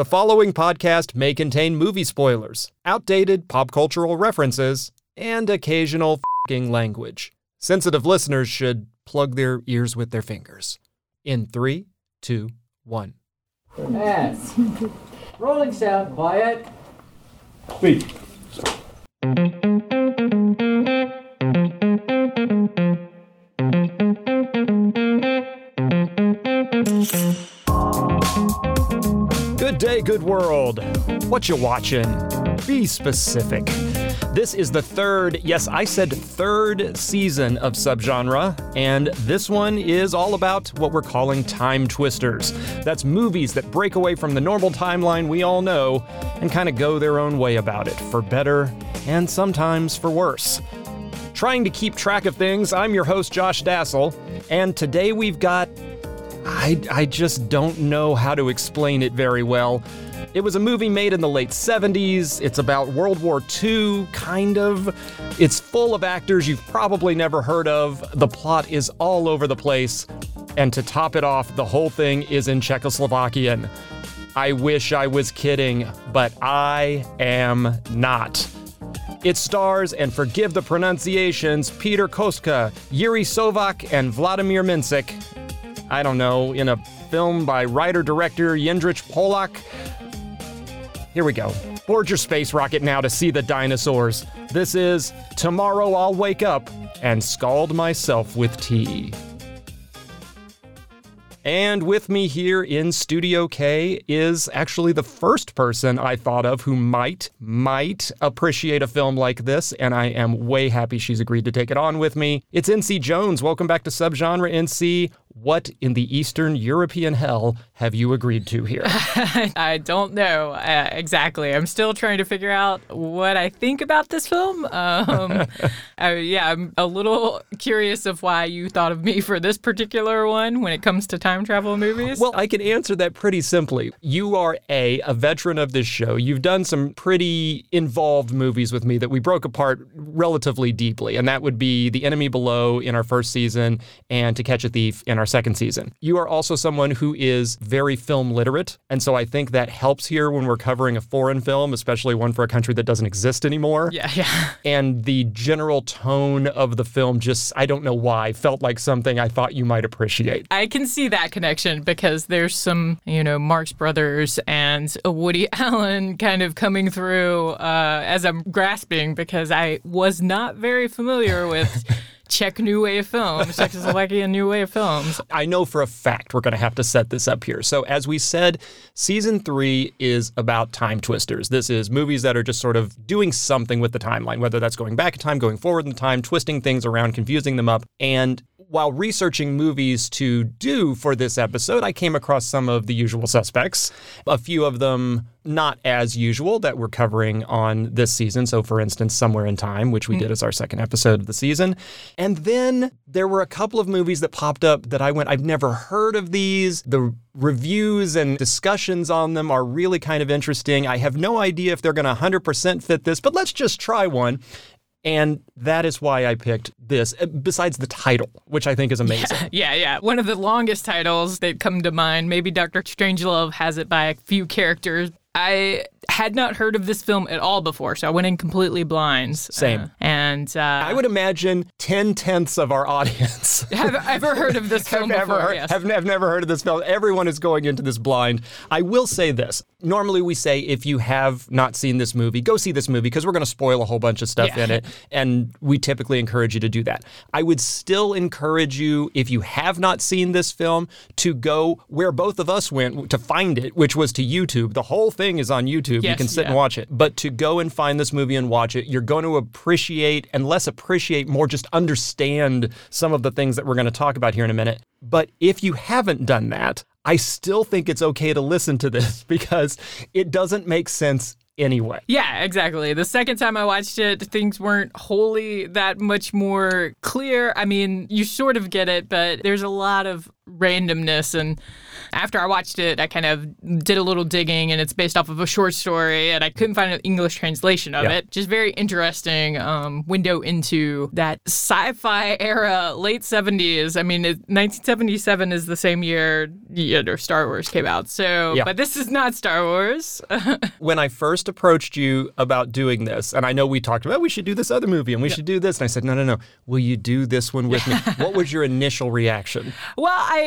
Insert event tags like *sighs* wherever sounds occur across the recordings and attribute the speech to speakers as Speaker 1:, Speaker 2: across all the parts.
Speaker 1: The following podcast may contain movie spoilers, outdated pop cultural references, and occasional fing language. Sensitive listeners should plug their ears with their fingers. In three, two, one.
Speaker 2: And rolling sound, quiet.
Speaker 3: Speak.
Speaker 1: Good world. What you watching? Be specific. This is the third, yes, I said third season of Subgenre, and this one is all about what we're calling time twisters. That's movies that break away from the normal timeline we all know and kind of go their own way about it, for better and sometimes for worse. Trying to keep track of things, I'm your host, Josh Dasal, and today we've got I, I just don't know how to explain it very well. It was a movie made in the late 70s. It's about World War II, kind of. It's full of actors you've probably never heard of. The plot is all over the place. And to top it off, the whole thing is in Czechoslovakian. I wish I was kidding, but I am not. It stars, and forgive the pronunciations, Peter Kostka, Yuri Sovak, and Vladimir Minsik. I don't know, in a film by writer director Jindrich Polák. Here we go. Board your space rocket now to see the dinosaurs. This is Tomorrow I'll Wake Up and Scald Myself with Tea. And with me here in Studio K is actually the first person I thought of who might, might appreciate a film like this, and I am way happy she's agreed to take it on with me. It's NC Jones. Welcome back to Subgenre NC. What in the Eastern European hell have you agreed to here? *laughs*
Speaker 4: I don't know uh, exactly. I'm still trying to figure out what I think about this film. *laughs* Um, I, yeah, I'm a little curious of why you thought of me for this particular one when it comes to time travel movies.
Speaker 1: Well, I can answer that pretty simply. You are a a veteran of this show. You've done some pretty involved movies with me that we broke apart relatively deeply, and that would be The Enemy Below in our first season and To Catch a Thief in our second season. You are also someone who is very film literate, and so I think that helps here when we're covering a foreign film, especially one for a country that doesn't exist anymore.
Speaker 4: yeah, *laughs* yeah.
Speaker 1: And the general tone of the film just, I don't know why, felt like something I thought you might appreciate.
Speaker 4: I can see that connection because there's some, you know, Marx Brothers and a Woody *laughs* Allen kind of coming through uh, as I'm grasping because I was not very familiar with *laughs* Czech New Way Wave films, *laughs* Czechoslovakian New Wave films.
Speaker 1: I know for a fact we're going to have to set this up here. So, as we said, season three is about time twisters. This is movies that are just sort of doing something with the timeline, whether that's going back in time, going forward in time, twisting things around, confusing them up. And while researching movies to do for this episode, I came across some of the usual suspects. A few of them not as usual that we're covering on this season. So, for instance, Somewhere in Time, which we mm. did as our second episode of the season. And then there were a couple of movies that popped up that I went, I've never heard of these. The reviews and discussions on them are really kind of interesting. I have no idea if they're going to 100% fit this, but let's just try one. And that is why I picked this, uh, besides the title, which I think is amazing. *laughs*
Speaker 4: Yeah, yeah. One of the longest titles that come to mind. Maybe Dr. Strangelove has it by a few characters. I had not heard of this film at all before, so I went in completely blind.
Speaker 1: Same.
Speaker 4: Uh, and uh,
Speaker 1: I would imagine 10 tenths of our audience *laughs*
Speaker 4: have ever heard of this *laughs* film
Speaker 1: have,
Speaker 4: before.
Speaker 1: heard,
Speaker 4: yes.
Speaker 1: have, have never heard of this film. Everyone is going into this blind. I will say this. Normally, we say if you have not seen this movie, go see this movie because we're going to spoil a whole bunch of stuff
Speaker 4: Yeah.
Speaker 1: in it. And we typically encourage you to do that. I would still encourage you, if you have not seen this film, to go where both of us went to find it, which was to YouTube. The whole thing is on YouTube. You
Speaker 4: Yes,
Speaker 1: can sit and watch it. But to go and find this movie and watch it, you're going to appreciate and less appreciate, more just understand some of the things that we're going to talk about here in a minute. But if you haven't done that, I still think it's okay to listen to this *laughs* because it doesn't make sense anyway.
Speaker 4: Yeah, exactly. The second time I watched it, things weren't wholly that much more clear. I mean, you sort of get it, but there's a lot of randomness. And after I watched it, I kind of did a little digging, and it's based off of a short story, and I couldn't find an English translation of
Speaker 1: Yeah.
Speaker 4: it. Just very interesting um, window into that sci-fi era, late 70s. I mean, it, 1977 is the same year you know, Star Wars came out. So,
Speaker 1: Yeah.
Speaker 4: but this is not Star Wars. *laughs*
Speaker 1: when I first approached you about doing this, and I know we talked about we should do this other movie and we should do this, and I said, no, no, no, will you do this one with me? *laughs* what was your initial reaction?
Speaker 4: well, I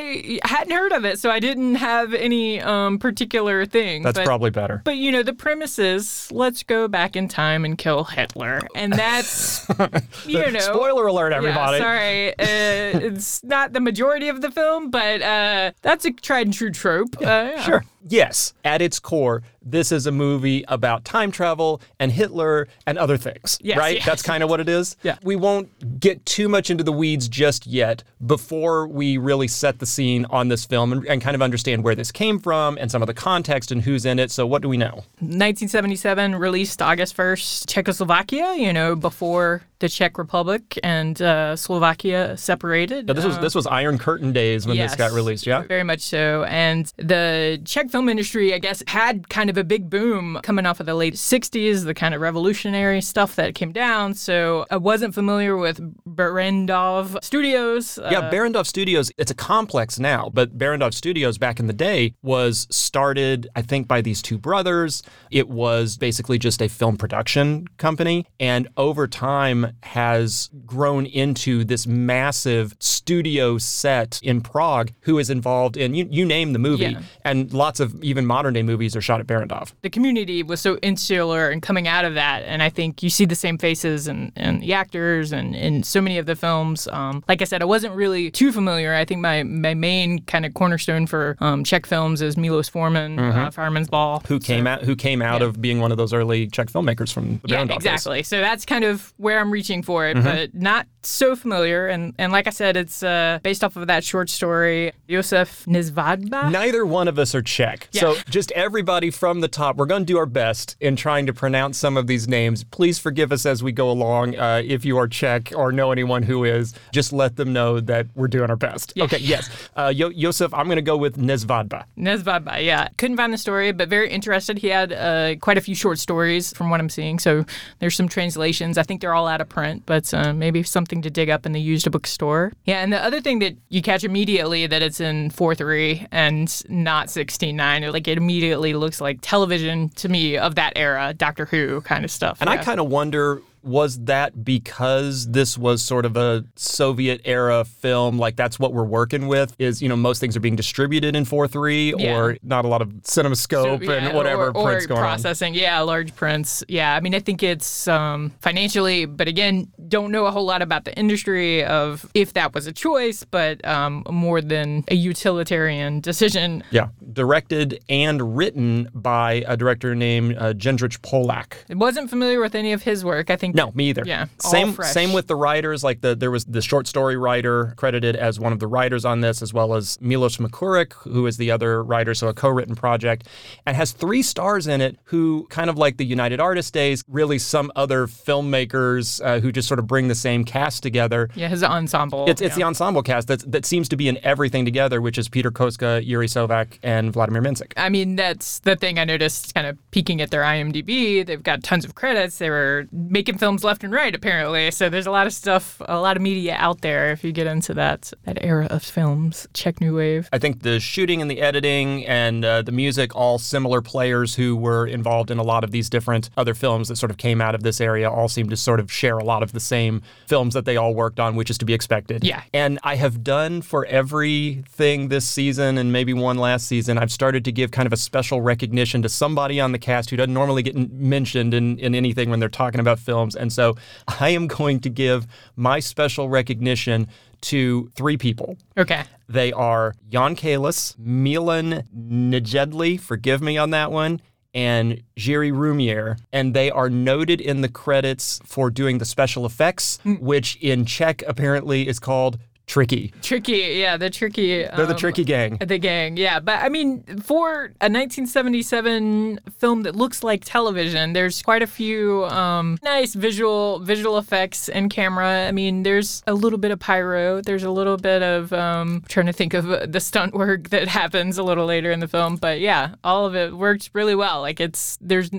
Speaker 4: hadn't heard of it, so I didn't have any um, particular thing.
Speaker 1: That's
Speaker 4: but,
Speaker 1: probably better.
Speaker 4: But you know, the premise is let's go back in time and kill Hitler, and that's *laughs* you know.
Speaker 1: Spoiler alert, everybody.
Speaker 4: Yeah, sorry, uh, it's not the majority of the film, but uh, that's a tried and true trope. Uh, yeah. *laughs*
Speaker 1: Sure. Yes, at its core, this is a movie about time travel and Hitler and other things,
Speaker 4: Yes,
Speaker 1: right?
Speaker 4: yes.
Speaker 1: That's kind of what it is.
Speaker 4: Yeah.
Speaker 1: We won't get too much into the weeds just yet before we really set the scene on this film and, and kind of understand where this came from and some of the context and who's in it. So, what do we know?
Speaker 4: 1977, released August 1st, Czechoslovakia. You know, before the Czech Republic and uh, Slovakia separated.
Speaker 1: This was this was Iron Curtain days when this got released. Yeah.
Speaker 4: Very much so. And the Czech film industry, I guess, had kind of a big boom coming off of the late 60s, the kind of revolutionary stuff that came down. So I wasn't familiar with Berendov Studios.
Speaker 1: Yeah,
Speaker 4: Uh,
Speaker 1: Barrandov Studios, it's a complex now, but Berendov Studios back in the day was started, I think, by these two brothers. It was basically just a film production company, and over time has grown into this massive studio set in Prague who is involved in, you, you name the movie,
Speaker 4: Yeah.
Speaker 1: and lots of even modern day movies are shot at Barrandov.
Speaker 4: the community was so insular and coming out of that. And I think you see the same faces and, and the actors and in so many of the films. Um, like I said, I wasn't really too familiar. I think my, my main kind of cornerstone for um, Czech films is Milos Forman, uh, Fireman's Ball.
Speaker 1: Mm-hmm. Who came out? Who came out of being one of those early Czech filmmakers from the
Speaker 4: Yeah,
Speaker 1: Barrandov days.
Speaker 4: exactly. So that's kind of where I'm reaching for
Speaker 1: Mm-hmm.
Speaker 4: it, but not so familiar. And and like I said, it's uh, based off of that short story, Josef Nesvadba.
Speaker 1: Neither one of us are Czech. So just everybody from the top, we're going to do our best in trying to pronounce some of these names. Please forgive us as we go along. Uh, if you are Czech or know anyone who is, just let them know that we're doing our best. Okay, yes. Uh, Yo- Josef, I'm going to go with Nesvadba.
Speaker 4: Nesvadba, yeah. Couldn't find the story, but very interested. He had uh, quite a few short stories from what I'm seeing. So there's some translations. I think they're all out of print, but uh, maybe something to dig up in the used bookstore. Yeah, and the other thing that you catch immediately that it's in 4.3 and not 16.9, like it immediately looks like television to me of that era, Doctor Who kind of stuff.
Speaker 1: And I kind of wonder was that because this was sort of a Soviet era film like that's what we're working with is you know most things are being distributed in 4.3
Speaker 4: Yeah.
Speaker 1: or not a lot of cinemascope
Speaker 4: So,
Speaker 1: and whatever
Speaker 4: or, or
Speaker 1: prints going on.
Speaker 4: processing. Yeah, large prints. Yeah, I mean, I think it's um, financially, but again, don't know a whole lot about the industry of if that was a choice, but um, more than a utilitarian decision.
Speaker 1: Yeah, directed and written by a director named uh, Jindrich Polák.
Speaker 4: I wasn't familiar with any of his work. I think
Speaker 1: No, me either.
Speaker 4: Yeah,
Speaker 1: same same with the writers. Like the there was the short story writer credited as one of the writers on this, as well as Milos Macourek, who is the other writer, so a co-written project, and has three stars in it. Who kind of like the United Artists days, really some other filmmakers uh, who just sort of bring the same cast together.
Speaker 4: Yeah, his ensemble.
Speaker 1: It's, it's
Speaker 4: yeah.
Speaker 1: the ensemble cast that that seems to be in everything together, which is Peter Koska, Yuri Sovak, and Vladimir Minzik.
Speaker 4: I mean, that's the thing I noticed kind of peeking at their IMDb. They've got tons of credits. They were making films left and right, apparently. So there's a lot of stuff, a lot of media out there if you get into that that era of films. Czech New Wave.
Speaker 1: I think the shooting and the editing and uh, the music, all similar players who were involved in a lot of these different other films that sort of came out of this area, all seem to sort of share a lot of the same films that they all worked on, which is to be expected.
Speaker 4: Yeah.
Speaker 1: And I have done for everything this season and maybe one last season, I've started to give kind of a special recognition to somebody on the cast who doesn't normally get mentioned in, in anything when they're talking about films. And so *laughs* I am going to give my special recognition to three people.
Speaker 4: Okay.
Speaker 1: They are Jan Kalis, Milan Nejedli, forgive me on that one, and Jiri Rumier. And they are noted in the credits for doing the special effects, mm. which in Czech apparently is called tricky.
Speaker 4: Tricky, yeah, the tricky.
Speaker 1: They're the
Speaker 4: um,
Speaker 1: tricky gang.
Speaker 4: The gang, yeah. But I mean, for a 1977 film that looks like television, there's quite a few um, nice visual visual effects and camera. I mean, there's a little bit of pyro. There's a little bit of um, trying to think of uh, the stunt work *laughs* that happens a little later in the film. But yeah, all of it works really well. Like it's there's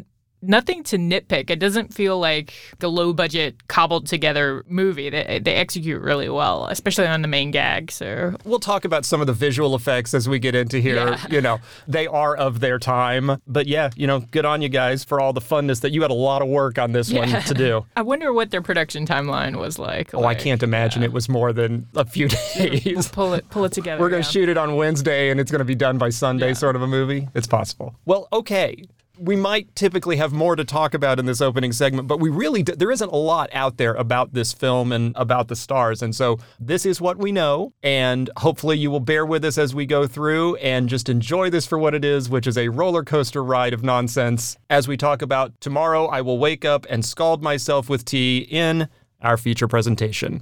Speaker 4: nothing to nitpick. It doesn't feel like a low budget cobbled together movie. They, they execute really well, especially on the main gag. So
Speaker 1: We'll talk about some of the visual effects as we get into here.
Speaker 4: Yeah.
Speaker 1: You know, they are of their time. But yeah, you know, good on you guys for all the funness that you had a lot of work on this one to do. *laughs*
Speaker 4: I wonder what their production timeline was like.
Speaker 1: Oh, I can't imagine it was more than a few *laughs* days.
Speaker 4: Pull it, pull it together.
Speaker 1: We're going to
Speaker 4: yeah.
Speaker 1: shoot it on Wednesday and it's going to be done by Sunday,
Speaker 4: Yeah.
Speaker 1: sort of a movie. It's possible. Well, okay. We might typically have more to talk about in this opening segment, but we really, d- there isn't a lot out there about this film and about the stars. And so this is what we know. And hopefully you will bear with us as we go through and just enjoy this for what it is, which is a roller coaster ride of nonsense. As we talk about tomorrow, I will wake up and scald myself with tea in our feature presentation.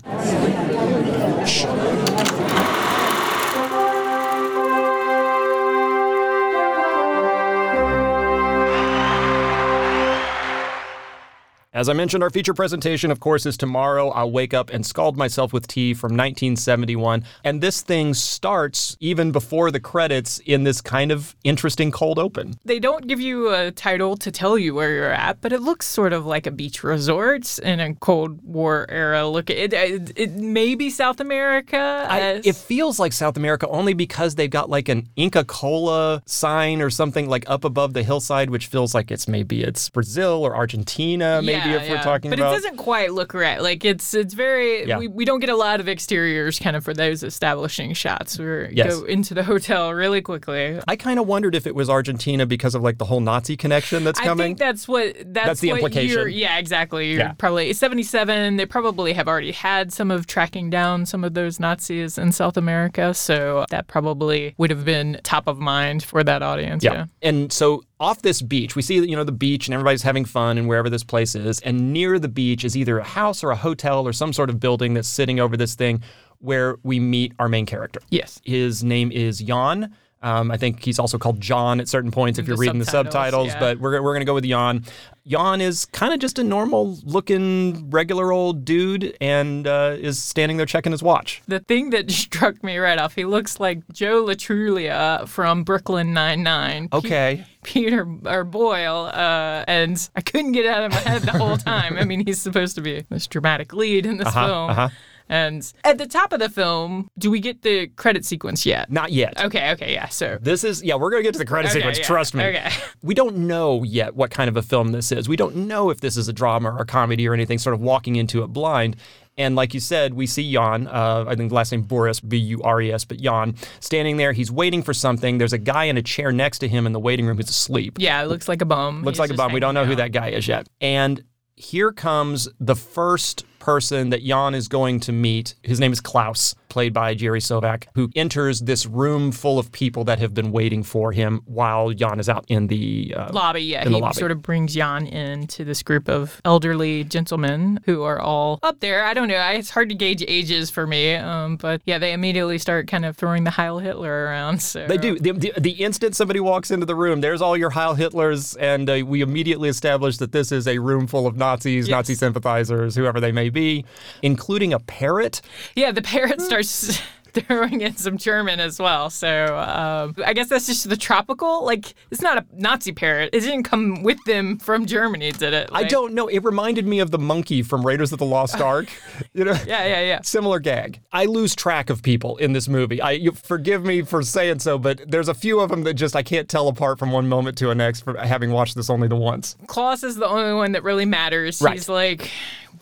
Speaker 1: As I mentioned, our feature presentation, of course, is tomorrow. I'll wake up and scald myself with tea from 1971. And this thing starts even before the credits in this kind of interesting cold open.
Speaker 4: They don't give you a title to tell you where you're at, but it looks sort of like a beach resort in a Cold War era look. It, it, it may be South America.
Speaker 1: I, it feels like South America only because they've got like an Inca Cola sign or something like up above the hillside, which feels like it's maybe it's Brazil or Argentina, maybe
Speaker 4: Yeah,
Speaker 1: if we're talking
Speaker 4: but
Speaker 1: about.
Speaker 4: it doesn't quite look right. Like it's it's very
Speaker 1: Yeah.
Speaker 4: we, we don't get a lot of exteriors kind of for those establishing shots. We
Speaker 1: Yes.
Speaker 4: go into the hotel really quickly.
Speaker 1: I kind of wondered if it was Argentina because of like the whole Nazi connection that's coming.
Speaker 4: I think that's what that's,
Speaker 1: That's the
Speaker 4: what
Speaker 1: implication.
Speaker 4: You're, yeah, exactly. You're
Speaker 1: Yeah.
Speaker 4: probably 77. They probably have already had some of tracking down some of those Nazis in South America, so that probably would have been top of mind for that audience. Yeah.
Speaker 1: And so off this beach, we see you know the beach and everybody's having fun and wherever this place is, and near the beach is either a house or a hotel or some sort of building that's sitting over this thing where we meet our main character.
Speaker 4: Yes.
Speaker 1: His name is Jan. Um, I think he's also called John at certain points if
Speaker 4: The
Speaker 1: you're reading the
Speaker 4: subtitles, yeah.
Speaker 1: but we're, we're going to go with Jan. Jan is kind of just a normal looking, regular old dude and uh, is standing there checking his watch.
Speaker 4: The thing that *laughs* struck me right off, he looks like Joe Lo Truglio from Brooklyn Nine Nine.
Speaker 1: Okay.
Speaker 4: Peter or Boyle, uh, and I couldn't get it out of my head the whole time. I mean, he's supposed to be this dramatic lead in this
Speaker 1: Uh-huh,
Speaker 4: film.
Speaker 1: uh-huh.
Speaker 4: And at the top of the film, do we get the credit sequence yet?
Speaker 1: Not yet.
Speaker 4: Okay, okay, yeah. So
Speaker 1: This is, yeah, we're going to get to the credit
Speaker 4: Okay,
Speaker 1: sequence,
Speaker 4: yeah,
Speaker 1: trust me.
Speaker 4: okay. *laughs*
Speaker 1: We don't know yet what kind of a film this is. We don't know if this is a drama or a comedy or anything, sort of walking into it blind. And like you said, we see Jan, uh, I think the last name Boris, B U R E S, but Jan, standing there. He's waiting for something. There's a guy in a chair next to him in the waiting room who's asleep.
Speaker 4: yeah, it looks like a bum.
Speaker 1: Looks
Speaker 4: He's
Speaker 1: like a bum. We don't know
Speaker 4: hanging
Speaker 1: who
Speaker 4: out.
Speaker 1: that guy is yet. And here comes the first person that Jan is going to meet. His name is Klaus, played by Jerry Sovak, who enters this room full of people that have been waiting for him while Jan is out in the uh,
Speaker 4: lobby. Yeah,
Speaker 1: in the
Speaker 4: he
Speaker 1: lobby.
Speaker 4: sort of brings Jan into this group of elderly gentlemen who are all up there. I don't know. I, it's hard to gauge ages for me, um, but yeah, they immediately start kind of throwing the Heil Hitler around. So
Speaker 1: They do. The, the, the instant somebody walks into the room, there's all your Heil Hitlers, and uh, we immediately establish that this is a room full of Nazis,
Speaker 4: Yes.
Speaker 1: Nazi sympathizers, whoever they may be, including a parrot.
Speaker 4: Yeah, the parrot starts *laughs* throwing in some German as well. So um, I guess that's just the tropical. Like it's not a Nazi parrot. It didn't come with them from Germany, did it?
Speaker 1: I don't know. It reminded me of the monkey from Raiders of the Lost *laughs* Ark. you know?
Speaker 4: Yeah, yeah, yeah.
Speaker 1: Similar gag. I lose track of people in this movie. I you, forgive me for saying so, but there's a few of them that just I can't tell apart from one moment to the next for having watched this only the once.
Speaker 4: Klaus is the only one that really matters.
Speaker 1: Right.
Speaker 4: He's like,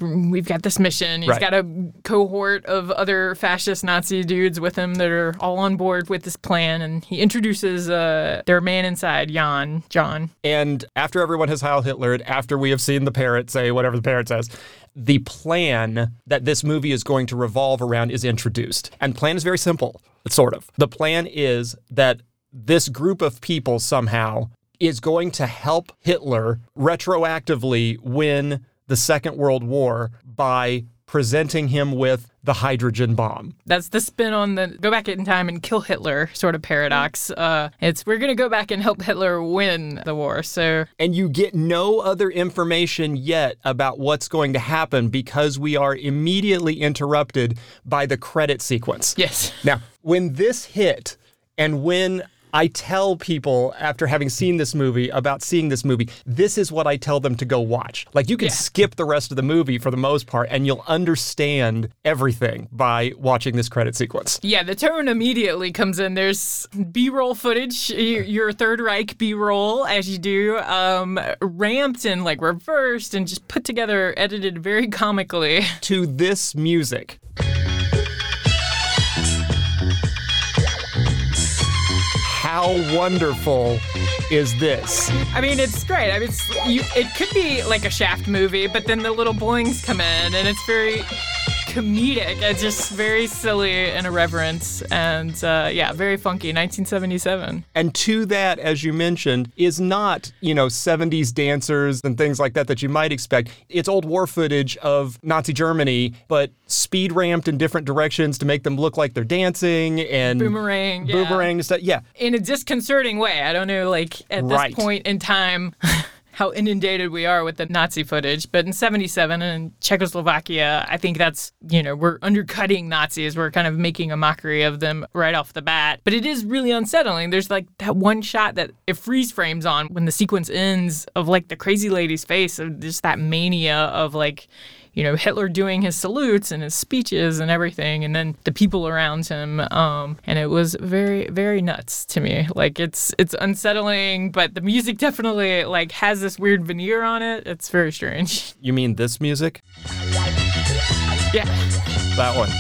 Speaker 4: we've got this mission. He's
Speaker 1: Right.
Speaker 4: got a cohort of other fascist Nazi dudes with him that are all on board with this plan, and he introduces uh, their man inside, Jan, John.
Speaker 1: And after everyone has Heil Hitlered, after we have seen the parrot say whatever the parrot says, the plan that this movie is going to revolve around is introduced. And plan is very simple, sort of. The plan is that this group of people somehow is going to help Hitler retroactively win the Second World War by presenting him with the hydrogen bomb.
Speaker 4: That's the spin on the go back in time and kill Hitler sort of paradox. Uh, it's we're going to go back and help Hitler win the war. So
Speaker 1: And you get no other information yet about what's going to happen because we are immediately interrupted by the credit sequence.
Speaker 4: yes,
Speaker 1: Now, when this hit and when I tell people after having seen this movie about seeing this movie, this is what I tell them to go watch. Like you can
Speaker 4: Yeah.
Speaker 1: skip the rest of the movie for the most part and you'll understand everything by watching this credit sequence.
Speaker 4: yeah. The tone immediately comes in. There's B-roll footage, your, your Third Reich B-roll, as you do, um, ramped and like reversed and just put together, edited very comically.
Speaker 1: To this music. How wonderful is this?
Speaker 4: I mean, it's great. I mean, you, it could be like a Shaft movie, but then the little boings come in, and it's very comedic. It's just very silly and irreverent, and uh, yeah, very funky. 1977.
Speaker 1: And to that, as you mentioned, is not, you know, 70s dancers and things like that that you might expect. It's old war footage of Nazi Germany, but speed ramped in different directions to make them look like they're dancing and
Speaker 4: Boomerang, yeah.
Speaker 1: boomerang and stuff. Yeah.
Speaker 4: In a disconcerting way. I don't know, like at
Speaker 1: Right.
Speaker 4: this point in time. *laughs* How inundated we are with the Nazi footage. But in 77 and Czechoslovakia, I think that's, you know, we're undercutting Nazis. We're kind of making a mockery of them right off the bat. But it is really unsettling. There's like that one shot that it freeze frames on when the sequence ends of like the crazy lady's face of just that mania of like, you know, Hitler doing his salutes and his speeches and everything, and then the people around him. Um, and it was very, very nuts to me. Like it's it's unsettling, but the music definitely like has this weird veneer on it. It's very strange. *laughs*
Speaker 1: You mean this music?
Speaker 4: yeah,
Speaker 1: That one.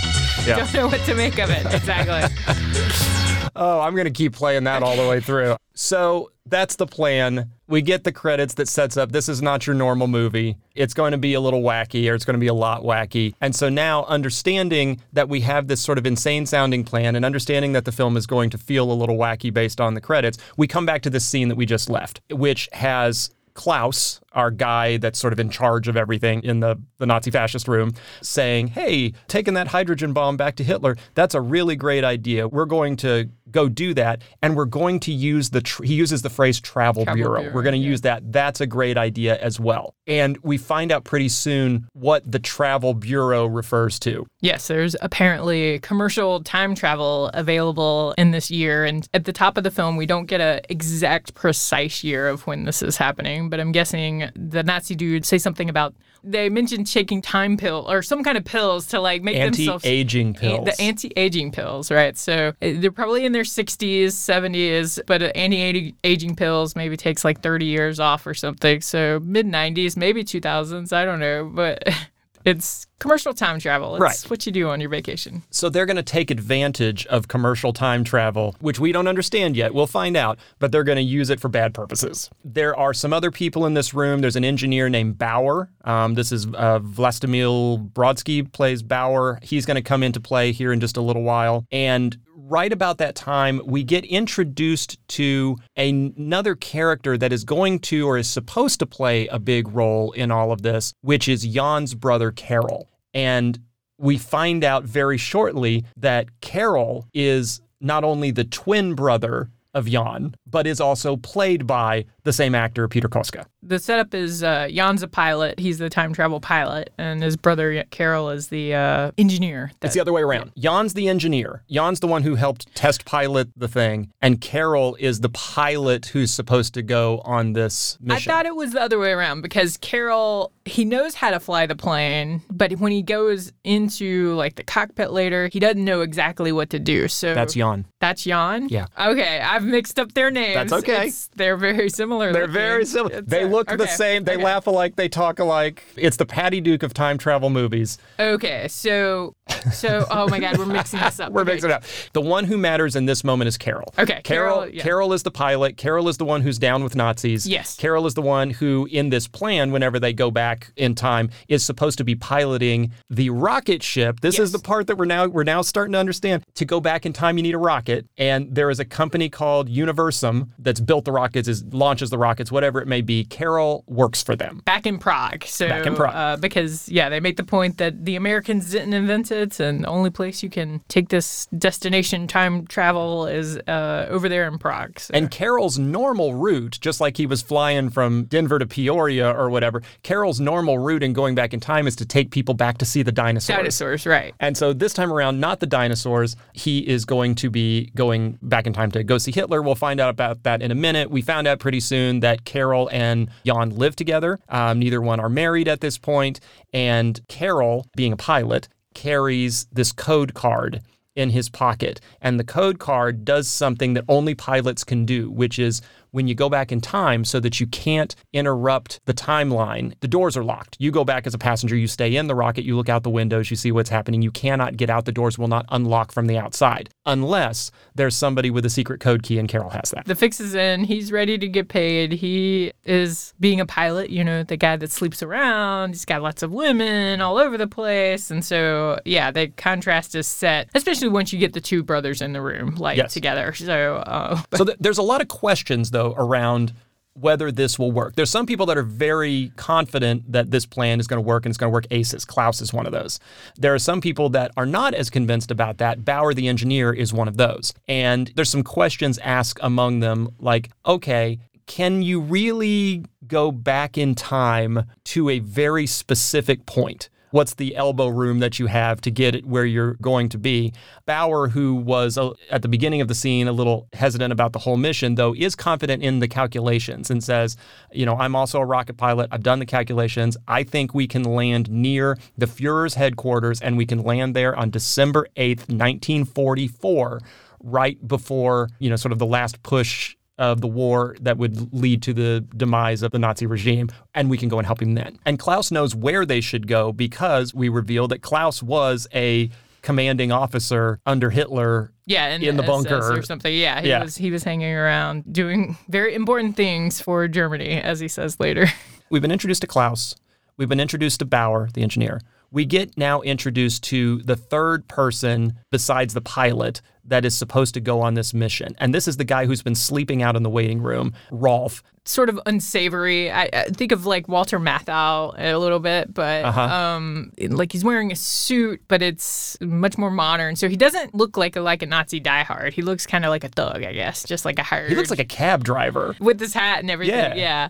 Speaker 1: Yeah.
Speaker 4: don't know what to make of it exactly. *laughs*
Speaker 1: Oh, I'm going to keep playing that all the way through. So that's the plan. We get the credits that sets up this is not your normal movie. It's going to be a little wacky or it's going to be a lot wacky. And so now, understanding that we have this sort of insane sounding plan and understanding that the film is going to feel a little wacky based on the credits, we come back to this scene that we just left, which has Klaus, our guy that's sort of in charge of everything in the, the Nazi fascist room, saying, Hey, taking that hydrogen bomb back to Hitler, that's a really great idea. We're going to go do that. And we're going to use the, tr- he uses the phrase travel,
Speaker 4: Travel
Speaker 1: bureau.
Speaker 4: bureau,
Speaker 1: We're going to
Speaker 4: yeah.
Speaker 1: use that. That's a great idea as well. And we find out pretty soon what the travel bureau refers to.
Speaker 4: Yes, there's apparently commercial time travel available in this year. And at the top of the film, we don't get a exact precise year of when this is happening, but I'm guessing the Nazi dude say something about they mentioned taking time pill or some kind of pills to like make themselves
Speaker 1: Anti-aging
Speaker 4: A-
Speaker 1: pills.
Speaker 4: the anti-aging pills, right? So uh, they're probably in their 60s, 70s, but uh, anti-aging pills maybe takes like 30 years off or something. So mid 90s, maybe 2000s, I don't know, but *laughs* it's commercial time travel. It's
Speaker 1: Right.
Speaker 4: what you do on your vacation.
Speaker 1: So they're going to take advantage of commercial time travel, which we don't understand yet. We'll find out, but they're going to use it for bad purposes. There are some other people in this room. There's an engineer named Bauer. Um, this is uh, Vlastimil Brodsky plays Bauer. He's going to come into play here in just a little while. And right about that time, we get introduced to another character that is going to or is supposed to play a big role in all of this, which is Jan's brother Carol. And we find out very shortly that Carol is not only the twin brother of Jan, but is also played by the same actor, Peter Koska.
Speaker 4: The setup is uh, Jan's a pilot. He's the time travel pilot, and his brother Carol is the uh, engineer.
Speaker 1: It's the other way around. Jan's the engineer. Jan's the one who helped test pilot the thing, and Carol is the pilot who's supposed to go on this mission.
Speaker 4: I thought it was the other way around because Carol, he knows how to fly the plane, but when he goes into like the cockpit later, he doesn't know exactly what to do. So
Speaker 1: That's Jan.
Speaker 4: That's Jan?
Speaker 1: Yeah.
Speaker 4: Okay, I've mixed up their names.
Speaker 1: That's okay.
Speaker 4: It's- they're very similar.
Speaker 1: They're
Speaker 4: looking.
Speaker 1: very similar.
Speaker 4: It's,
Speaker 1: They
Speaker 4: uh,
Speaker 1: look the same. They
Speaker 4: okay.
Speaker 1: laugh alike. They talk alike. It's the Patty Duke of time travel movies.
Speaker 4: Okay, so, so, oh my God, we're mixing this up. *laughs*
Speaker 1: We're
Speaker 4: Okay.
Speaker 1: mixing it up. The one who matters in this moment is Carol.
Speaker 4: Okay,
Speaker 1: Carol.
Speaker 4: Carol, yeah.
Speaker 1: Carol is the pilot. Carol is the one who's down with Nazis.
Speaker 4: Yes.
Speaker 1: Carol is the one who, in this plan, whenever they go back in time, is supposed to be piloting the rocket ship. This is the part that we're now we're now starting to understand. To go back in time, you need a rocket, and there is a company called Universum that's built the rockets, is launching launches the rockets, whatever it may be, Carol works for them.
Speaker 4: back in Prague. So
Speaker 1: Back in Prague.
Speaker 4: Uh, because yeah, they make the point that the Americans didn't invent it, and the only place you can take this destination time travel is uh, over there in Prague. So.
Speaker 1: And Carol's normal route, just like he was flying from Denver to Peoria or whatever, Carol's normal route in going back in time is to take people back to see the dinosaurs.
Speaker 4: dinosaurs, right?
Speaker 1: And so this time around, not the dinosaurs. He is going to be going back in time to go see Hitler. We'll find out about that in a minute. We found out pretty soon that Carol and Jan live together. Um, neither one are married at this point. And Carol, being a pilot, carries this code card in his pocket. And the code card does something that only pilots can do, which is when you go back in time so that you can't interrupt the timeline, the doors are locked. You go back as a passenger, you stay in the rocket, you look out the windows, you see what's happening. You cannot get out. The doors will not unlock from the outside unless there's somebody with a secret code key, and Carol has that.
Speaker 4: The fix is in. He's ready to get paid. He is being a pilot, you know, the guy that sleeps around. He's got lots of women all over the place. And so, yeah, the contrast is set, especially once you get the two brothers in the room, like
Speaker 1: Yes.
Speaker 4: together. So, uh,
Speaker 1: So th- there's a lot of questions, though, around whether this will work. There's some people that are very confident that this plan is going to work and it's going to work aces. Klaus is one of those. There are some people that are not as convinced about that. Bauer, the engineer, is one of those. And there's some questions asked among them like, okay, can you really go back in time to a very specific point? What's the elbow room that you have to get where you're going to be? Bauer, who was uh, at the beginning of the scene a little hesitant about the whole mission, though, is confident in the calculations and says, You know, I'm also a rocket pilot. I've done the calculations. I think we can land near the Fuhrer's headquarters and we can land there on December 8th, 1944, right before, you know, sort of the last push of the war that would lead to the demise of the Nazi regime, and we can go and help him then. And Klaus knows where they should go because we reveal that Klaus was a commanding officer under Hitler.
Speaker 4: yeah, and
Speaker 1: In the bunker.
Speaker 4: or something. Yeah, he
Speaker 1: Yeah.
Speaker 4: was he was hanging around doing very important things for Germany, as he says later. *laughs*
Speaker 1: We've been introduced to Klaus. We've been introduced to Bauer, the engineer. We get now introduced to the third person besides the pilot that is supposed to go on this mission. And this is the guy who's been sleeping out in the waiting room, Rolf.
Speaker 4: Sort of unsavory. I, I think of like Walter Matthau a little bit, but
Speaker 1: Uh-huh.
Speaker 4: um, like he's wearing a suit, but it's much more modern. So he doesn't look like a like a Nazi diehard. He looks kind of like a thug, I guess, just like a hired.
Speaker 1: He looks like a cab driver.
Speaker 4: with this hat and everything.
Speaker 1: Yeah.
Speaker 4: Yeah.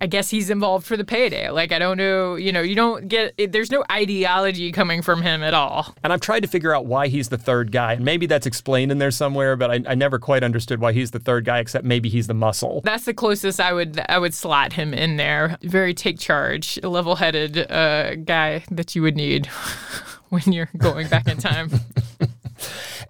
Speaker 4: I guess he's involved for the payday. Like I don't know, you know, you don't get there's no ideology coming from him at all.
Speaker 1: And I've tried to figure out why he's the third guy. And maybe that's explained in there somewhere, but I, I never quite understood why he's the third guy, except maybe he's the muscle.
Speaker 4: That's the closest I would I would slot him in there. Very take charge, level-headed uh, guy that you would need *laughs* when you're going back in time. *laughs*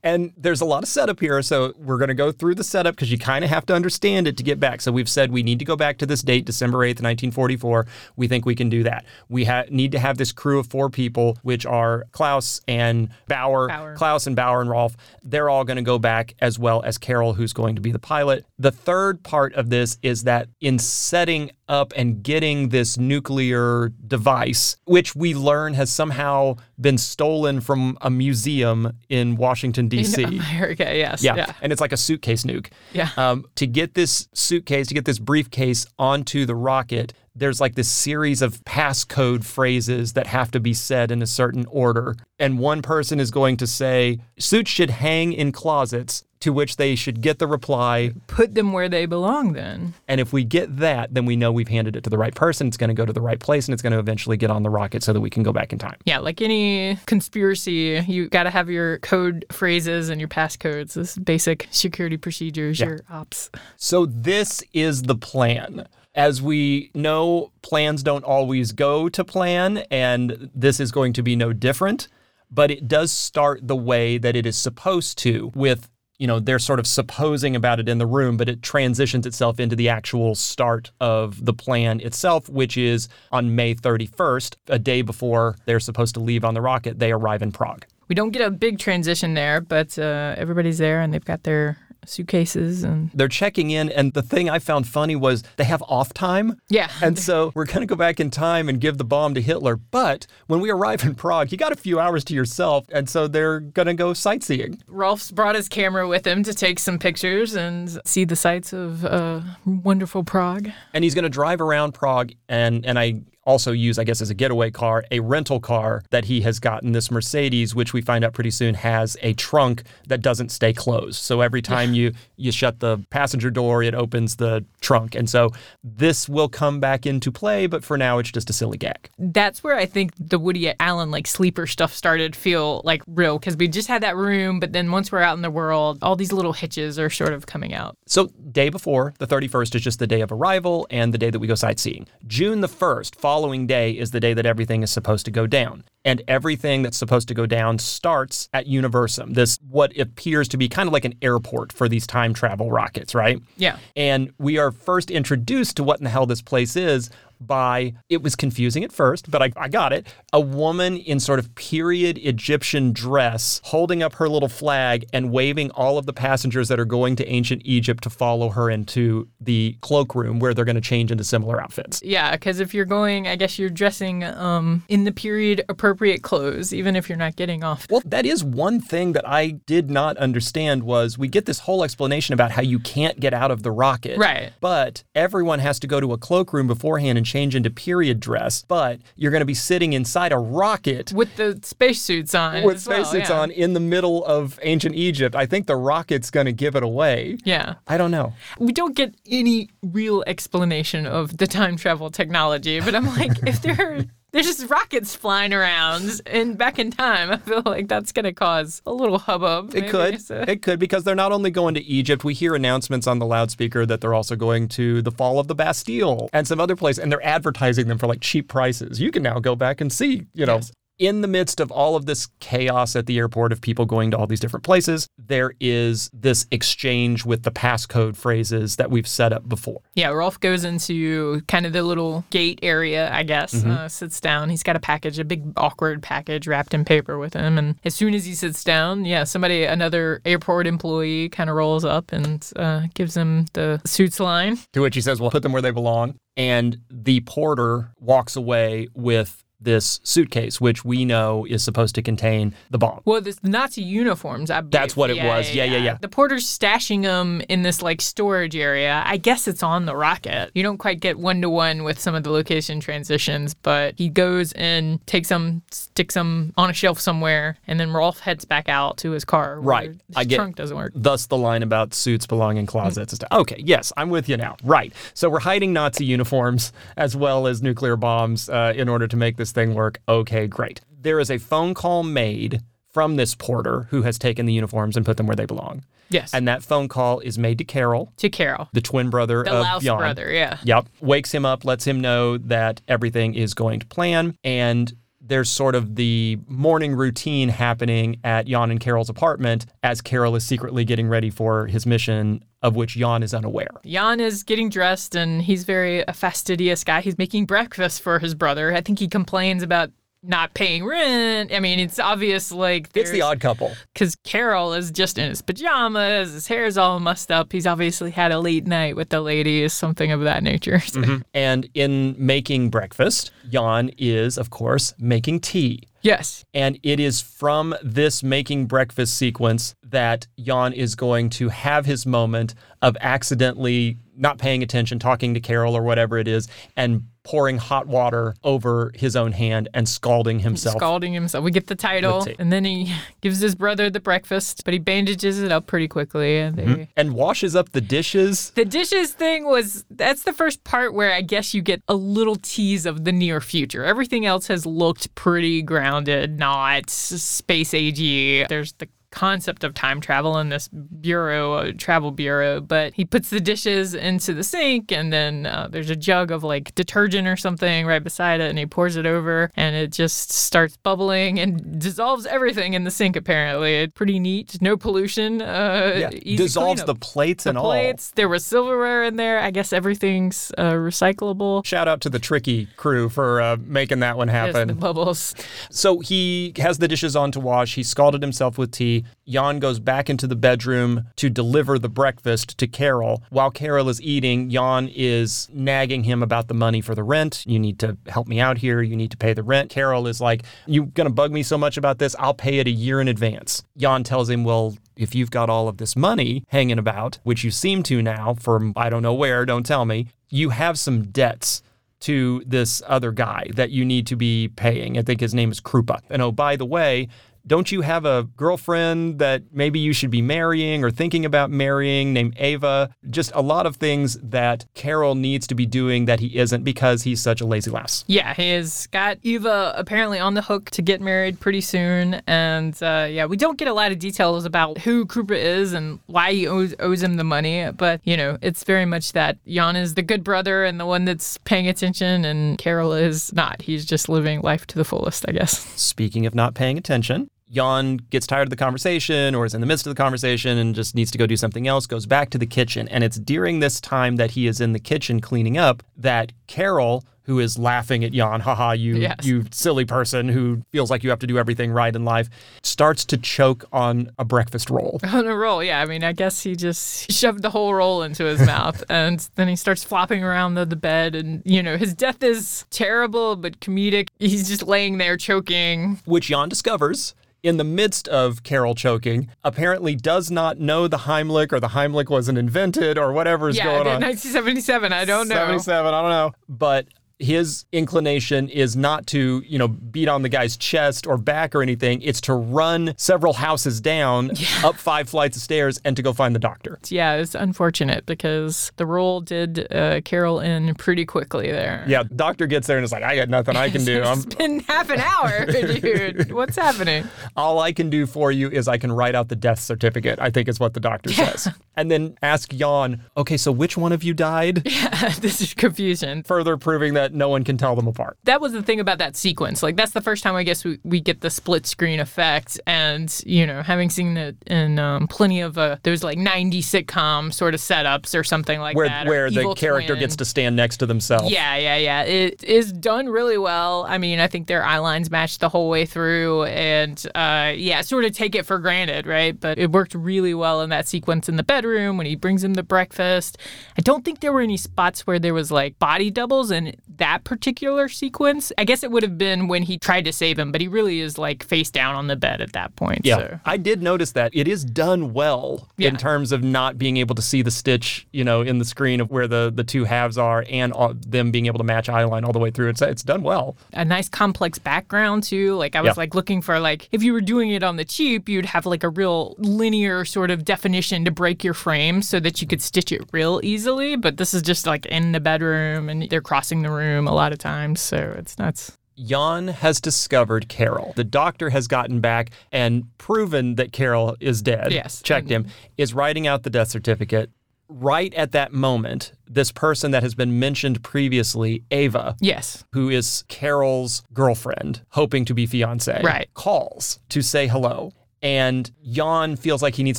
Speaker 1: And there's a lot of setup here. So we're going to go through the setup because you kind of have to understand it to get back. So we've said we need to go back to this date, December 8th, 1944. We think we can do that. We ha- need to have this crew of four people, which are Klaus and Bauer,
Speaker 4: Bauer.
Speaker 1: Klaus and Bauer and Rolf. They're all going to go back as well as Carol, who's going to be the pilot. The third part of this is that in setting up and getting this nuclear device, which we learn has somehow been stolen from a museum in Washington, D.C.
Speaker 4: In America, yes.
Speaker 1: Yeah.
Speaker 4: Yeah.
Speaker 1: And it's like a suitcase nuke.
Speaker 4: Yeah.
Speaker 1: Um, to get this suitcase, to get this briefcase onto the rocket, there's like this series of passcode phrases that have to be said in a certain order. And one person is going to say, suits should hang in closets, to which they should get the reply.
Speaker 4: Put them where they belong then.
Speaker 1: And if we get that, then we know we've handed it to the right person. It's going to go to the right place and it's going to eventually get on the rocket so that we can go back in time.
Speaker 4: Yeah, like any conspiracy, you got to have your code phrases and your passcodes. This is basic security procedures, your ops.
Speaker 1: So this is the plan. As we know, plans don't always go to plan, and this is going to be no different. But it does start the way that it is supposed to, with you know they're sort of supposing about it in the room, but it transitions itself into the actual start of the plan itself, which is on May 31st, a day before they're supposed to leave on the rocket. They arrive in Prague.
Speaker 4: We don't get a big transition there, but uh, everybody's there and they've got their suitcases and
Speaker 1: They're checking in, and the thing I found funny was they have off time.
Speaker 4: yeah.
Speaker 1: And so we're going to go back in time and give the bomb to Hitler. But when we arrive in Prague, you got a few hours to yourself. And so they're going to go sightseeing.
Speaker 4: Rolf's brought his camera with him to take some pictures and see the sights of uh, wonderful Prague.
Speaker 1: And he's going to drive around Prague. And, and I also use, I guess, as a getaway car, a rental car that he has gotten, this Mercedes, which we find out pretty soon has a trunk that doesn't stay closed. So every time you, you shut the passenger door, it opens the trunk. And so this will come back into play, but for now, it's just a silly gag.
Speaker 4: That's where I think the Woody Allen like sleeper stuff started feel like real because we just had that room, but then once we're out in the world, all these little hitches are sort of coming out.
Speaker 1: So, day before, the 31st is just the day of arrival and the day that we go sightseeing. June the 1st, following day, is the day that everything is supposed to go down. And everything that's supposed to go down starts at Universum, this what appears to be kind of like an airport for these time travel rockets, right?
Speaker 4: Yeah.
Speaker 1: And we are first introduced to what in the hell this place is by, it was confusing at first, but I, I got it. A woman in sort of period Egyptian dress holding up her little flag and waving all of the passengers that are going to ancient Egypt to follow her into the cloakroom where they're going to change into similar outfits.
Speaker 4: Yeah, because if you're going, I guess you're dressing um, in the period appropriate clothes, even if you're not getting off.
Speaker 1: Well, that is one thing that I did not understand was we get this whole explanation about how you can't get out of the rocket.
Speaker 4: Right.
Speaker 1: But everyone has to go to a cloakroom beforehand and change into period dress. But you're going to be sitting inside a rocket
Speaker 4: With the spacesuits on.
Speaker 1: with
Speaker 4: as well,
Speaker 1: spacesuits
Speaker 4: yeah.
Speaker 1: on in the middle of ancient Egypt. I think the rocket's going to give it away.
Speaker 4: Yeah.
Speaker 1: I don't know.
Speaker 4: We don't get any real explanation of the time travel technology, but I'm like, if there there's just rockets flying around and back in time, I feel like that's gonna cause a little hubbub.
Speaker 1: It
Speaker 4: maybe,
Speaker 1: could.
Speaker 4: so-
Speaker 1: It could because they're not only going to Egypt. We hear announcements on the loudspeaker that they're also going to the fall of the Bastille and some other place, and they're advertising them for like cheap prices. You can now go back and see, you know.
Speaker 4: Yes.
Speaker 1: In the midst of all of this chaos at the airport of people going to all these different places, there is this exchange with the passcode phrases that we've set up before.
Speaker 4: Yeah, Rolf goes into kind of the little gate area, I guess,
Speaker 1: Mm-hmm.
Speaker 4: uh, sits down. He's got a package, a big awkward package wrapped in paper with him. And as soon as he sits down, yeah, somebody, another airport employee kind of rolls up and uh, gives him the suits line.
Speaker 1: To which he says, Well, put them where they belong. And the porter walks away with this suitcase, which we know is supposed to contain the bomb.
Speaker 4: Well, this Nazi uniforms, I believe.
Speaker 1: That's what it was. Yeah, yeah, yeah.
Speaker 4: The porter's stashing them in this like storage area. I guess it's on the rocket. You don't quite get one to one with some of the location transitions, but he goes and takes them, sticks them on a shelf somewhere, and then Rolf heads back out to his car.
Speaker 1: Right.
Speaker 4: His
Speaker 1: I get-
Speaker 4: trunk doesn't work.
Speaker 1: Thus, the line about suits belong in closets and stuff. Okay, yes, I'm with you now. Right. So we're hiding Nazi uniforms as well as nuclear bombs uh, in order to make this thing work. Okay, great. There is a phone call made from this porter who has taken the uniforms and put them where they belong.
Speaker 4: Yes.
Speaker 1: And that phone call is made to Carol,
Speaker 4: to Carol,
Speaker 1: the twin brother
Speaker 4: the
Speaker 1: of
Speaker 4: Laos
Speaker 1: Jan.
Speaker 4: brother. Yeah.
Speaker 1: Yep. Wakes him up, lets him know that everything is going to plan. And there's sort of the morning routine happening at Jan and Carol's apartment as Carol is secretly getting ready for his mission, of which Jan is unaware.
Speaker 4: Jan is getting dressed and he's very a fastidious guy. He's making breakfast for his brother. I think he complains about not paying rent. I mean, it's obvious like
Speaker 1: It's the odd couple.
Speaker 4: because Carol is just in his pajamas, his hair's all mussed up. He's obviously had a late night with the ladies, something of that nature. So- *laughs* mm-hmm.
Speaker 1: And in making breakfast, Jan is, of course, making tea.
Speaker 4: Yes.
Speaker 1: And it is from this making breakfast sequence that Jan is going to have his moment of accidentally not paying attention, talking to Carol or whatever it is, and pouring hot water over his own hand and scalding himself.
Speaker 4: Scalding himself. We get the title, and then he *laughs* gives his brother the breakfast, but he bandages it up pretty quickly. And they, mm-hmm.
Speaker 1: and washes up the dishes.
Speaker 4: The dishes thing was that's the first part where I guess you get a little tease of the near future. Everything else has looked pretty grounded, not space agey. There's the concept of time travel in this bureau, travel bureau, but he puts the dishes into the sink and then uh, there's a jug of like detergent or something right beside it and he pours it over and it just starts bubbling and dissolves everything in the sink apparently. It's pretty neat. No pollution. Uh, easy
Speaker 1: Dissolves
Speaker 4: cleanup
Speaker 1: the plates
Speaker 4: the
Speaker 1: and
Speaker 4: plates. There was silverware in there. I guess everything's uh, recyclable.
Speaker 1: Shout out to the tricky crew for uh, making that one happen.
Speaker 4: Yes, the bubbles.
Speaker 1: So he has the dishes on to wash. He scalded himself with tea. Jan goes back into the bedroom to deliver the breakfast to Carol. While Carol is eating, Jan is nagging him about the money for the rent. You need to help me out here. You need to pay the rent. Carol is like, You're gonna bug me so much about this? I'll pay it a year in advance. Jan tells him, Well, if you've got all of this money hanging about, which you seem to now from I don't know where, don't tell me, you have some debts to this other guy that you need to be paying. I think his name is Krupa. And oh, by the way, don't you have a girlfriend that maybe you should be marrying or thinking about marrying named Ava? Just a lot of things that Carol needs to be doing that he isn't because he's such a lazy louse.
Speaker 4: Yeah, he has got Eva apparently on the hook to get married pretty soon. And uh, yeah, we don't get a lot of details about who Krupa is and why he owes, owes him the money. But, you know, it's very much that Jan is the good brother and the one that's paying attention, and Carol is not. He's just living life to the fullest, I guess.
Speaker 1: Speaking of not paying attention, Jan gets tired of the conversation or is in the midst of the conversation and just needs to go do something else, goes back to the kitchen. And it's during this time that he is in the kitchen cleaning up that Carol, who is laughing at Jan, haha, you
Speaker 4: Yes.
Speaker 1: you silly person who feels like you have to do everything right in life, starts to choke on a breakfast roll. *laughs*
Speaker 4: On a roll, yeah. I mean, I guess he just shoved the whole roll into his mouth, *laughs* and then he starts flopping around the, the bed, and you know his death is terrible but comedic. He's just laying there choking.
Speaker 1: which Jan discovers in the midst of Carol choking, apparently does not know the Heimlich or the Heimlich wasn't invented or whatever is
Speaker 4: yeah,
Speaker 1: going on.
Speaker 4: 1977. I don't know.
Speaker 1: 77, I don't know. But his inclination is not to, you know, beat on the guy's chest or back or anything. It's to run several houses down, *laughs* up five flights of stairs, and to go find the doctor.
Speaker 4: Yeah, it's unfortunate because the roll did uh, Carol in pretty quickly there.
Speaker 1: Yeah, doctor gets there and is like, I got nothing I can do. *laughs* I'm,
Speaker 4: It's been half an hour, *laughs* dude. What's happening?
Speaker 1: all I can do for you is I can write out the death certificate, I think is what the doctor says. And then ask Jan, okay, so which one of you died?
Speaker 4: Yeah, this is confusion.
Speaker 1: Further proving that no one can tell them apart.
Speaker 4: that was the thing about that sequence. Like that's the first time I guess we, we get the split screen effect, and you know, having seen it in um, plenty of uh, those like '90s sitcom sort of setups or something like
Speaker 1: Where
Speaker 4: that,
Speaker 1: where the character
Speaker 4: Twin.
Speaker 1: gets to stand next to themselves.
Speaker 4: Yeah, yeah, yeah. It is done really well. I mean, I think their eye lines matched the whole way through, and uh, yeah, sort of take it for granted, right? But it worked really well in that sequence in the bedroom when he brings him the breakfast. I don't think there were any spots where there was like body doubles in that particular sequence. I guess it would have been when he tried to save him, but he really is like face down on the bed at that point.
Speaker 1: Yeah,
Speaker 4: So.
Speaker 1: I did notice that it is done well
Speaker 4: Yeah.
Speaker 1: in terms of not being able to see the stitch, you know, in the screen of where the the two halves are, and all, them being able to match eye line all the way through. It's it's done well.
Speaker 4: a nice complex background too. Like I was
Speaker 1: Yeah.
Speaker 4: like looking for like if you were doing it on the cheap, you'd have like a real linear sort of definition to break your frame so that you could stitch it real easily. But this is just like in the bedroom and they're crossing the room a lot of times, so it's nuts.
Speaker 1: Jan has discovered Carol. The doctor has gotten back and proven that Carol is dead.
Speaker 4: Yes.
Speaker 1: Checked him, is writing out the death certificate. Right at that moment, this person that has been mentioned previously, Ava,
Speaker 4: Yes.
Speaker 1: who is Carol's girlfriend, hoping to be fiance,
Speaker 4: Right.
Speaker 1: calls to say hello. And Jan feels like he needs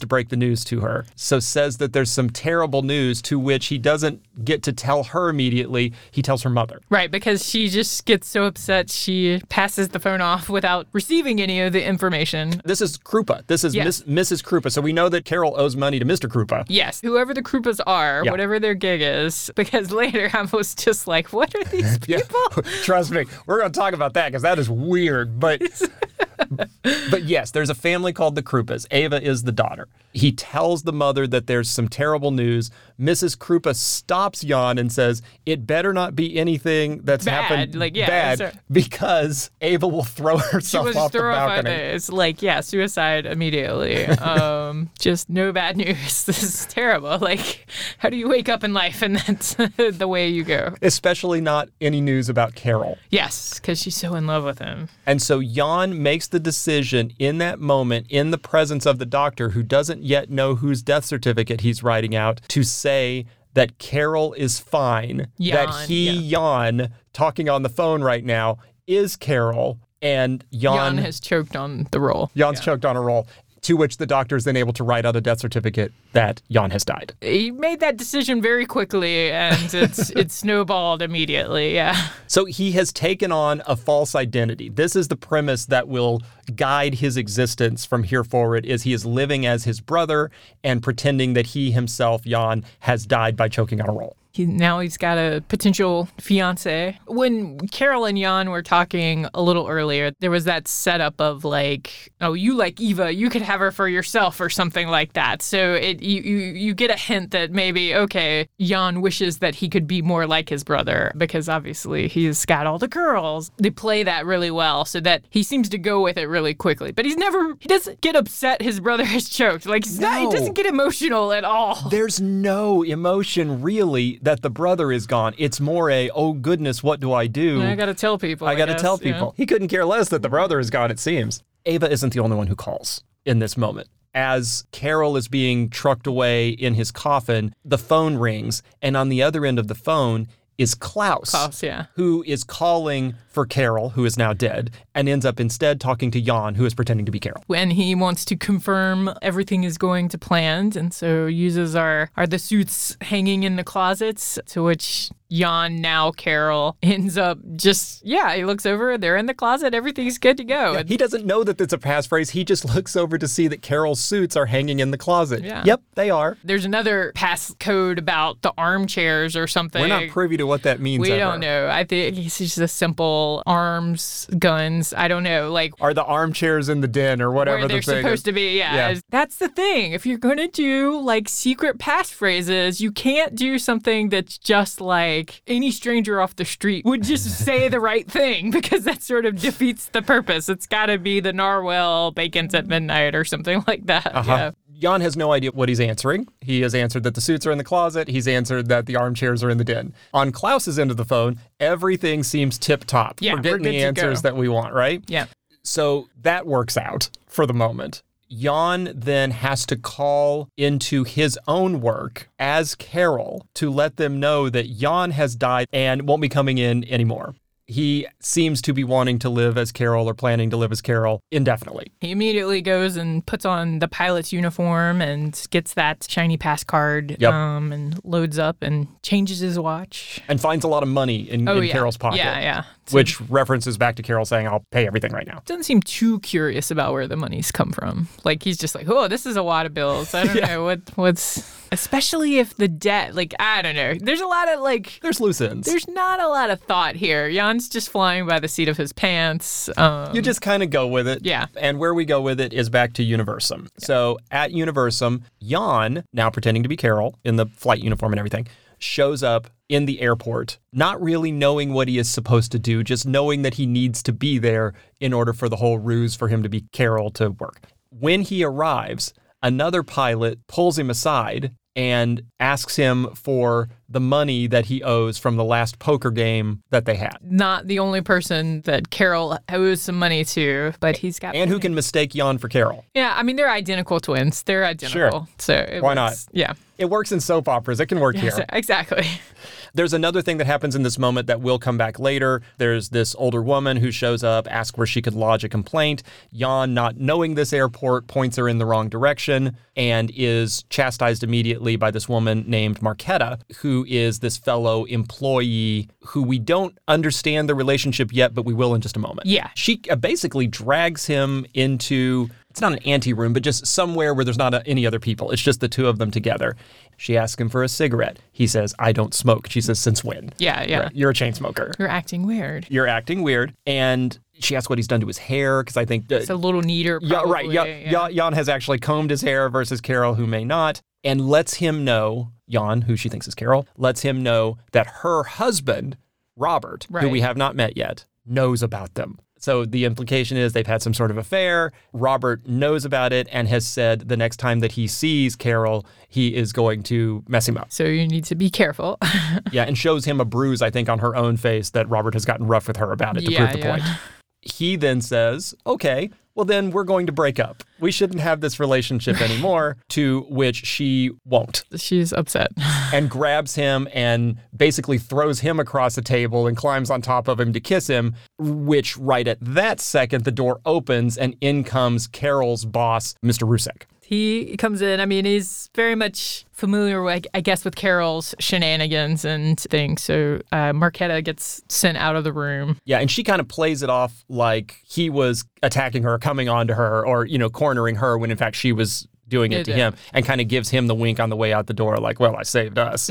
Speaker 1: to break the news to her. So says that there's some terrible news to which he doesn't get to tell her immediately. He tells her mother.
Speaker 4: Right, because she just gets so upset she passes the phone off without receiving any of the information.
Speaker 1: This is Krupa. This is
Speaker 4: Yes.
Speaker 1: Miss, Mrs. Krupa. So we know that Carol owes money to Mr. Krupa.
Speaker 4: Yes, whoever the Krupas are,
Speaker 1: Yeah.
Speaker 4: whatever their gig is, because *laughs* later I was just like, what are these *laughs* people? *laughs*
Speaker 1: Trust me, we're going to talk about that because that is weird. But but yes, there's a family called the Krupas. Ava is the daughter. He tells the mother that there's some terrible news. Mrs. Krupa stops Jan and says, "It better not be anything that's
Speaker 4: Bad,
Speaker 1: happened
Speaker 4: like, yeah,
Speaker 1: bad because Ava will throw *laughs*
Speaker 4: She
Speaker 1: herself
Speaker 4: was
Speaker 1: off the
Speaker 4: thrown off by
Speaker 1: balcony."
Speaker 4: It's like, yeah, suicide immediately. *laughs* um, just no bad news. *laughs* This is terrible. Like, how do you wake up in life and that's the way you go?
Speaker 1: Especially not any news about Carol.
Speaker 4: Yes, because she's so in love with him.
Speaker 1: And so Jan makes the decision in that moment, in the presence of the doctor who doesn't yet know whose death certificate he's writing out, to say that Carol is fine. that
Speaker 4: Jan,
Speaker 1: he, Jan, talking on the phone right now, is Carol. And Jan,
Speaker 4: Jan has choked on the roll.
Speaker 1: Jan's choked on a roll. To which the doctor is then able to write out a death certificate that Jan has died.
Speaker 4: He made that decision very quickly, and *laughs* it's it snowballed immediately. Yeah.
Speaker 1: So he has taken on a false identity. This is the premise that will guide his existence from here forward is he is living as his brother and pretending that he himself, Jan, has died by choking on a roll.
Speaker 4: He, now he's got a potential fiance. When Carol and Jan were talking a little earlier, there was that setup of like, oh, you like Eva, you could have her for yourself or something like that. So it you you, you get a hint that maybe okay, Jan wishes that he could be more like his brother because obviously he's got all the girls. They play that really well so that he seems to go with it really quickly. But he's never he doesn't get upset his brother has choked. Like he's not, he doesn't get emotional at all.
Speaker 1: There's no emotion really that the brother is gone. It's more a, oh goodness, what do I do?
Speaker 4: I gotta tell people.
Speaker 1: I got to
Speaker 4: guess,
Speaker 1: tell people. He couldn't care less that the brother is gone, it seems. Ava isn't the only one who calls in this moment. As Carol is being trucked away in his coffin, the phone rings, and on the other end of the phone is Klaus,
Speaker 4: Klaus, yeah.
Speaker 1: who is calling for Carol, who is now dead, and ends up instead talking to Jan, who is pretending to be Carol.
Speaker 4: when he wants to confirm everything is going to plan and so uses our are the suits hanging in the closets to which Jan now Carol *laughs* ends up just yeah he looks over they're in the closet everything's good to go And
Speaker 1: He doesn't know that it's a passphrase. He just *laughs* looks over to see that Carol's suits are hanging in the closet.
Speaker 4: Yeah.
Speaker 1: Yep, they are.
Speaker 4: there's another pass code about the armchairs or something
Speaker 1: We're not privy to what that means.
Speaker 4: we
Speaker 1: ever.
Speaker 4: don't know I think it's just a simple arms guns I don't know like
Speaker 1: Are the armchairs in the den or whatever
Speaker 4: they're
Speaker 1: the
Speaker 4: supposed
Speaker 1: is?
Speaker 4: to be. Yeah.
Speaker 1: Yeah.
Speaker 4: That's the thing. If you're going to do like secret passphrases, you can't do something that's just like any stranger off the street would just *laughs* say the right thing because that sort of defeats the purpose. It's got to be the Narwhal bacon's at midnight or something *laughs* like that.
Speaker 1: Uh-huh.
Speaker 4: Yeah.
Speaker 1: Jan has no idea what he's answering. He has answered that the suits are in the closet. He's answered that the armchairs are in the den. On Klaus's end of the phone, everything seems tip top.
Speaker 4: Yeah,
Speaker 1: we're
Speaker 4: we're
Speaker 1: getting
Speaker 4: good
Speaker 1: the answers
Speaker 4: go.
Speaker 1: that we want, right?
Speaker 4: Yeah.
Speaker 1: So that works out for the moment. Jan then has to call into his own work as Carol to let them know that Jan has died and won't be coming in anymore. He seems to be wanting to live as Carol or planning to live as Carol indefinitely.
Speaker 4: He immediately goes and puts on the pilot's uniform and gets that shiny pass card
Speaker 1: Yep.
Speaker 4: um, and loads up and changes his watch.
Speaker 1: and finds a lot of money in,
Speaker 4: Oh,
Speaker 1: in
Speaker 4: yeah.
Speaker 1: Carol's pocket.
Speaker 4: Yeah, yeah. So
Speaker 1: Which references back to Carol saying, I'll pay everything right now.
Speaker 4: doesn't seem too curious about where the money's come from. Like he's just like, oh, this is a lot of bills. I don't *laughs*
Speaker 1: Yeah.
Speaker 4: know what what's especially if the debt. Like I don't know. There's a lot of like.
Speaker 1: There's loose ends.
Speaker 4: There's not a lot of thought here. Jan's just flying by the seat of his pants. Um,
Speaker 1: you just kind of go with it.
Speaker 4: Yeah.
Speaker 1: And where we go with it is back to Universum. So at Universum, Jan, now pretending to be Carol in the flight uniform and everything, shows up in the airport, not really knowing what he is supposed to do, just knowing that he needs to be there in order for the whole ruse for him to be Carol to work. When he arrives, another pilot pulls him aside and asks him for the money that he owes from the last poker game that they had.
Speaker 4: not the only person that Carol owes some money to, but he's got.
Speaker 1: And who can mistake Jan for Carol?
Speaker 4: Yeah, I mean they're identical twins. They're identical. Sure. So
Speaker 1: Why not?
Speaker 4: Yeah.
Speaker 1: It works in soap operas. It can work here.
Speaker 4: Exactly.
Speaker 1: There's another thing that happens in this moment that will come back later. There's this older woman who shows up, asks where she could lodge a complaint. Jan, not knowing this airport, points her in the wrong direction and is chastised immediately by this woman named Marquetta, who is this fellow employee who we don't understand the relationship yet, but we will in just a moment.
Speaker 4: Yeah.
Speaker 1: She uh, basically drags him into it's not an anteroom, but just somewhere where there's not any other people. It's just the two of them together. She asks him for a cigarette. He says, I don't smoke. She says, Since when?
Speaker 4: Yeah, yeah.
Speaker 1: Right, You're a chain smoker.
Speaker 4: You're acting weird.
Speaker 1: You're acting weird. And she asks what he's done to his hair, because I think. uh,
Speaker 4: It's a little neater.
Speaker 1: yeah, right.
Speaker 4: probably,
Speaker 1: Yeah,
Speaker 4: yeah.
Speaker 1: Ja- Jan has actually combed his hair versus Carol, who may not, and lets him know, Jan, who she thinks is Carol, lets him know that her husband, Robert, who we have not met yet, knows about them. So the implication is they've had some sort of affair. Robert knows about it and has said the next time that he sees Carol, he is going to mess him up.
Speaker 4: So you need to be careful. *laughs*
Speaker 1: Yeah, and shows him a bruise, I think, on her own face that Robert has gotten rough with her about it to
Speaker 4: Yeah,
Speaker 1: prove the
Speaker 4: yeah.
Speaker 1: point. He then says, Okay, well, then we're going to break up. We shouldn't have this relationship *laughs* anymore. to which she won't
Speaker 4: She's upset. *laughs*
Speaker 1: and grabs him and basically throws him across the table and climbs on top of him to kiss him. Which, right at that second, the door opens and in comes Carol's boss, Mr. Rusek.
Speaker 4: He comes in. I mean, he's very much familiar, I I guess, with Carol's shenanigans and things. So uh, Marquetta gets sent out of the room.
Speaker 1: Yeah, and she kind of plays it off like he was attacking her, coming onto her, or, you know, cornering her when in fact she was doing it to him and kind of gives him the wink on the way out the door, like, well, I saved us.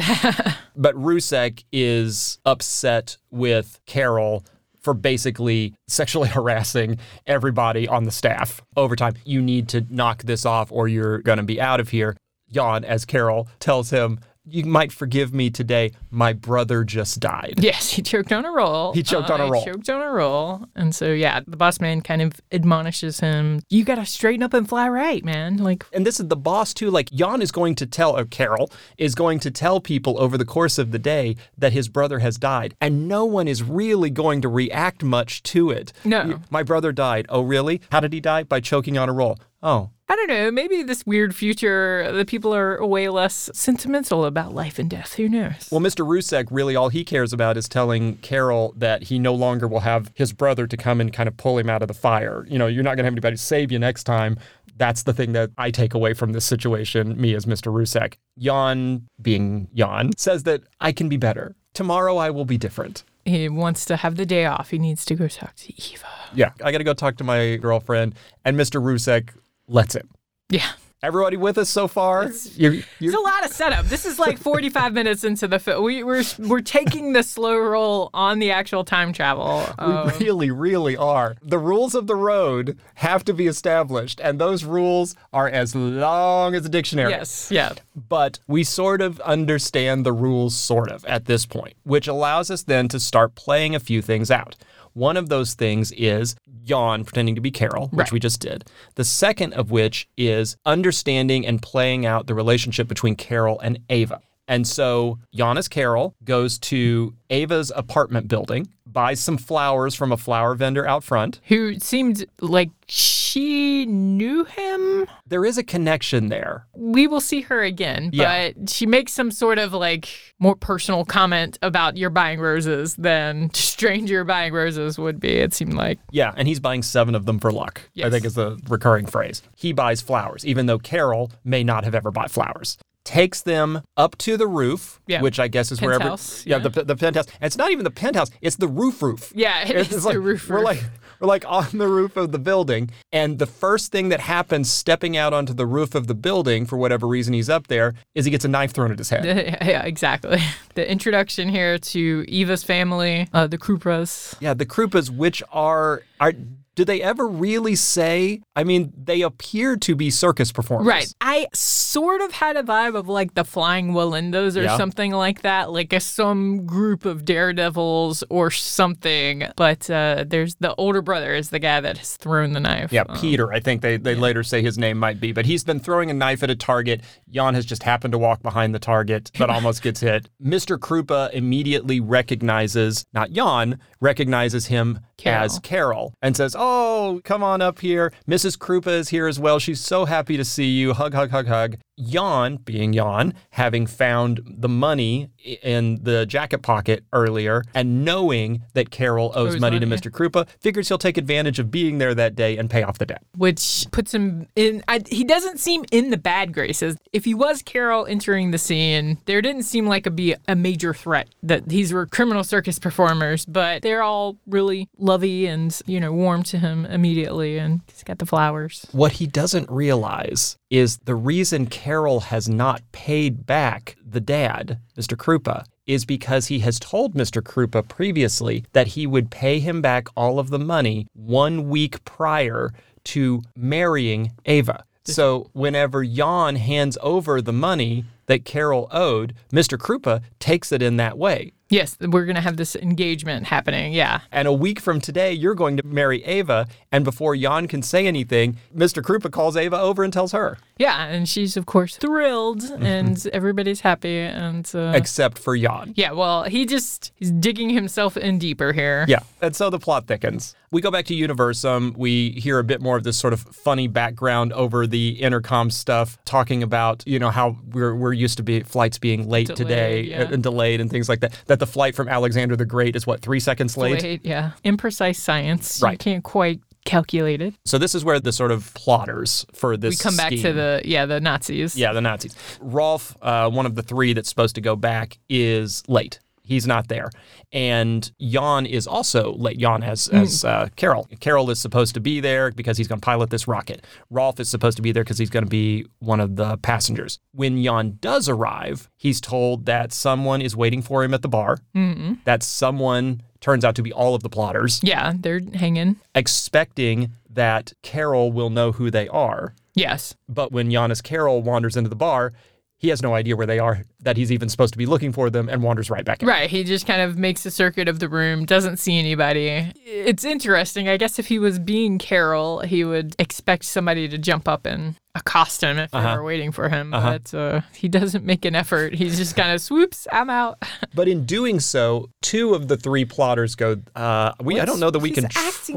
Speaker 1: *laughs* but Rusek is upset with Carol for basically sexually *laughs* harassing everybody on the staff over time. You need to knock this off or you're going to be out of here. Jan, as Carol tells him, you might forgive me today. My brother just died.
Speaker 4: Yes, he choked on a roll.
Speaker 1: He choked on a uh,
Speaker 4: he
Speaker 1: roll.
Speaker 4: choked on a roll. And so, yeah, the boss man kind of admonishes him, you got to straighten up and fly right, man. Like,
Speaker 1: and this is the boss too. Like Jan is going to tell, or Carol is going to tell people over the course of the day that his brother has died, and no one is really going to react much to it.
Speaker 4: No.
Speaker 1: My brother died. Oh, really? How did he die? By choking on a roll. Oh,
Speaker 4: I don't know, maybe this weird future, the people are way less sentimental about life and death. Who knows?
Speaker 1: well, Mr. Rusek really all he cares about is telling Carol that he no longer will have his brother to come and kind of pull him out of the fire. You know, you're not going to have anybody to save you next time. That's the thing that I take away from this situation, me as Mr. Rusek. Jan, being Jan, says that I can be better. Tomorrow I will be different.
Speaker 4: he wants to have the day off. He needs to go talk to Eva.
Speaker 1: Yeah, I got to go talk to my girlfriend, and Mr. Rusek lets him.
Speaker 4: Yeah.
Speaker 1: Everybody with us so far? You're,
Speaker 4: It's
Speaker 1: you're,
Speaker 4: a lot of setup. This is like 45 *laughs* minutes into the film. We, we're we're taking the slow roll on the actual time travel. Um,
Speaker 1: we really, really are. The rules of the road have to be established, and those rules are as long as a dictionary.
Speaker 4: yes, yeah.
Speaker 1: But we sort of understand the rules, sort of, at this point, which allows us then to start playing a few things out. One of those things is Jan pretending to be Carol, which
Speaker 4: Right.
Speaker 1: we just did. The second of which is understanding and playing out the relationship between Carol and Ava. And so Jan as Carol goes to Ava's apartment building, buys some flowers from a flower vendor out front.
Speaker 4: Who seemed like she knew him.
Speaker 1: There is a connection there.
Speaker 4: We will see her again,
Speaker 1: Yeah.
Speaker 4: but she makes some sort of like more personal comment about you're buying roses than stranger buying roses would be. It seemed like.
Speaker 1: Yeah, and he's buying seven of them for luck. I think is the recurring phrase. He buys flowers, even though Carol may not have ever bought flowers. Takes them up to the roof,
Speaker 4: Yeah.
Speaker 1: which I guess is wherever. Yeah,
Speaker 4: yeah.
Speaker 1: the, the penthouse. And it's not even the penthouse; it's the roof roof.
Speaker 4: Yeah, it *laughs*
Speaker 1: It's
Speaker 4: is
Speaker 1: like,
Speaker 4: the roof.
Speaker 1: We're
Speaker 4: roof.
Speaker 1: like we're like on the roof of the building, and the first thing that happens stepping out onto the roof of the building for whatever reason he's up there is he gets a knife thrown at his head. *laughs*
Speaker 4: yeah, exactly. *laughs* The introduction here to Eva's family, uh, the Krupas.
Speaker 1: Yeah, the Krupas, which are are do they ever really say? I mean, they appear to be circus performers.
Speaker 4: Right. I sort of had a vibe of like the Flying Wallendas or
Speaker 1: Yeah.
Speaker 4: something like that, like a, some group of daredevils or something. But uh, there's the older brother is the guy that has thrown the knife.
Speaker 1: Yeah,
Speaker 4: Um,
Speaker 1: Peter, I think they, they later say his name might be, but he's been throwing a knife at a target. Jan has just happened to walk behind the target, but *laughs* almost gets hit. Mr. Krupa immediately recognizes, not Jan, recognizes him
Speaker 4: Carol.
Speaker 1: as Carol and says, Oh, come on up here. Mrs. Krupa is here as well. She's so happy to see you. Hug, hug, hug, hug. Jan, being Jan, having found the money in the jacket pocket earlier and knowing that Carol owes money to Mr. Krupa, figures he'll take advantage of being there that day and pay off the debt.
Speaker 4: which puts him in. I, he doesn't seem in the bad graces. If he was Carol entering the scene, there didn't seem like a be a major threat that these were criminal circus performers, but they're all really lovey and you know warm to him immediately, and he's got the flowers.
Speaker 1: What he doesn't realize is the reason Carol has not paid back the dad, Mr. Krupa, is because he has told Mr. Krupa previously that he would pay him back all of the money one week prior to marrying Ava. So whenever Jan hands over the money that Carol owed, Mr. Krupa takes it in that way.
Speaker 4: Yes, we're going to have this engagement happening. Yeah.
Speaker 1: And a week from today, you're going to marry Ava. And before Jan can say anything, Mr. Krupa calls Ava over and tells her.
Speaker 4: Yeah, and she's of course thrilled, and everybody's happy, and uh,
Speaker 1: Except for Jan.
Speaker 4: yeah. Well, he just he's digging himself in deeper here.
Speaker 1: Yeah. And so the plot thickens. We go back to Universum. We hear a bit more of this sort of funny background over the intercom stuff, talking about, you know, how we're, we're used to be flights being late
Speaker 4: Delayed,
Speaker 1: today
Speaker 4: yeah.
Speaker 1: and delayed and things like that. That the flight from Alexander the Great is what, three seconds late?
Speaker 4: Wait, yeah. Imprecise science. You
Speaker 1: Right.
Speaker 4: can't quite calculate it.
Speaker 1: So this is where the sort of plotters for this
Speaker 4: We come back to the yeah the Nazis.
Speaker 1: Yeah, the Nazis. Rolf, uh, one of the three that's supposed to go back, is late. He's not there. And Jan is also late. Jan as, as uh, Carol. Carol is supposed to be there because he's going to pilot this rocket. Rolf is supposed to be there because he's going to be one of the passengers. When Jan does arrive, he's told that someone is waiting for him at the bar. Mm-hmm. That someone turns out to be all of the plotters,
Speaker 4: Yeah, they're hanging.
Speaker 1: expecting that Carol will know who they are.
Speaker 4: Yes.
Speaker 1: But when Jan as Carol wanders into the bar, he has no idea where they are, that he's even supposed to be looking for them, and wanders right back in.
Speaker 4: Right. He just kind of makes a circuit of the room, doesn't see anybody. It's interesting. I guess if he was being Carol, he would expect somebody to jump up and accost him if they were waiting for him. But uh, he doesn't make an effort. He's just kind of swoops, I'm out. *laughs*
Speaker 1: But in doing so, two of the three plotters go, uh, we, I don't know that we can trust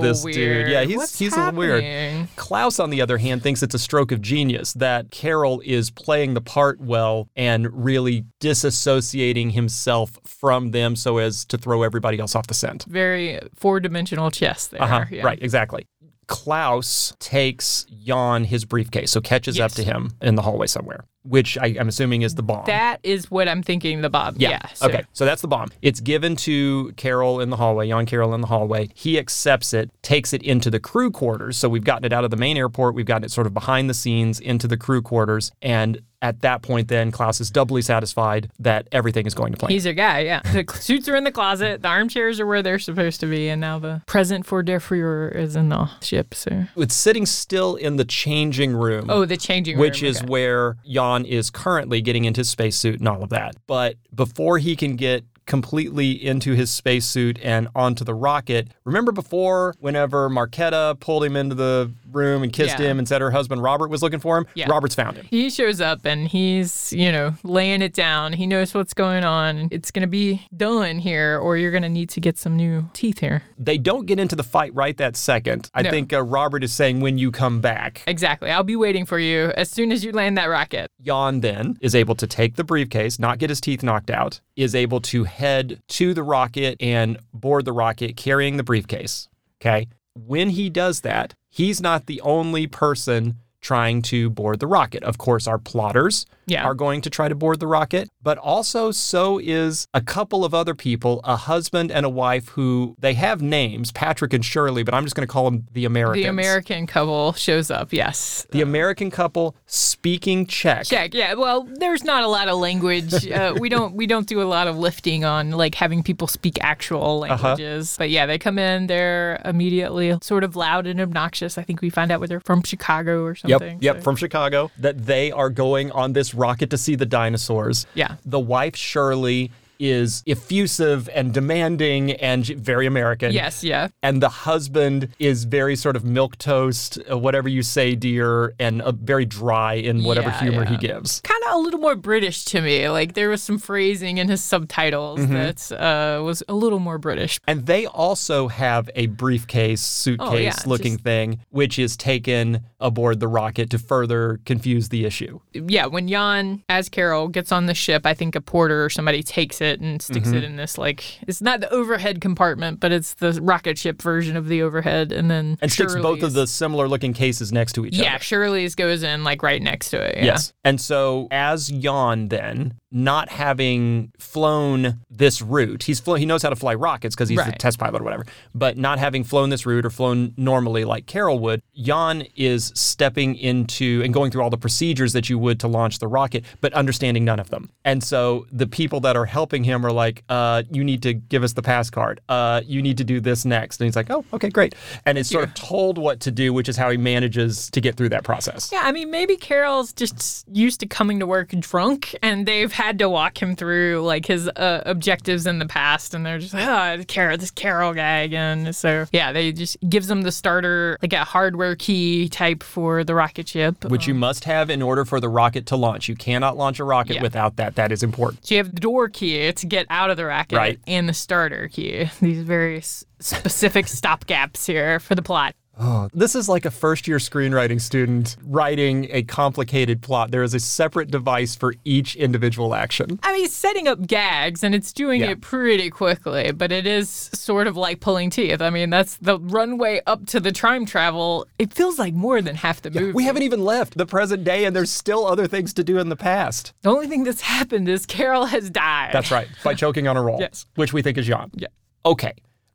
Speaker 1: this
Speaker 4: weird.
Speaker 1: dude. Yeah, he's,
Speaker 4: What's
Speaker 1: he's a little weird. Klaus, on the other hand, thinks it's a stroke of genius that Carol is playing the part well and really disassociating himself from them so as to throw everybody else off the scent.
Speaker 4: Very four dimensional chess there.
Speaker 1: Uh-huh.
Speaker 4: Yeah.
Speaker 1: Right, exactly. Klaus takes Jan his briefcase, so catches up to him in the hallway somewhere, which I, I'm assuming is the bomb.
Speaker 4: That is what I'm thinking the bomb. Yeah. so-
Speaker 1: okay. So that's the bomb. It's given to Carol in the hallway, Jan Carol in the hallway. He accepts it, takes it into the crew quarters. So we've gotten it out of the main airport. We've gotten it sort of behind the scenes into the crew quarters. And at that point, then Klaus is doubly satisfied that everything is going to plan.
Speaker 4: He's a guy, yeah. The suits are in the closet, the armchairs are where they're supposed to be, and now the present for Der Fuhrer is in the ship. So,
Speaker 1: it's sitting still in the changing room.
Speaker 4: oh, the changing room.
Speaker 1: which is
Speaker 4: okay.
Speaker 1: where Jan is currently getting into his spacesuit and all of that. But before he can get completely into his spacesuit and onto the rocket, remember before whenever Marquetta pulled him into the room and kissed
Speaker 4: Yeah.
Speaker 1: him and said her husband Robert was looking for him?
Speaker 4: Yeah.
Speaker 1: Robert's found him.
Speaker 4: He shows up and he's, you know, laying it down. He knows what's going on. It's going to be done here, or you're going to need to get some new teeth here.
Speaker 1: They don't get into the fight right that second. I
Speaker 4: No.
Speaker 1: think uh, Robert is saying when you come back.
Speaker 4: Exactly. I'll be waiting for you as soon as you land that rocket.
Speaker 1: Jan then is able to take the briefcase, not get his teeth knocked out, is able to head to the rocket and board the rocket carrying the briefcase. Okay. When he does that, he's not the only person trying to board the rocket. Of course, our plotters
Speaker 4: Yeah.
Speaker 1: are going to try to board the rocket, but also so is a couple of other people, a husband and a wife who they have names, Patrick and Shirley, but I'm just going to call them the Americans.
Speaker 4: The American couple shows up, yes.
Speaker 1: The American couple speaking Czech.
Speaker 4: Check. Yeah. Well, there's not a lot of language. Uh, *laughs* we don't we don't do a lot of lifting on like having people speak actual
Speaker 1: Uh-huh.
Speaker 4: languages. But yeah, they come in. They're immediately sort of loud and obnoxious. I think we find out whether they're from Chicago or
Speaker 1: Yep,
Speaker 4: something.
Speaker 1: yep,
Speaker 4: so-
Speaker 1: from Chicago. That they are going on this rocket to see the dinosaurs.
Speaker 4: Yeah.
Speaker 1: The wife, Shirley, is effusive and demanding and very American.
Speaker 4: Yes. Yeah.
Speaker 1: And the husband is very sort of milk toast, uh, whatever you say, dear, and uh, very dry in whatever
Speaker 4: Yeah,
Speaker 1: humor he gives.
Speaker 4: Kind of a little more British to me. Like there was some phrasing in his subtitles
Speaker 1: Mm-hmm.
Speaker 4: that uh, was a little more British.
Speaker 1: And they also have a briefcase, suitcase looking
Speaker 4: Oh, just-
Speaker 1: thing, which is taken aboard the rocket to further confuse the issue.
Speaker 4: yeah, when Jan, as Carol, gets on the ship, I think a porter or somebody takes it and sticks
Speaker 1: Mm-hmm.
Speaker 4: it in this like it's not the overhead compartment, but it's the rocket ship version of the overhead, and then
Speaker 1: And sticks both of the similar looking cases next to each other.
Speaker 4: yeah, Shirley's goes in like right next to it. Yeah.
Speaker 1: Yes. And so as Jan then, not having flown this route, he's flo- he knows how to fly rockets because he's a test pilot or whatever. But not having flown this route or flown normally like Carol would, Jan is stepping into and going through all the procedures that you would to launch the rocket, but understanding none of them. And so the people that are helping him are like, uh, you need to give us the pass card. Uh, you need to do this next. And he's like, oh, okay, great. And it's sort of told what to do, which is how he manages to get through that process.
Speaker 4: Yeah, I mean, maybe Carol's just used to coming to work drunk, and they've had to walk him through like his uh, objectives in the past, and they're just like, oh, Carol, this Carol guy again. So yeah, they just gives him the starter, like a hardware key type for the rocket ship.
Speaker 1: Which you must have in order for the rocket to launch. You cannot launch a rocket
Speaker 4: Yeah.
Speaker 1: without that. That is important.
Speaker 4: So you have the door key to get out of the racket
Speaker 1: Right.
Speaker 4: and the starter key. These very s- specific *laughs* stopgaps here for the plot. Oh.
Speaker 1: This is like a first year screenwriting student writing a complicated plot. There is a separate device for each individual action.
Speaker 4: I mean, it's setting up gags and it's doing
Speaker 1: Yeah.
Speaker 4: it pretty quickly, but it is sort of like pulling teeth. I mean, that's the runway up to the time travel. It feels like more than half the movie.
Speaker 1: We haven't even left the present day, and there's still other things to do in the past.
Speaker 4: The only thing that's happened is Carol has died.
Speaker 1: That's right, by *laughs* choking on a roll,
Speaker 4: Yes.
Speaker 1: which we think is Jan.
Speaker 4: Yeah.
Speaker 1: Okay,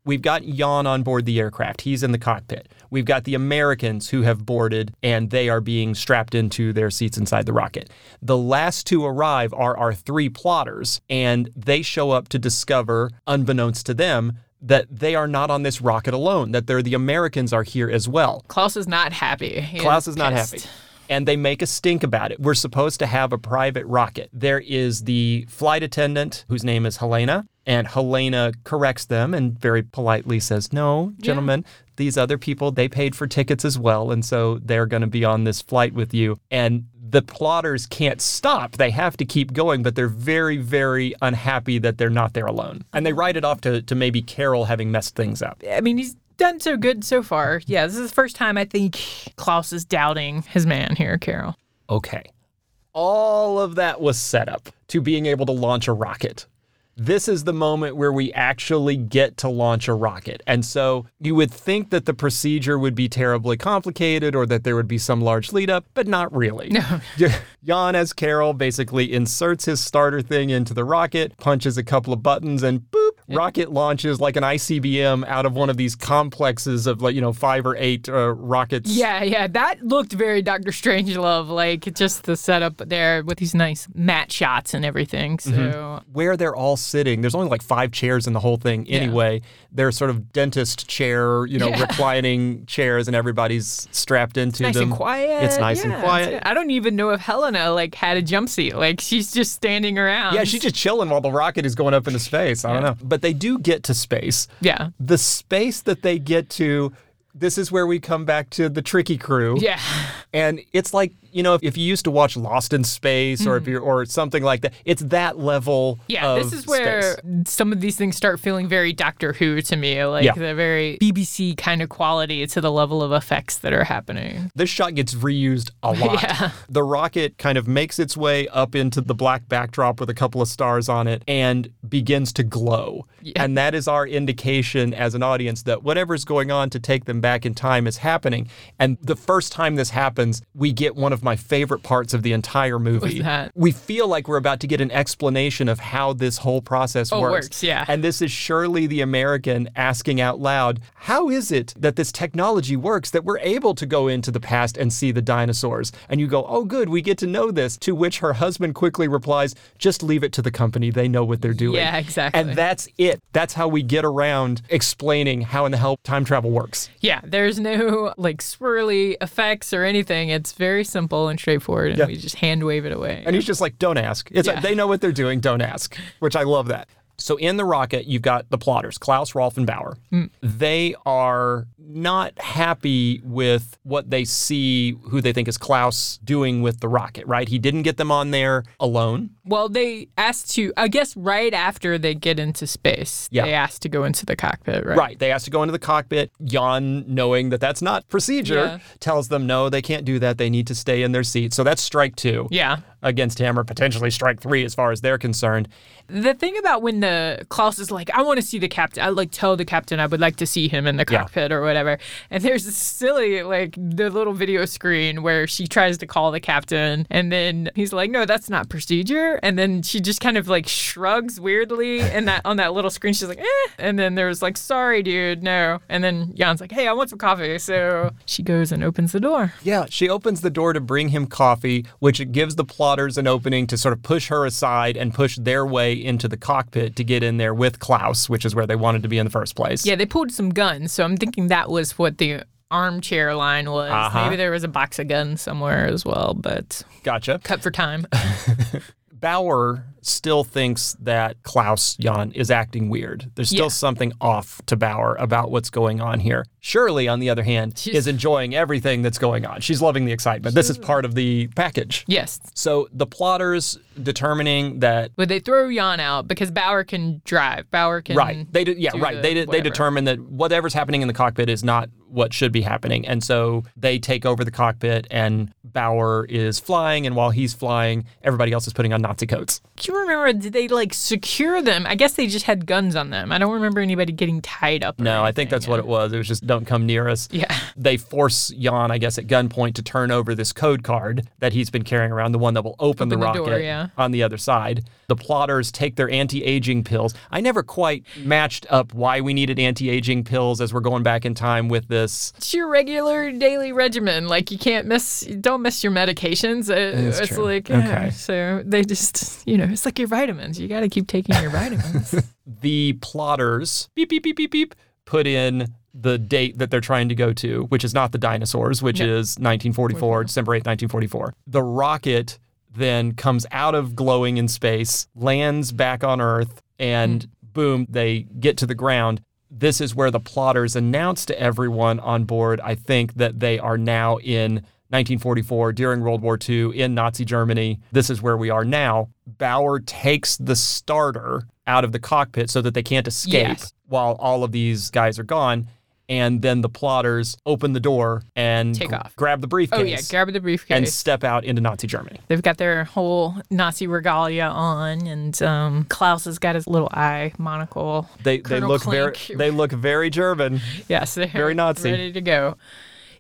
Speaker 1: we've got Jan on board the aircraft. He's in the cockpit. We've got the Americans who have boarded and they are being strapped into their seats inside the rocket. The last to arrive are our three plotters, and they show up to discover, unbeknownst to them, that they are not on this rocket alone, that they're the Americans are here as well.
Speaker 4: Klaus is not happy. He
Speaker 1: Klaus is not happy. And they make a stink about it. We're supposed to have a private rocket. There is the flight attendant whose name is Helena, and Helena corrects them and very politely says, No, gentlemen, these other people, they paid for tickets as well. And so they're going to be on this flight with you. And the plotters can't stop. They have to keep going, but they're very, very unhappy that they're not there alone. And they write it off to, to maybe Carol having messed things up.
Speaker 4: I mean, he's done so good so far. Yeah, this is the first time I think Klaus is doubting his man here, Carol.
Speaker 1: Okay. All of that was set up to being able to launch a rocket. This is the moment where we actually get to launch a rocket. And so you would think that the procedure would be terribly complicated or that there would be some large lead up, but not really. *laughs* No. Jan, as Carol, basically inserts his starter thing into the rocket, punches a couple of buttons, and boop, rocket launches like an ICBM out of one of these complexes of like, you know, five or eight uh, rockets.
Speaker 4: Yeah, yeah, that looked very Doctor Strangelove, like just the setup there with these nice matte shots and everything. So
Speaker 1: Mm-hmm. where they're all sitting. There's only like five chairs in the whole thing anyway. They're sort of dentist chair, you know,
Speaker 4: Yeah. *laughs*
Speaker 1: reclining chairs, and everybody's strapped into
Speaker 4: nice
Speaker 1: them.
Speaker 4: and quiet.
Speaker 1: It's nice
Speaker 4: Yeah,
Speaker 1: and quiet.
Speaker 4: I don't even know if Helena like had a jump seat. Like she's just standing around.
Speaker 1: Yeah, she's just chilling while the rocket is going up into space. I don't know. But they do get to space.
Speaker 4: yeah,
Speaker 1: The space that they get to, this is where we come back to the tricky crew.
Speaker 4: yeah.
Speaker 1: And it's like, you know, if, if you used to watch Lost in Space or if mm-hmm. you're or something like that, it's that level.
Speaker 4: Yeah,
Speaker 1: of
Speaker 4: this is where
Speaker 1: space.
Speaker 4: some of these things start feeling very Doctor Who to me, like
Speaker 1: Yeah.
Speaker 4: the very BBC kind of quality to the level of effects that are happening.
Speaker 1: this shot gets reused a lot. *laughs*
Speaker 4: Yeah.
Speaker 1: The rocket kind of makes its way up into the black backdrop with a couple of stars on it and begins to glow. And that is our indication as an audience that whatever's going on to take them back in time is happening. And the first time this happens, we get one of my favorite parts of the entire movie.
Speaker 4: that?
Speaker 1: We feel like we're about to get an explanation of how this whole process
Speaker 4: Oh,
Speaker 1: works.
Speaker 4: works, yeah.
Speaker 1: And this is Shirley the American asking out loud, How is it that this technology works that we're able to go into the past and see the dinosaurs? And you go, Oh, good, we get to know this. To which her husband quickly replies, Just leave it to the company. They know what they're doing.
Speaker 4: Yeah, exactly.
Speaker 1: And that's it. That's how we get around explaining how in the hell time travel works.
Speaker 4: Yeah, there's no like swirly effects or anything. It's very simple and straightforward, and
Speaker 1: Yeah.
Speaker 4: we just hand wave it away.
Speaker 1: And he's just like, don't ask. It's
Speaker 4: Yeah.
Speaker 1: like, they know what they're doing, don't ask, which I love that. So in the rocket, you've got the plotters, Klaus, Rolf, and Bauer.
Speaker 4: Mm.
Speaker 1: They are not happy with what they see, who they think is Klaus doing with the rocket, right? He didn't get them on there alone.
Speaker 4: well, they asked to, I guess, right after they get into space,
Speaker 1: Yeah.
Speaker 4: they asked to go into the cockpit, right?
Speaker 1: Right. They asked to go into the cockpit. Jan, knowing that that's not procedure,
Speaker 4: Yeah.
Speaker 1: tells them no, they can't do that. They need to stay in their seat. So that's strike two
Speaker 4: Yeah.
Speaker 1: against him, or potentially strike three as far as they're concerned.
Speaker 4: The thing about when the Klaus is like, I want to see the captain, I like tell the captain I would like to see him in the
Speaker 1: Yeah.
Speaker 4: cockpit or whatever. Whatever. And there's this silly, like, the little video screen where she tries to call the captain, and then he's like, no, that's not procedure. And then she just kind of like shrugs weirdly, and that on that little screen, she's like, eh. And then there's like, sorry, dude, no. And then Jan's like, hey, I want some coffee. So she goes and opens the door.
Speaker 1: Yeah, she opens the door to bring him coffee, which gives the plotters an opening to sort of push her aside and push their way into the cockpit to get in there with Klaus, which is where they wanted to be in the first place.
Speaker 4: Yeah, they pulled some guns, so I'm thinking that was what the armchair line was.
Speaker 1: Uh-huh.
Speaker 4: Maybe there was a box of guns somewhere as well, but
Speaker 1: Gotcha.
Speaker 4: cut for time. *laughs*
Speaker 1: Bauer still thinks that Klaus Jan is acting weird. There's still
Speaker 4: Yeah.
Speaker 1: something off to Bauer about what's going on here. Shirley, on the other hand,
Speaker 4: She's-
Speaker 1: is enjoying everything that's going on. She's loving the excitement. This is part of the package.
Speaker 4: yes.
Speaker 1: So the plotters determining that
Speaker 4: But they throw Jan out because Bauer can drive. Bauer can
Speaker 1: right they did yeah right
Speaker 4: the
Speaker 1: they did they determine that whatever's happening in the cockpit is not what should be happening and so they take over the cockpit and Bauer is flying and while he's flying everybody else is putting on Nazi coats
Speaker 4: Do you remember? Did they like secure them? I guess they just had guns on them. I don't remember anybody getting tied up.
Speaker 1: no I think that's what it was it was just don't come near us
Speaker 4: Yeah.
Speaker 1: they force Jan I guess at gunpoint to turn over this code card that he's been carrying around the one that will open, the
Speaker 4: the
Speaker 1: rocket
Speaker 4: door, yeah.
Speaker 1: on the other side the plotters take their anti-aging pills I never quite matched up why we needed anti-aging pills as we're going back in time with this
Speaker 4: It's your regular daily regimen. Like you can't miss. Don't miss your medications. Uh,
Speaker 1: is
Speaker 4: it's
Speaker 1: true.
Speaker 4: like
Speaker 1: Okay.
Speaker 4: So they just, you know, it's like your vitamins. You got to keep taking your vitamins. *laughs*
Speaker 1: the plotters beep beep beep beep beep put in the date that they're trying to go to, which is not the dinosaurs, which
Speaker 4: No.
Speaker 1: is 1944, December 8th, 1944. The rocket then comes out of glowing in space, lands back on Earth, and hmm. boom, they get to the ground. This is where the plotters announce to everyone on board, I think, that they are now in 1944 during World War II in Nazi Germany. This is where we are now. Bauer takes the starter out of the cockpit so that they can't escape
Speaker 4: Yes.
Speaker 1: while all of these guys are gone. And then the plotters open the door and
Speaker 4: Take off.
Speaker 1: grab the briefcase
Speaker 4: oh yeah, grab the briefcase.
Speaker 1: and step out into Nazi Germany.
Speaker 4: They've got their whole Nazi regalia on, and um, Klaus has got his little eye monocle.
Speaker 1: They
Speaker 4: Colonel
Speaker 1: they look very they look very German. *laughs*
Speaker 4: Yes, they're
Speaker 1: Very Nazi.
Speaker 4: ready to go.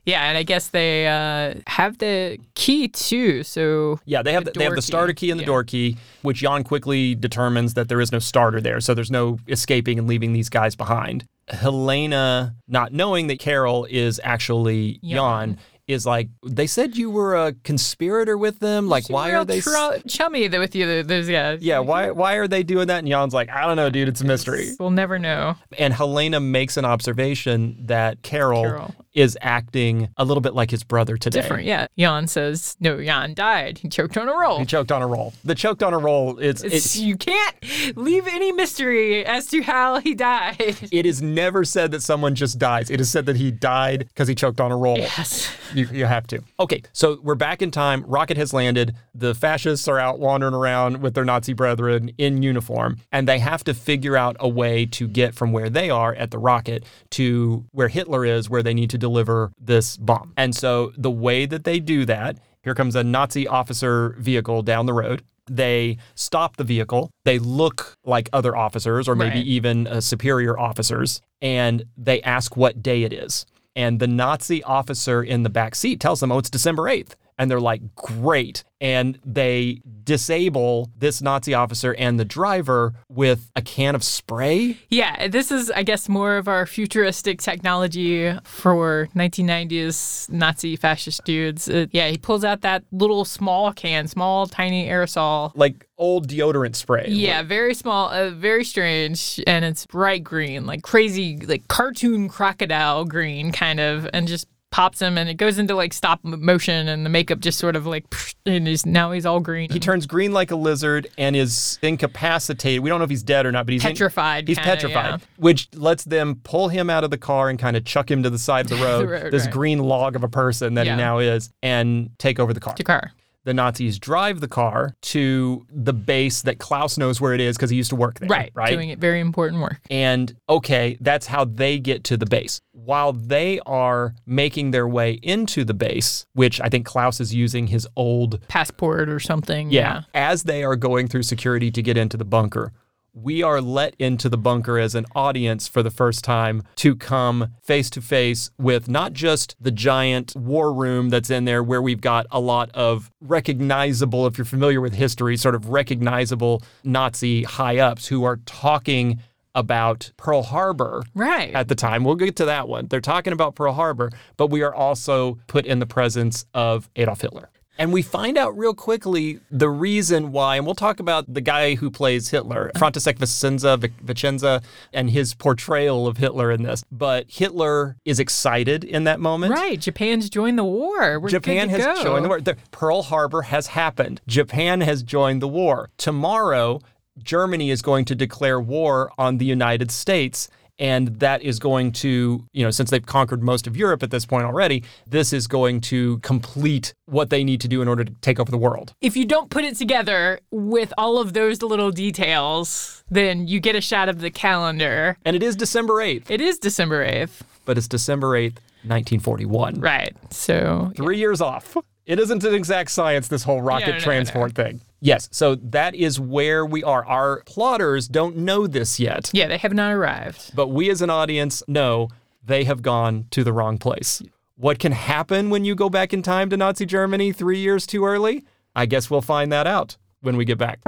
Speaker 4: Yeah, and I guess they uh, have the key too. So
Speaker 1: Yeah, they have
Speaker 4: The
Speaker 1: the, they have the starter
Speaker 4: key,
Speaker 1: key and the
Speaker 4: yeah.
Speaker 1: door key, which Jan quickly determines that there is no starter there, so there's no escaping and leaving these guys behind. Helena, not knowing that Carol is actually Jan,
Speaker 4: Jan.
Speaker 1: is like, they said you were a conspirator with them. Like, why are they?
Speaker 4: tru- chummy with you? Those guys.
Speaker 1: yeah, why why are they doing that? And Jan's like, I don't know, dude. It's a mystery.
Speaker 4: We'll never know.
Speaker 1: And Helena makes an observation that Carol,
Speaker 4: Carol.
Speaker 1: Is acting a little bit like his brother today.
Speaker 4: Different. Yeah. Jan says no. Jan died. He choked on a roll.
Speaker 1: He choked on a roll. The choked on a roll is
Speaker 4: It's,
Speaker 1: it,
Speaker 4: you can't leave any mystery as to how he died.
Speaker 1: it is never said that someone just dies. It is said that he died because he choked on a roll.
Speaker 4: Yes.
Speaker 1: You, you have to. Okay, so we're back in time. Rocket has landed. The fascists are out wandering around with their Nazi brethren in uniform, and they have to figure out a way to get from where they are at the rocket to where Hitler is, where they need to deliver this bomb. And so the way that they do that, here comes a Nazi officer vehicle down the road. They stop the vehicle. They look like other officers, or maybe
Speaker 4: Right.
Speaker 1: even uh, superior officers, and they ask what day it is. And the Nazi officer in the back seat tells them, oh, it's December 8th. And they're like, great. And they disable this Nazi officer and the driver with a can of spray.
Speaker 4: Yeah, this is, I guess, more of our futuristic technology for 1990s Nazi fascist dudes. Uh, yeah, he pulls out that little small can, small, tiny aerosol.
Speaker 1: Like old deodorant spray.
Speaker 4: Yeah, very small, uh, very strange, and it's bright green, like crazy, like cartoon crocodile green, kind of, and just pops him, and it goes into like stop motion, and the makeup just sort of like, and he's now he's all green.
Speaker 1: He turns green like a lizard and is incapacitated. We don't know if he's dead or not, but he's in-
Speaker 4: Petrified,
Speaker 1: he's
Speaker 4: kinda,
Speaker 1: petrified,
Speaker 4: yeah.
Speaker 1: which lets them pull him out of the car and kind of chuck him to the side of the *laughs* road.
Speaker 4: road,
Speaker 1: this
Speaker 4: right.
Speaker 1: green log of a person that
Speaker 4: Yeah.
Speaker 1: he now is, and take over the car.
Speaker 4: to car.
Speaker 1: The Nazis drive the car to the base that Klaus knows where it is because he used to work there.
Speaker 4: Right,
Speaker 1: Right.
Speaker 4: doing it very important work.
Speaker 1: And okay, that's how they get to the base. While they are making their way into the base, which I think Klaus is using his old
Speaker 4: Passport or something.
Speaker 1: yeah, as they are going through security to get into the bunker, we are let into the bunker as an audience for the first time to come face to face with not just the giant war room that's in there where we've got a lot of recognizable, if you're familiar with history, sort of recognizable Nazi high ups who are talking about Pearl Harbor
Speaker 4: Right.
Speaker 1: at the time. We'll get to that one. They're talking about Pearl Harbor, but we are also put in the presence of Adolf Hitler. And we find out real quickly the reason why, and we'll talk about the guy who plays Hitler, František Vicenza, Vic- Vicenza, and his portrayal of Hitler in this. But Hitler is excited in that moment.
Speaker 4: Right. Japan's joined the war. We're
Speaker 1: Japan has
Speaker 4: go.
Speaker 1: joined the war. The Pearl Harbor has happened. Japan has joined the war. Tomorrow, Germany is going to declare war on the United States. And that is going to, you know, since they've conquered most of Europe at this point already, this is going to complete what they need to do in order to take over the world.
Speaker 4: If you don't put it together with all of those little details, then you get a shot of the calendar.
Speaker 1: And it is December 8th,
Speaker 4: It is December 8th.
Speaker 1: but it's December 8th, 1941.
Speaker 4: Right. So
Speaker 1: Three years off. It isn't an exact science, this whole rocket
Speaker 4: no, no,
Speaker 1: transport thing. Yes, so that is where we are. Our plotters don't know this yet,
Speaker 4: yeah, they have not arrived.
Speaker 1: but we as an audience know they have gone to the wrong place. What can happen when you go back in time to Nazi Germany three years too early? I guess we'll find that out when we get back.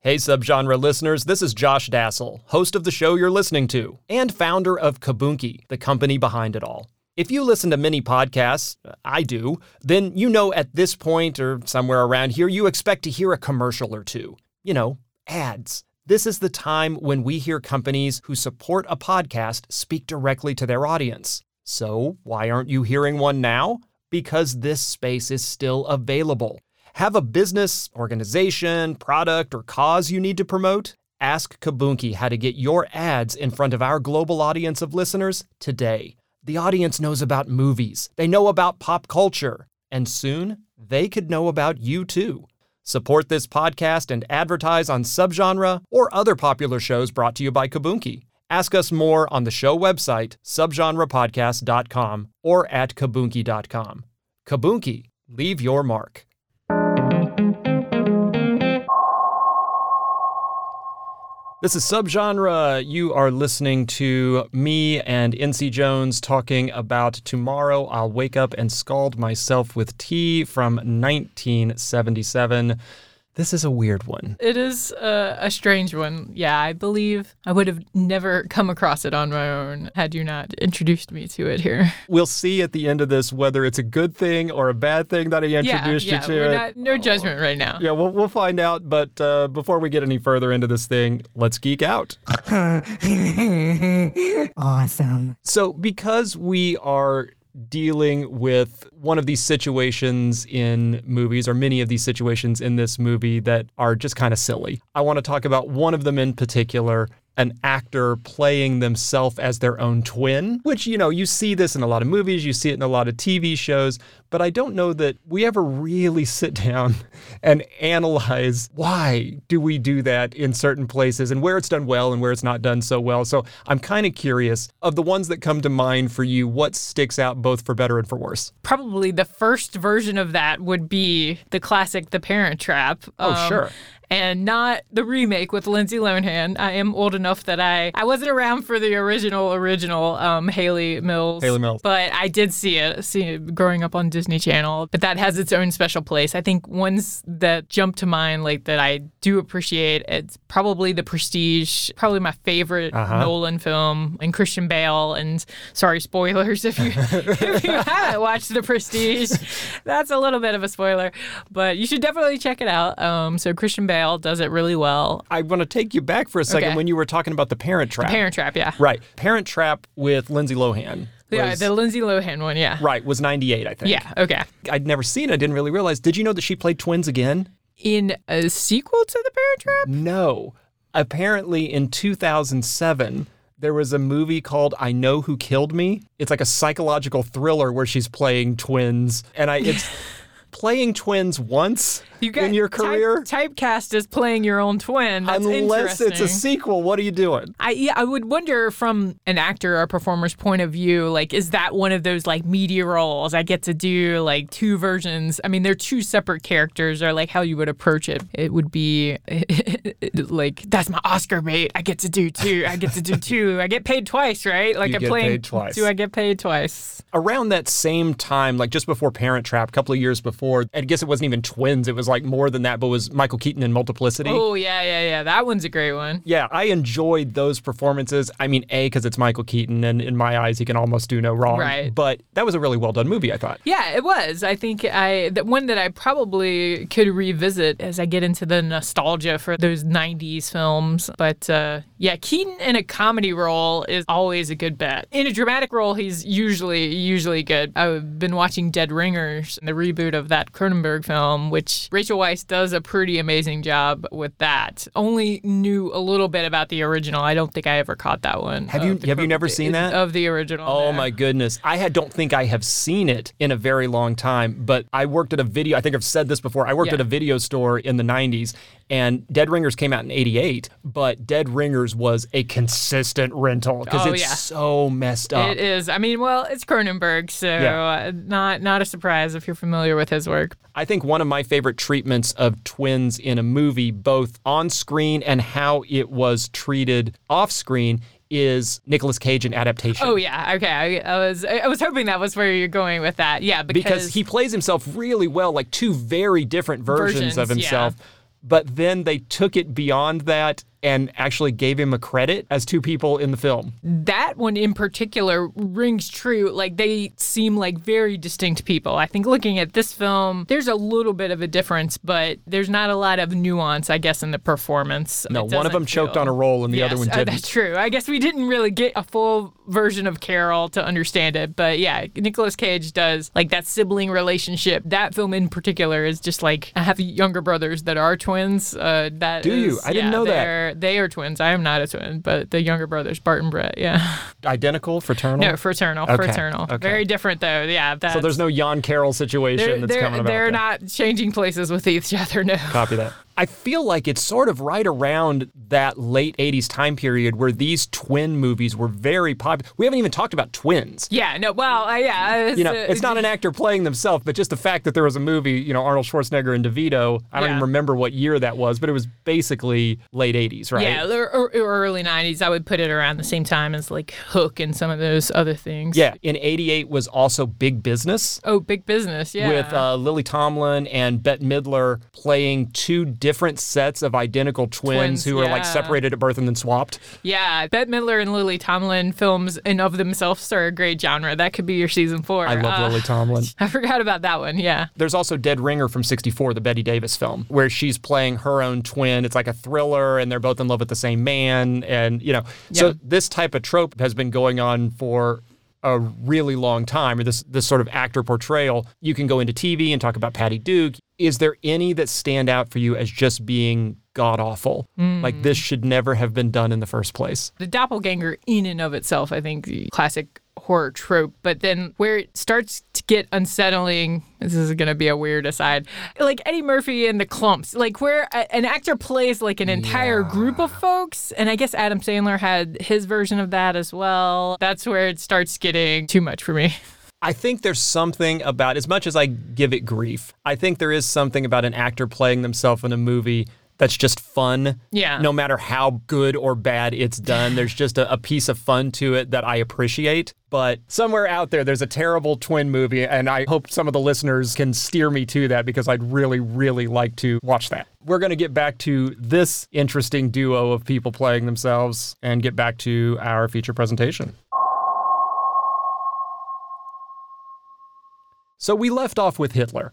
Speaker 1: Hey, subgenre listeners, this is Josh Dasal, host of the show you're listening to, and founder of Kabunki, the company behind it all. If you listen to many podcasts, uh, I do, then you know at this point or somewhere around here, you expect to hear a commercial or two. You know, ads. This is the time when we hear companies who support a podcast speak directly to their audience. So, why aren't you hearing one now? Because this space is still available. Have a business, organization, product, or cause you need to promote? Ask Kabunki how to get your ads in front of our global audience of listeners today. The audience knows about movies, they know about pop culture, and soon they could know about you too. Support this podcast and advertise on Subgenre or other popular shows brought to you by Kabunki. Ask us more on the show website, subgenrepodcast.com or at kabunki.com. Kabunki, leave your mark. This is Subgenre. You are listening to me and NC Jones talking about Tomorrow I'll Wake Up and Scald Myself with Tea from 1977. This is a weird one.
Speaker 4: It is uh, a strange one. Yeah, I believe I would have never come across it on my own had you not introduced me to it here. *laughs*
Speaker 1: We'll see at the end of this whether it's a good thing or a bad thing that I introduced
Speaker 4: yeah,
Speaker 1: you to
Speaker 4: we're
Speaker 1: it.
Speaker 4: not, no judgment right now.
Speaker 1: yeah, we'll, we'll find out. But uh, before we get any further into this thing, let's geek out. *laughs*
Speaker 5: awesome.
Speaker 1: So, because we are dealing with one of these situations in movies, or many of these situations in this movie that are just kind of silly, I want to talk about one of them in particular. An actor playing themselves as their own twin, which, you know, you see this in a lot of movies, you see it in a lot of TV shows, but I don't know that we ever really sit down *laughs* and analyze why do we do that in certain places and where it's done well and where it's not done so well. So I'm kind of curious of the ones that come to mind for you, what sticks out both for better and for worse?
Speaker 4: Probably the first version of that would be the classic The Parent Trap.
Speaker 1: Oh,
Speaker 4: um,
Speaker 1: sure.
Speaker 4: And not the remake with Lindsay Lohan. I am old enough that I I wasn't around for the original original um, Hayley Mills.
Speaker 1: Hayley Mills.
Speaker 4: But I did see it, see it growing up on Disney Channel. But that has its own special place. I think ones that jump to mind, like that I do appreciate, it's probably The Prestige, probably my favorite
Speaker 1: Uh-huh.
Speaker 4: Nolan film, and Christian Bale. And sorry, spoilers if you *laughs* if you haven't watched The Prestige, *laughs* that's a little bit of a spoiler, but you should definitely check it out. Um, so Christian Bale does it really well.
Speaker 1: I want to take you back for a second
Speaker 4: Okay.
Speaker 1: when you were talking about the Parent Trap.
Speaker 4: The Parent Trap, yeah.
Speaker 1: Right. Parent Trap with Lindsay Lohan.
Speaker 4: Yeah,
Speaker 1: was-
Speaker 4: the Lindsay Lohan one, yeah.
Speaker 1: right, was 98, I think.
Speaker 4: Yeah, okay.
Speaker 1: I'd never seen it. I didn't really realize. Did you know that she played twins again?
Speaker 4: In a sequel to The Parent Trap?
Speaker 1: No. Apparently, in 2007, there was a movie called I Know Who Killed Me. It's like a psychological thriller where she's playing twins. And I, it's. *laughs* playing twins once
Speaker 4: You got
Speaker 1: in your
Speaker 4: type-
Speaker 1: career?
Speaker 4: typecast as playing your own twin. That's
Speaker 1: Unless it's a sequel, what are you doing?
Speaker 4: I yeah, I would wonder from an actor or performer's point of view, like, is that one of those like media roles I get to do like two versions? I mean, they're two separate characters, or like how you would approach it. It would be *laughs* like that's my Oscar bait. I get to do two. I get to do two. I get paid twice, right? Like I'm playing.
Speaker 1: paid twice.
Speaker 4: Do I get paid twice?
Speaker 1: Around that same time, like just before Parent Trap, a couple of years before, I guess it wasn't even twins, it was like more than that, but was Michael Keaton in Multiplicity.
Speaker 4: Oh yeah, yeah, yeah. That one's a great one.
Speaker 1: Yeah, I enjoyed those performances. I mean, A, because it's Michael Keaton, and in my eyes, he can almost do no wrong.
Speaker 4: Right.
Speaker 1: But that was a really well done movie, I thought.
Speaker 4: Yeah, it was. I think I the one that I probably could revisit as I get into the nostalgia for those '90s films. But uh, yeah, Keaton in a comedy role is always a good bet. In a dramatic role, he's usually usually good. I've been watching Dead Ringers, the reboot of that Cronenberg film, which Rachel Weisz does a pretty amazing job with that. Only knew a little bit about the original. I don't think I ever caught that one.
Speaker 1: Have you- have you never seen that?
Speaker 4: of the original?
Speaker 1: Oh
Speaker 4: no.
Speaker 1: my goodness. I had, don't think I have seen it in a very long time, but I worked at a video, I think I've said this before. I worked
Speaker 4: Yeah.
Speaker 1: at a video store in the 90s and Dead Ringers came out in 88, but Dead Ringers was a consistent rental because
Speaker 4: Oh,
Speaker 1: it's
Speaker 4: yeah.
Speaker 1: so messed up.
Speaker 4: It is. I mean, well, it's Cronenberg, so
Speaker 1: Yeah.
Speaker 4: uh, not not a surprise if you're familiar with his work.
Speaker 1: I think one of my favorite treatments of twins in a movie, both on screen and how it was treated off screen, is Nicolas Cage in adaptation.
Speaker 4: Oh yeah, okay. I, I was I was hoping that was where you're going with that. Yeah, because,
Speaker 1: because he plays himself really well, like two very different versions, of himself.
Speaker 4: yeah.
Speaker 1: But then they took it beyond that and actually gave him a credit as two people in the film.
Speaker 4: that one in particular rings true. Like they seem like very distinct people. I think looking at this film, there's a little bit of a difference, but there's not a lot of nuance, I guess, in the performance.
Speaker 1: No, one of them choked on a roll and the other
Speaker 4: Yes,
Speaker 1: one
Speaker 4: uh,
Speaker 1: didn't.
Speaker 4: that's true. I guess we didn't really get a full version of Carol to understand it, but yeah, Nicolas Cage does like that sibling relationship. That film in particular is just like I have younger brothers that are twins. Uh, that
Speaker 1: Do you?
Speaker 4: is-
Speaker 1: I didn't
Speaker 4: yeah,
Speaker 1: know that.
Speaker 4: They are twins. I am not a twin, but the younger brothers, Bart and Brett. Yeah,
Speaker 1: Identical, fraternal?
Speaker 4: no, fraternal,
Speaker 1: Okay,
Speaker 4: fraternal.
Speaker 1: okay.
Speaker 4: Very different though. Yeah,
Speaker 1: so there's no Jan Carroll situation
Speaker 4: They're,
Speaker 1: that's
Speaker 4: they're,
Speaker 1: coming about.
Speaker 4: they're not changing places with each other. No.
Speaker 1: Copy that. I feel like it's sort of right around that late 80s time period where these twin movies were very popular. We haven't even talked about twins.
Speaker 4: Yeah. No. Well. Uh, yeah.
Speaker 1: You know,
Speaker 4: uh,
Speaker 1: it's not an actor playing themselves, but just the fact that there was a movie, you know, Arnold Schwarzenegger and DeVito. I don't
Speaker 4: Yeah.
Speaker 1: even remember what year that was, but it was basically late 80s, right?
Speaker 4: Yeah, or, or, or early '90s. I would put it around the same time as like Hook and some of those other things.
Speaker 1: Yeah. In 88 was also Big Business.
Speaker 4: Oh, big business. Yeah.
Speaker 1: With uh, Lily Tomlin and Bette Midler playing two different sets of identical twins,
Speaker 4: Twins,
Speaker 1: who are like separated at birth and then swapped.
Speaker 4: yeah, Bette Midler and Lily Tomlin films in of themselves are a great genre. That could be your season four.
Speaker 1: I love
Speaker 4: Uh,
Speaker 1: Lily Tomlin. *laughs*
Speaker 4: I forgot about that one. Yeah.
Speaker 1: There's also Dead Ringer from 64, the Bette Davis film, where she's playing her own twin. It's like a thriller and they're both in love with the same man. And, you know, so this type of trope has been going on for a really long time, or this, this sort of actor portrayal. You can go into TV and talk about Patty Duke. Is there any that stand out for you as just being god awful? Like mm. this should never have been done in the first place?
Speaker 4: The doppelganger, in and of itself, I think, the classic horror trope. But then where it starts to get unsettling, this is going to be a weird aside, like Eddie Murphy and the Klumps, like where a, an actor plays like an entire group of folks. And I guess Adam Sandler had his version of that as well. That's where it starts getting too much for me.
Speaker 1: I think there's something about, as much as I give it grief, I think there is something about an actor playing themselves in a movie that's just fun.
Speaker 4: Yeah.
Speaker 1: No matter how good or bad it's done, there's just a, a piece of fun to it that I appreciate. But somewhere out there, there's a terrible twin movie, and I hope some of the listeners can steer me to that because I'd really, really like to watch that. We're going to get back to this interesting duo of people playing themselves and get back to our feature presentation. So we left off with Hitler.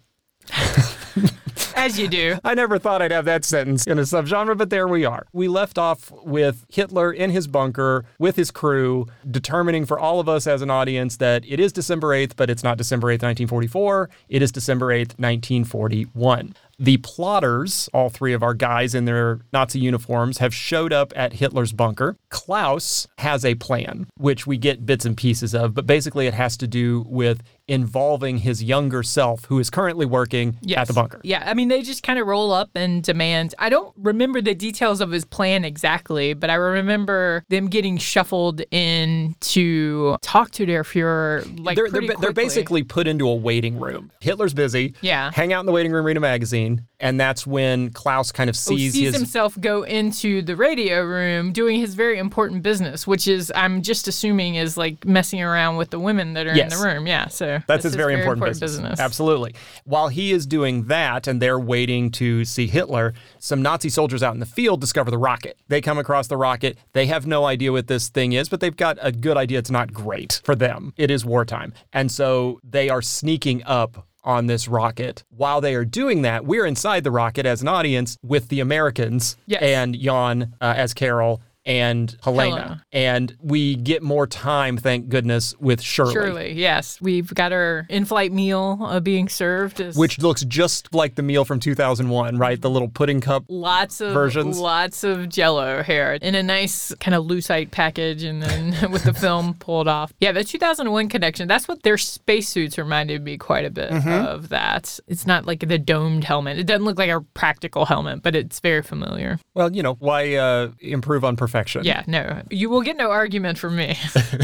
Speaker 1: *laughs* *laughs*
Speaker 4: As you do.
Speaker 1: I never thought I'd have that sentence in a subgenre, but there we are. We left off with Hitler in his bunker with his crew, determining for all of us as an audience that it is December 8th, but it's not December 8th, 1944. It is December 8th, 1941. The plotters, all three of our guys in their Nazi uniforms, have showed up at Hitler's bunker. Klaus has a plan, which we get bits and pieces of, but basically it has to do with involving his younger self, who is currently working
Speaker 4: Yes.
Speaker 1: at the bunker.
Speaker 4: Yeah, I mean, they just kind of roll up and demand. I don't remember the details of his plan exactly, but I remember them getting shuffled in to talk to their Fuhrer. Like
Speaker 1: they're, they're, they're basically put into a waiting room. Hitler's busy.
Speaker 4: Yeah.
Speaker 1: Hang out in the waiting room, read a magazine. And that's when Klaus kind of
Speaker 4: Oh,
Speaker 1: sees,
Speaker 4: sees
Speaker 1: his.
Speaker 4: himself go into the radio room doing his very important business, which is I'm just assuming is like messing around with the women that are
Speaker 1: Yes.
Speaker 4: in the room. Yeah, so
Speaker 1: That's his very, important, business. Absolutely. While he is doing that and they're waiting to see Hitler, some Nazi soldiers out in the field discover the rocket. They come across the rocket. They have no idea what this thing is, but they've got a good idea it's not great for them. It is wartime. And so they are sneaking up on this rocket. While they are doing that, we're inside the rocket as an audience with the Americans
Speaker 4: Yes.
Speaker 1: and Jan uh, as Carol and Helena.
Speaker 4: Helena.
Speaker 1: And we get more time, thank goodness, with Shirley.
Speaker 4: Surely, yes. We've got our in-flight meal uh, being served. As
Speaker 1: which looks just like the meal from 2001, right? The little pudding cup.
Speaker 4: lots of
Speaker 1: versions.
Speaker 4: lots of Jello here in a nice kind of lucite package, and then *laughs* with the film pulled off. Yeah, the 2001 connection. That's what their spacesuits reminded me quite a bit
Speaker 1: Mm-hmm.
Speaker 4: of. That it's not like the domed helmet. It doesn't look like a practical helmet, but it's very familiar.
Speaker 1: Well, you know, why uh, improve on perfection?
Speaker 4: Yeah, no, you will get no argument from me.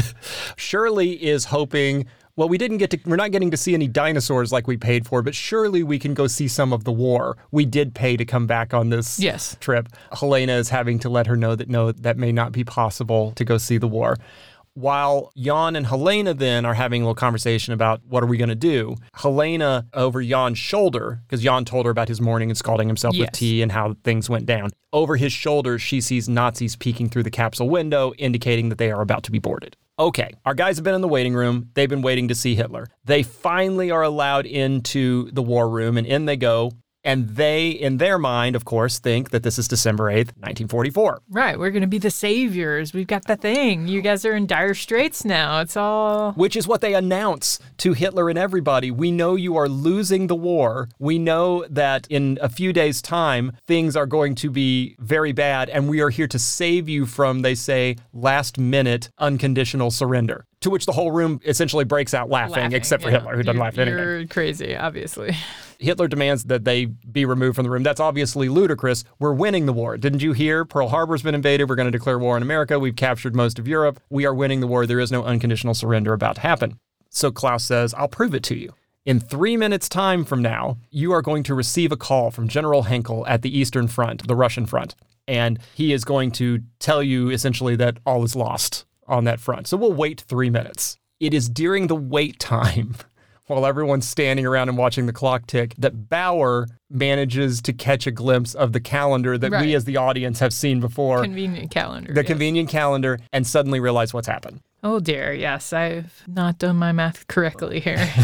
Speaker 4: *laughs*
Speaker 1: Shirley is hoping. Well, we didn't get to. We're not getting to see any dinosaurs like we paid for, but surely we can go see some of the war. We did pay to come back on this
Speaker 4: Yes.
Speaker 1: trip. Helena is having to let her know that no, that may not be possible to go see the war. While Jan and Helena then are having a little conversation about what are we going to do, Helena over Jan's shoulder, because Jan told her about his morning and scalding himself with tea and how things went down. Over his shoulder, she sees Nazis peeking through the capsule window, indicating that they are about to be boarded. Okay, our guys have been in the waiting room. They've been waiting to see Hitler. They finally are allowed into the war room, and in they go. And they, in their mind, of course, think that this is December 8th, 1944.
Speaker 4: right, we're gonna be the saviors. We've got the thing. You guys are in dire straits now. It's all
Speaker 1: which is what they announce to Hitler and everybody. We know you are losing the war. We know that in a few days' time, things are going to be very bad, and we are here to save you from, they say, last minute unconditional surrender. To which the whole room essentially breaks out laughing,
Speaker 4: laughing,
Speaker 1: except for
Speaker 4: yeah.
Speaker 1: Hitler, who doesn't
Speaker 4: You're-
Speaker 1: laugh at anything.
Speaker 4: You're crazy, obviously. *laughs*
Speaker 1: Hitler demands that they be removed from the room. That's obviously ludicrous. We're winning the war. Didn't you hear? Pearl Harbor's been invaded. We're going to declare war on America. We've captured most of Europe. We are winning the war. There is no unconditional surrender about to happen. So Klaus says, I'll prove it to you. In three minutes' time from now, you are going to receive a call from General Henkel at the Eastern Front, the Russian front. And he is going to tell you essentially that all is lost on that front. So we'll wait three minutes. It is during the wait time *laughs* while everyone's standing around and watching the clock tick, that Bauer manages to catch a glimpse of the calendar that
Speaker 4: Right.
Speaker 1: we as the audience have seen before,
Speaker 4: Convenient calendar.
Speaker 1: the
Speaker 4: yes.
Speaker 1: convenient calendar, and suddenly realize what's happened.
Speaker 4: Oh dear, yes, I've not done my math correctly here. *laughs*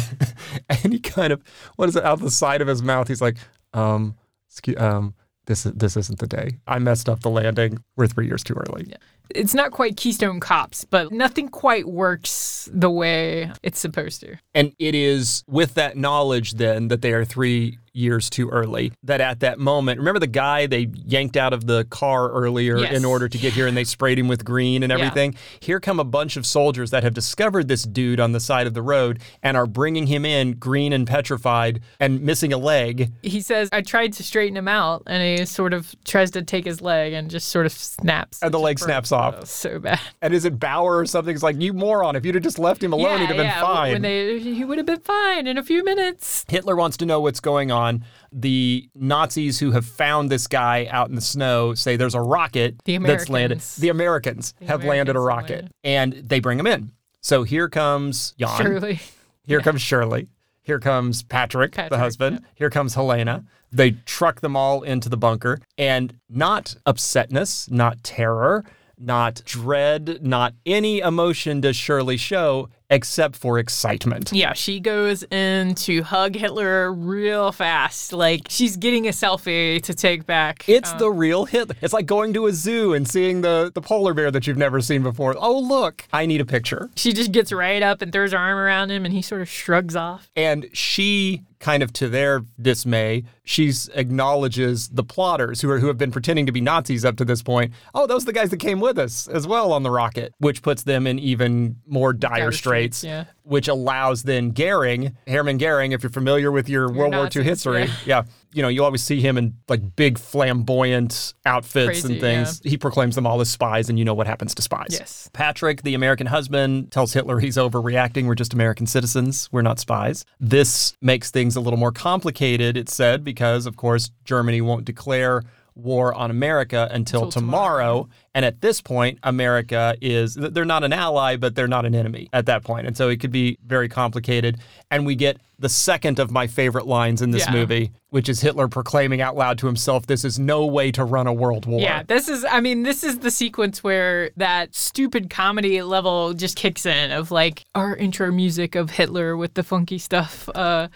Speaker 1: And he kind of, what is it, out the side of his mouth, he's like, um, excuse, um, this, is- this isn't the day. I messed up the landing. We're three years too early.
Speaker 4: It's not quite Keystone Cops, but nothing quite works the way it's supposed to.
Speaker 1: And it is with that knowledge then that they are three years too early. That at that moment, remember the guy they yanked out of the car earlier
Speaker 4: Yes.
Speaker 1: in order to get here and they sprayed him with green and
Speaker 4: Yeah.
Speaker 1: everything? Here come a bunch of soldiers that have discovered this dude on the side of the road and are bringing him in green and petrified and missing a leg.
Speaker 4: He says, I tried to straighten him out, and he sort of tries to take his leg and just sort of snaps.
Speaker 1: And the leg snaps off.
Speaker 4: Oh, so bad.
Speaker 1: And is it Bauer or something? It's like, you moron. If you'd have just left him alone, he'd have been fine.
Speaker 4: When they, he would have been fine in a few minutes.
Speaker 1: Hitler wants to know what's going on. The Nazis who have found this guy out in the snow say there's a rocket
Speaker 4: The
Speaker 1: that's landed.
Speaker 4: Americans.
Speaker 1: The Americans have landed a rocket
Speaker 4: landed.
Speaker 1: and they bring him in. So here comes Jan.
Speaker 4: Surely.
Speaker 1: Here comes Shirley. Here comes Patrick, the
Speaker 4: Patrick,
Speaker 1: husband. Here comes Helena. They truck them all into the bunker and not upsetness, not terror, not dread, not any emotion does Shirley show except for excitement.
Speaker 4: Yeah, she goes in to hug Hitler real fast. Like she's getting a selfie to take back.
Speaker 1: It's
Speaker 4: Uh,
Speaker 1: the real Hitler. It's like going to a zoo and seeing the, the polar bear that you've never seen before. Oh, look, I need a picture.
Speaker 4: she just gets right up and throws her arm around him, and he sort of shrugs off.
Speaker 1: And she kind of to their dismay, she acknowledges the plotters who are who have been pretending to be Nazis up to this point. Oh, those are the guys that came with us as well on the rocket, which puts them in even more dire,
Speaker 4: Dire
Speaker 1: straits.
Speaker 4: straits, yeah.
Speaker 1: Which allows then Goering, Hermann Goering, if you're familiar with your World War II history,
Speaker 4: yeah.
Speaker 1: yeah, you know, you always see him in like big flamboyant outfits
Speaker 4: Crazy,
Speaker 1: and things. He proclaims them all as spies, and you know what happens to spies.
Speaker 4: Yes.
Speaker 1: Patrick, the American husband, tells Hitler he's overreacting. We're just American citizens. We're not spies. This makes things a little more complicated, it's said, because, of course, Germany won't declare war on America until
Speaker 4: Until
Speaker 1: tomorrow.
Speaker 4: tomorrow.
Speaker 1: And at this point, America is, they're not an ally, but they're not an enemy at that point. And so it could be very complicated. And we get the second of my favorite lines in this
Speaker 4: Yeah.
Speaker 1: movie, which is Hitler proclaiming out loud to himself, This is no way to run a world war.
Speaker 4: Yeah, this is, I mean, this is the sequence where that stupid comedy level just kicks in of like our intro music of Hitler with the funky stuff, uh,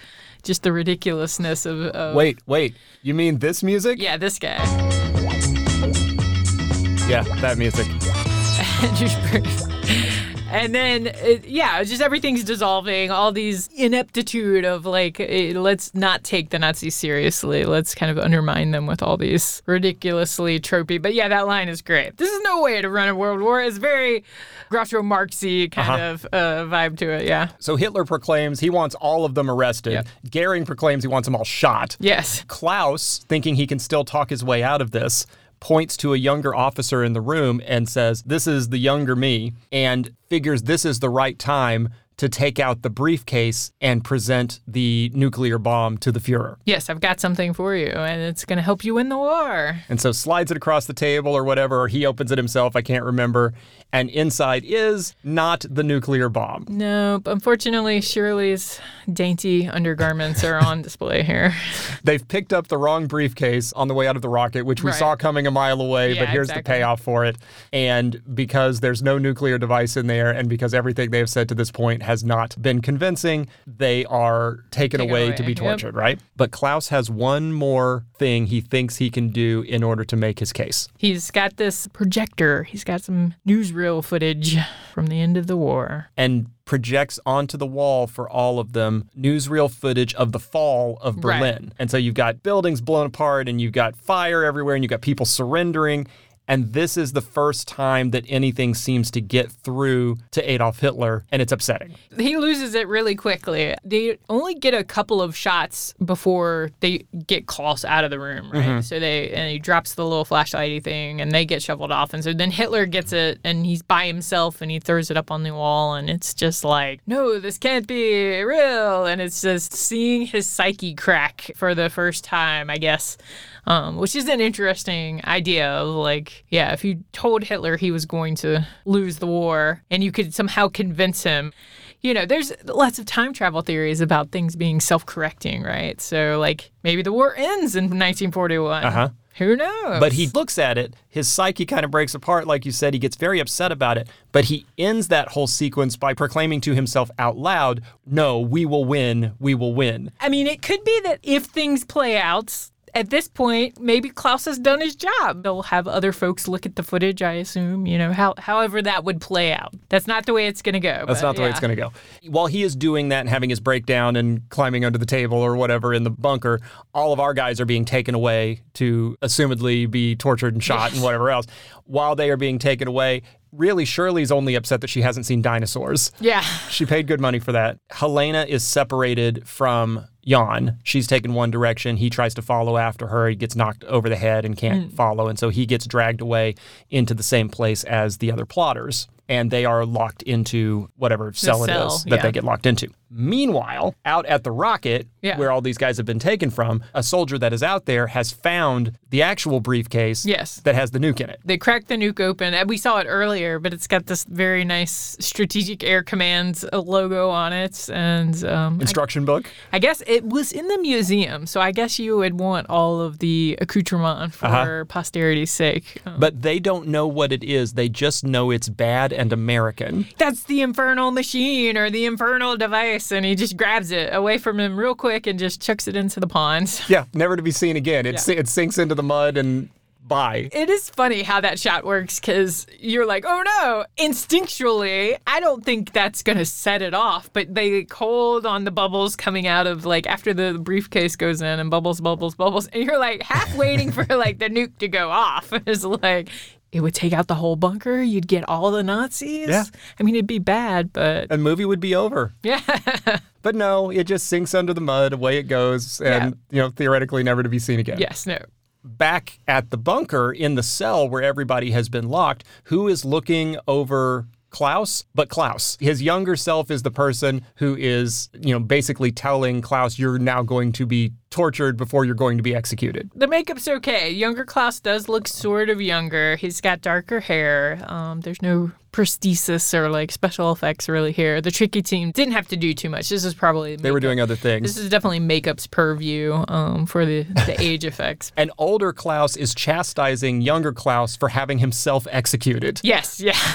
Speaker 4: just the ridiculousness of, of
Speaker 1: Wait, wait. You mean this music?
Speaker 4: yeah, this guy.
Speaker 1: Yeah, that music. *laughs*
Speaker 4: Just pretty- and then, it, yeah, just everything's dissolving. All these ineptitude of like, eh, let's not take the Nazis seriously. Let's kind of undermine them with all these ridiculously tropey. But yeah, that line is great. This is no way to run a world war. It's very Groucho Marxy kind
Speaker 1: Uh-huh.
Speaker 4: of uh, vibe to it. Yeah.
Speaker 1: So Hitler proclaims he wants all of them arrested.
Speaker 4: Yep.
Speaker 1: Goering proclaims he wants them all shot.
Speaker 4: Yes.
Speaker 1: Klaus, thinking he can still talk his way out of this, points to a younger officer in the room and says, This is the younger me, and figures this is the right time to take out the briefcase and present the nuclear bomb to the Fuhrer.
Speaker 4: Yes, I've got something for you, and it's going to help you win the war.
Speaker 1: And so slides it across the table or whatever, or he opens it himself, I can't remember. And inside is not the nuclear bomb.
Speaker 4: Nope. Unfortunately, Shirley's dainty undergarments are on *laughs* display here.
Speaker 1: They've picked up the wrong briefcase on the way out of the rocket, which we
Speaker 4: Right.
Speaker 1: saw coming a mile away,
Speaker 4: Yeah,
Speaker 1: but here's
Speaker 4: exactly.
Speaker 1: the payoff for it. And because there's no nuclear device in there, and because everything they have said to this point has not been convincing, they are taken away,
Speaker 4: away,
Speaker 1: to be
Speaker 4: yep.
Speaker 1: tortured, right? But Klaus has one more thing he thinks he can do in order to make his case.
Speaker 4: He's got this projector. He's got some newsreel footage from the end of the war.
Speaker 1: And projects onto the wall for all of them newsreel footage of the fall of
Speaker 4: Right.
Speaker 1: Berlin. And so you've got buildings blown apart and you've got fire everywhere and you've got people surrendering. And this is the first time that anything seems to get through to Adolf Hitler, and it's upsetting.
Speaker 4: He loses it really quickly. They only get a couple of shots before they get Klaus out of the room, right? Mm-hmm. So they and he drops the little flashlighty thing, and they get shoveled off. And so then Hitler gets it, and he's by himself, and he throws it up on the wall, and it's just like, no, this can't be real. And it's just seeing his psyche crack for the first time, I guess. Um, which is an interesting idea of like, yeah, if you told Hitler he was going to lose the war and you could somehow convince him, you know, there's lots of time travel theories about things being self correcting, right? So, like, maybe the war ends in 1941.
Speaker 1: Uh-huh.
Speaker 4: Who knows?
Speaker 1: But he looks at it, his psyche kind of breaks apart, like you said. He gets very upset about it, but he ends that whole sequence by proclaiming to himself out loud, No, we will win, we will win.
Speaker 4: I mean, it could be that if things play out, at this point, maybe Klaus has done his job. They'll have other folks look at the footage, I assume, you know, how, however that would play out. That's not the way it's going to go.
Speaker 1: That's not the way it's going to go. While he is doing that and having his breakdown and climbing under the table or whatever in the bunker, all of our guys are being taken away to assumedly be tortured and shot and *laughs* whatever else. While they are being taken away, really Shirley's only upset that she hasn't seen dinosaurs.
Speaker 4: Yeah.
Speaker 1: She paid good money for that. Helena is separated from Jan. She's taken one direction. He tries to follow after her. He gets knocked over the head and can't mm. follow. And so he gets dragged away into the same place as the other plotters. And they are locked into whatever cell, it
Speaker 4: cell,
Speaker 1: is that
Speaker 4: yeah.
Speaker 1: they get locked into. Meanwhile, out at the rocket,
Speaker 4: Yeah.
Speaker 1: where all these guys have been taken from, a soldier that is out there has found the actual briefcase
Speaker 4: Yes.
Speaker 1: that has the nuke in it.
Speaker 4: They cracked the nuke open. and We saw it earlier, but it's got this very nice Strategic Air Command uh, logo on it. And um, I,
Speaker 1: Instruction book.
Speaker 4: I guess it was in the museum. So I guess you would want all of the accoutrement for
Speaker 1: Uh-huh.
Speaker 4: posterity's sake. Um,
Speaker 1: But they don't know what it is. They just know it's bad and American.
Speaker 4: that's the infernal machine or the infernal device. And he just grabs it away from him real quick and just chucks it into the pond. *laughs*
Speaker 1: Yeah, never to be seen again. It,
Speaker 4: Yeah.
Speaker 1: si- it sinks into the mud and Bye.
Speaker 4: It is funny how that shot works because you're like, oh no, instinctually, I don't think that's going to set it off. But they hold on the bubbles coming out of like after the briefcase goes in and bubbles, bubbles, bubbles. And you're like half waiting for *laughs* like the nuke to go off. *laughs* It's like, it would take out the whole bunker. You'd get all the Nazis.
Speaker 1: Yeah.
Speaker 4: I mean, it'd be bad, but
Speaker 1: And movie would be over.
Speaker 4: yeah. *laughs*
Speaker 1: But no, it just sinks under the mud, away it goes, and you know, theoretically never to be seen again.
Speaker 4: yes, no.
Speaker 1: Back at the bunker in the cell where everybody has been locked, who is looking over Klaus? But Klaus. His younger self is the person who is, you know, basically telling Klaus, you're now going to be tortured before you're going to be executed.
Speaker 4: The makeup's okay. Younger Klaus does look sort of younger. He's got darker hair. Um, there's no prosthesis or like special effects really here. The tricky team didn't have to do too much. This is probably
Speaker 1: They were doing other things.
Speaker 4: This is definitely makeup's purview um, for the, the *laughs* age effects.
Speaker 1: and older Klaus is chastising younger Klaus for having himself executed.
Speaker 4: Yes, yeah. *laughs*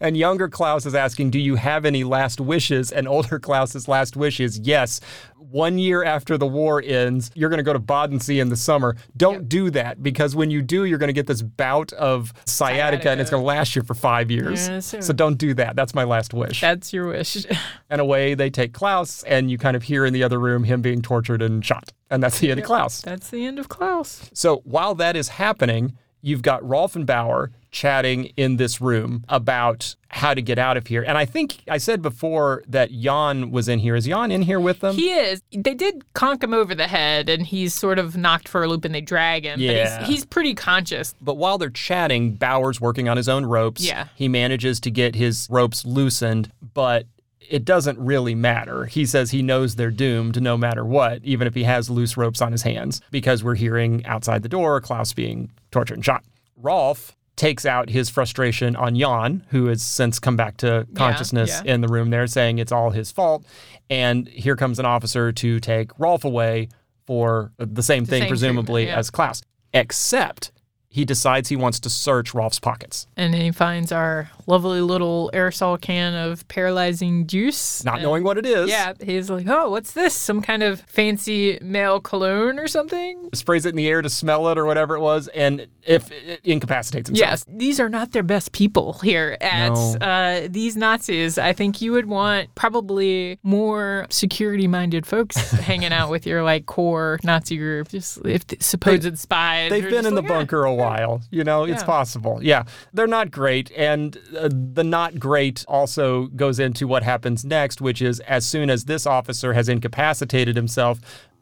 Speaker 1: And younger Klaus is asking, Do you have any last wishes? And older *laughs* Klaus's last wish is, Yes. One year after the war ends, you're going to go to Bodensee in the summer. Don't do that because when you do, you're going to get this bout of sciatica, and it's going to last you for five years.
Speaker 4: Yeah, so-
Speaker 1: so don't do that. That's my last wish.
Speaker 4: That's your wish. *laughs*
Speaker 1: and away they take Klaus, and you kind of hear in the other room him being tortured and shot. And that's the end of Klaus.
Speaker 4: That's the end of Klaus.
Speaker 1: So while that is happening, you've got Rolf and Bauer chatting in this room about how to get out of here. And I think I said before that Jan was in here. Is Jan in here with them?
Speaker 4: He is. They did conk him over the head, and he's sort of knocked for a loop, and they drag him.
Speaker 1: Yeah.
Speaker 4: But he's, he's pretty conscious.
Speaker 1: but while they're chatting, Bauer's working on his own ropes.
Speaker 4: Yeah.
Speaker 1: He manages to get his ropes loosened, but it doesn't really matter. He says he knows they're doomed no matter what, even if he has loose ropes on his hands, because we're hearing outside the door Klaus being tortured and shot. Rolf takes out his frustration on Jan, who has since come back to consciousness
Speaker 4: yeah.
Speaker 1: in the room there, saying it's all his fault. And here comes an officer to take Rolf away for the same thing,
Speaker 4: same
Speaker 1: presumably,
Speaker 4: yeah.
Speaker 1: as Klaus. Except he decides he wants to search Rolf's pockets.
Speaker 4: And then he finds our lovely little aerosol can of paralyzing juice.
Speaker 1: Not
Speaker 4: And-
Speaker 1: knowing what it is,
Speaker 4: Yeah, he's like, oh, what's this? Some kind of fancy male cologne or something?
Speaker 1: sprays it in the air to smell it or whatever it was, and if it incapacitates himself.
Speaker 4: Yes, these are not their best people here at
Speaker 1: No.
Speaker 4: uh, these Nazis. I think you would want probably more security-minded folks *laughs* hanging out with your like core Nazi group, just if the supposed spies.
Speaker 1: They've been in the
Speaker 4: like, "Ah."
Speaker 1: bunker a while. You know, it's possible. Yeah. They're not great. And uh, the not great also goes into what happens next, which is as soon as this officer has incapacitated himself,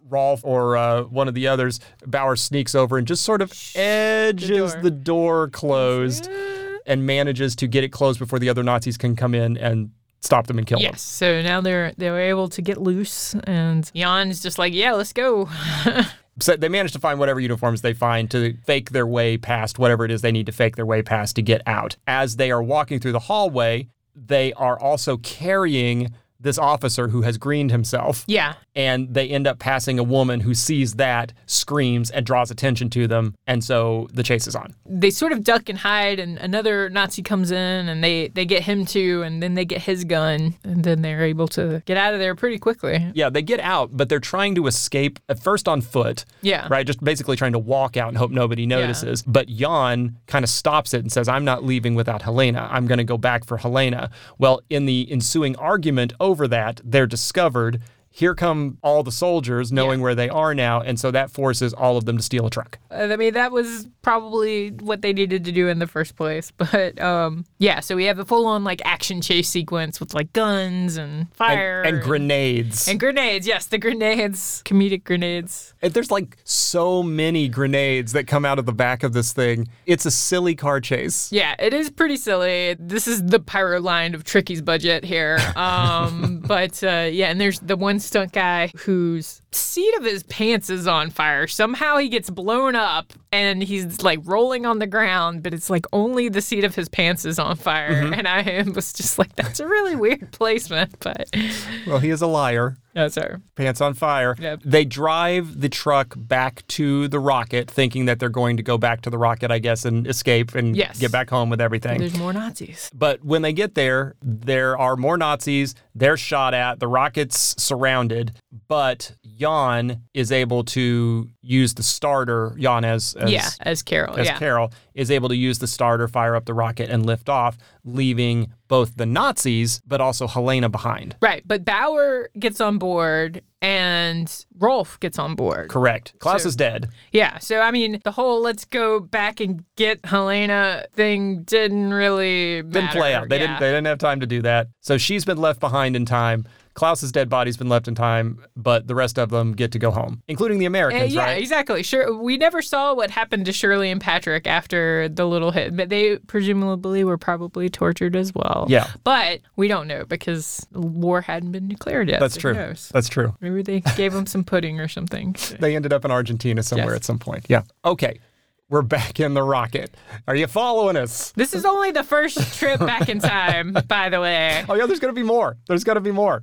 Speaker 1: Rolf or uh, one of the others, Bauer sneaks over and just sort of edges
Speaker 4: door.
Speaker 1: the door closed and manages to get it closed before the other Nazis can come in and stop them and kill them.
Speaker 4: Yes. So now they're they're able to get loose, and Jan's just like, yeah, let's go. *laughs*
Speaker 1: so they manage to find whatever uniforms they find to fake their way past whatever it is they need to fake their way past to get out. As they are walking through the hallway, they are also carrying this officer who has greened himself.
Speaker 4: yeah.
Speaker 1: And they end up passing a woman who sees that, screams, and draws attention to them. And so the chase is on.
Speaker 4: They sort of duck and hide, and another Nazi comes in, and they they get him too, and then they get his gun, and then they're able to get out of there pretty quickly.
Speaker 1: Yeah, they get out, but they're trying to escape at first on foot.
Speaker 4: Yeah.
Speaker 1: Right? Just basically trying to walk out and hope nobody notices. But Jan kind of stops it and says, I'm not leaving without Helena. I'm going to go back for Helena. Well, in the ensuing argument over that, they're discovered. Here come all the soldiers knowing
Speaker 4: Yeah.
Speaker 1: where they are now. And so that forces all of them to steal a truck.
Speaker 4: I mean, that was probably what they needed to do in the first place. *laughs* But um, yeah, so we have a full on like action chase sequence with like guns and
Speaker 1: And,
Speaker 4: fire
Speaker 1: and grenades.
Speaker 4: And grenades, yes, the grenades, comedic grenades.
Speaker 1: And there's like so many grenades that come out of the back of this thing. It's a silly car chase.
Speaker 4: Yeah, it is pretty silly. This is the pyro line of Tricky's budget here. *laughs* Um, but uh, yeah, and there's the one stunt guy whose seat of his pants is on fire. Somehow he gets blown up and he's like rolling on the ground, but it's like only the seat of his pants is on fire. Mm-hmm. And I *laughs* was just like, that's a really weird placement. But
Speaker 1: Well, he is a liar.
Speaker 4: No, sir.
Speaker 1: pants on fire.
Speaker 4: Yep.
Speaker 1: They drive the truck back to the rocket, thinking that they're going to go back to the rocket, I guess, and escape and
Speaker 4: Yes.
Speaker 1: get back home with everything.
Speaker 4: There's more Nazis.
Speaker 1: But when they get there, there are more Nazis. They're shot at. The rocket's surrounded. But Jan is able to use the starter. Jan as, as
Speaker 4: yeah, as Carol.
Speaker 1: as
Speaker 4: yeah.
Speaker 1: Carol is able to use the starter, fire up the rocket, and lift off, leaving both the Nazis but also Helena behind.
Speaker 4: Right, but Bauer gets on board and Rolf gets on board.
Speaker 1: Correct. Klaus
Speaker 4: So-
Speaker 1: is dead.
Speaker 4: Yeah, so I mean, the whole let's go back and get Helena thing didn't really
Speaker 1: Didn't
Speaker 4: matter.
Speaker 1: play out. They
Speaker 4: yeah.
Speaker 1: didn't. They didn't have time to do that. So she's been left behind in time. Klaus's dead body's been left in time, but the rest of them get to go home, including the
Speaker 4: Uh,
Speaker 1: Americans,
Speaker 4: yeah,
Speaker 1: right?
Speaker 4: exactly. Sure, we never saw what happened to Shirley and Patrick after the little hit, but they presumably were probably tortured as well.
Speaker 1: Yeah.
Speaker 4: but we don't know because war hadn't been declared yet.
Speaker 1: That's
Speaker 4: so
Speaker 1: true. That's true.
Speaker 4: Maybe they gave them some pudding or something.
Speaker 1: They ended up in Argentina somewhere
Speaker 4: Yes.
Speaker 1: at some point. Yeah. Okay. We're back in the rocket. Are you following us?
Speaker 4: This is only the first trip back in time, *laughs* by the way.
Speaker 1: Oh, yeah, there's going to be more. There's going to be more.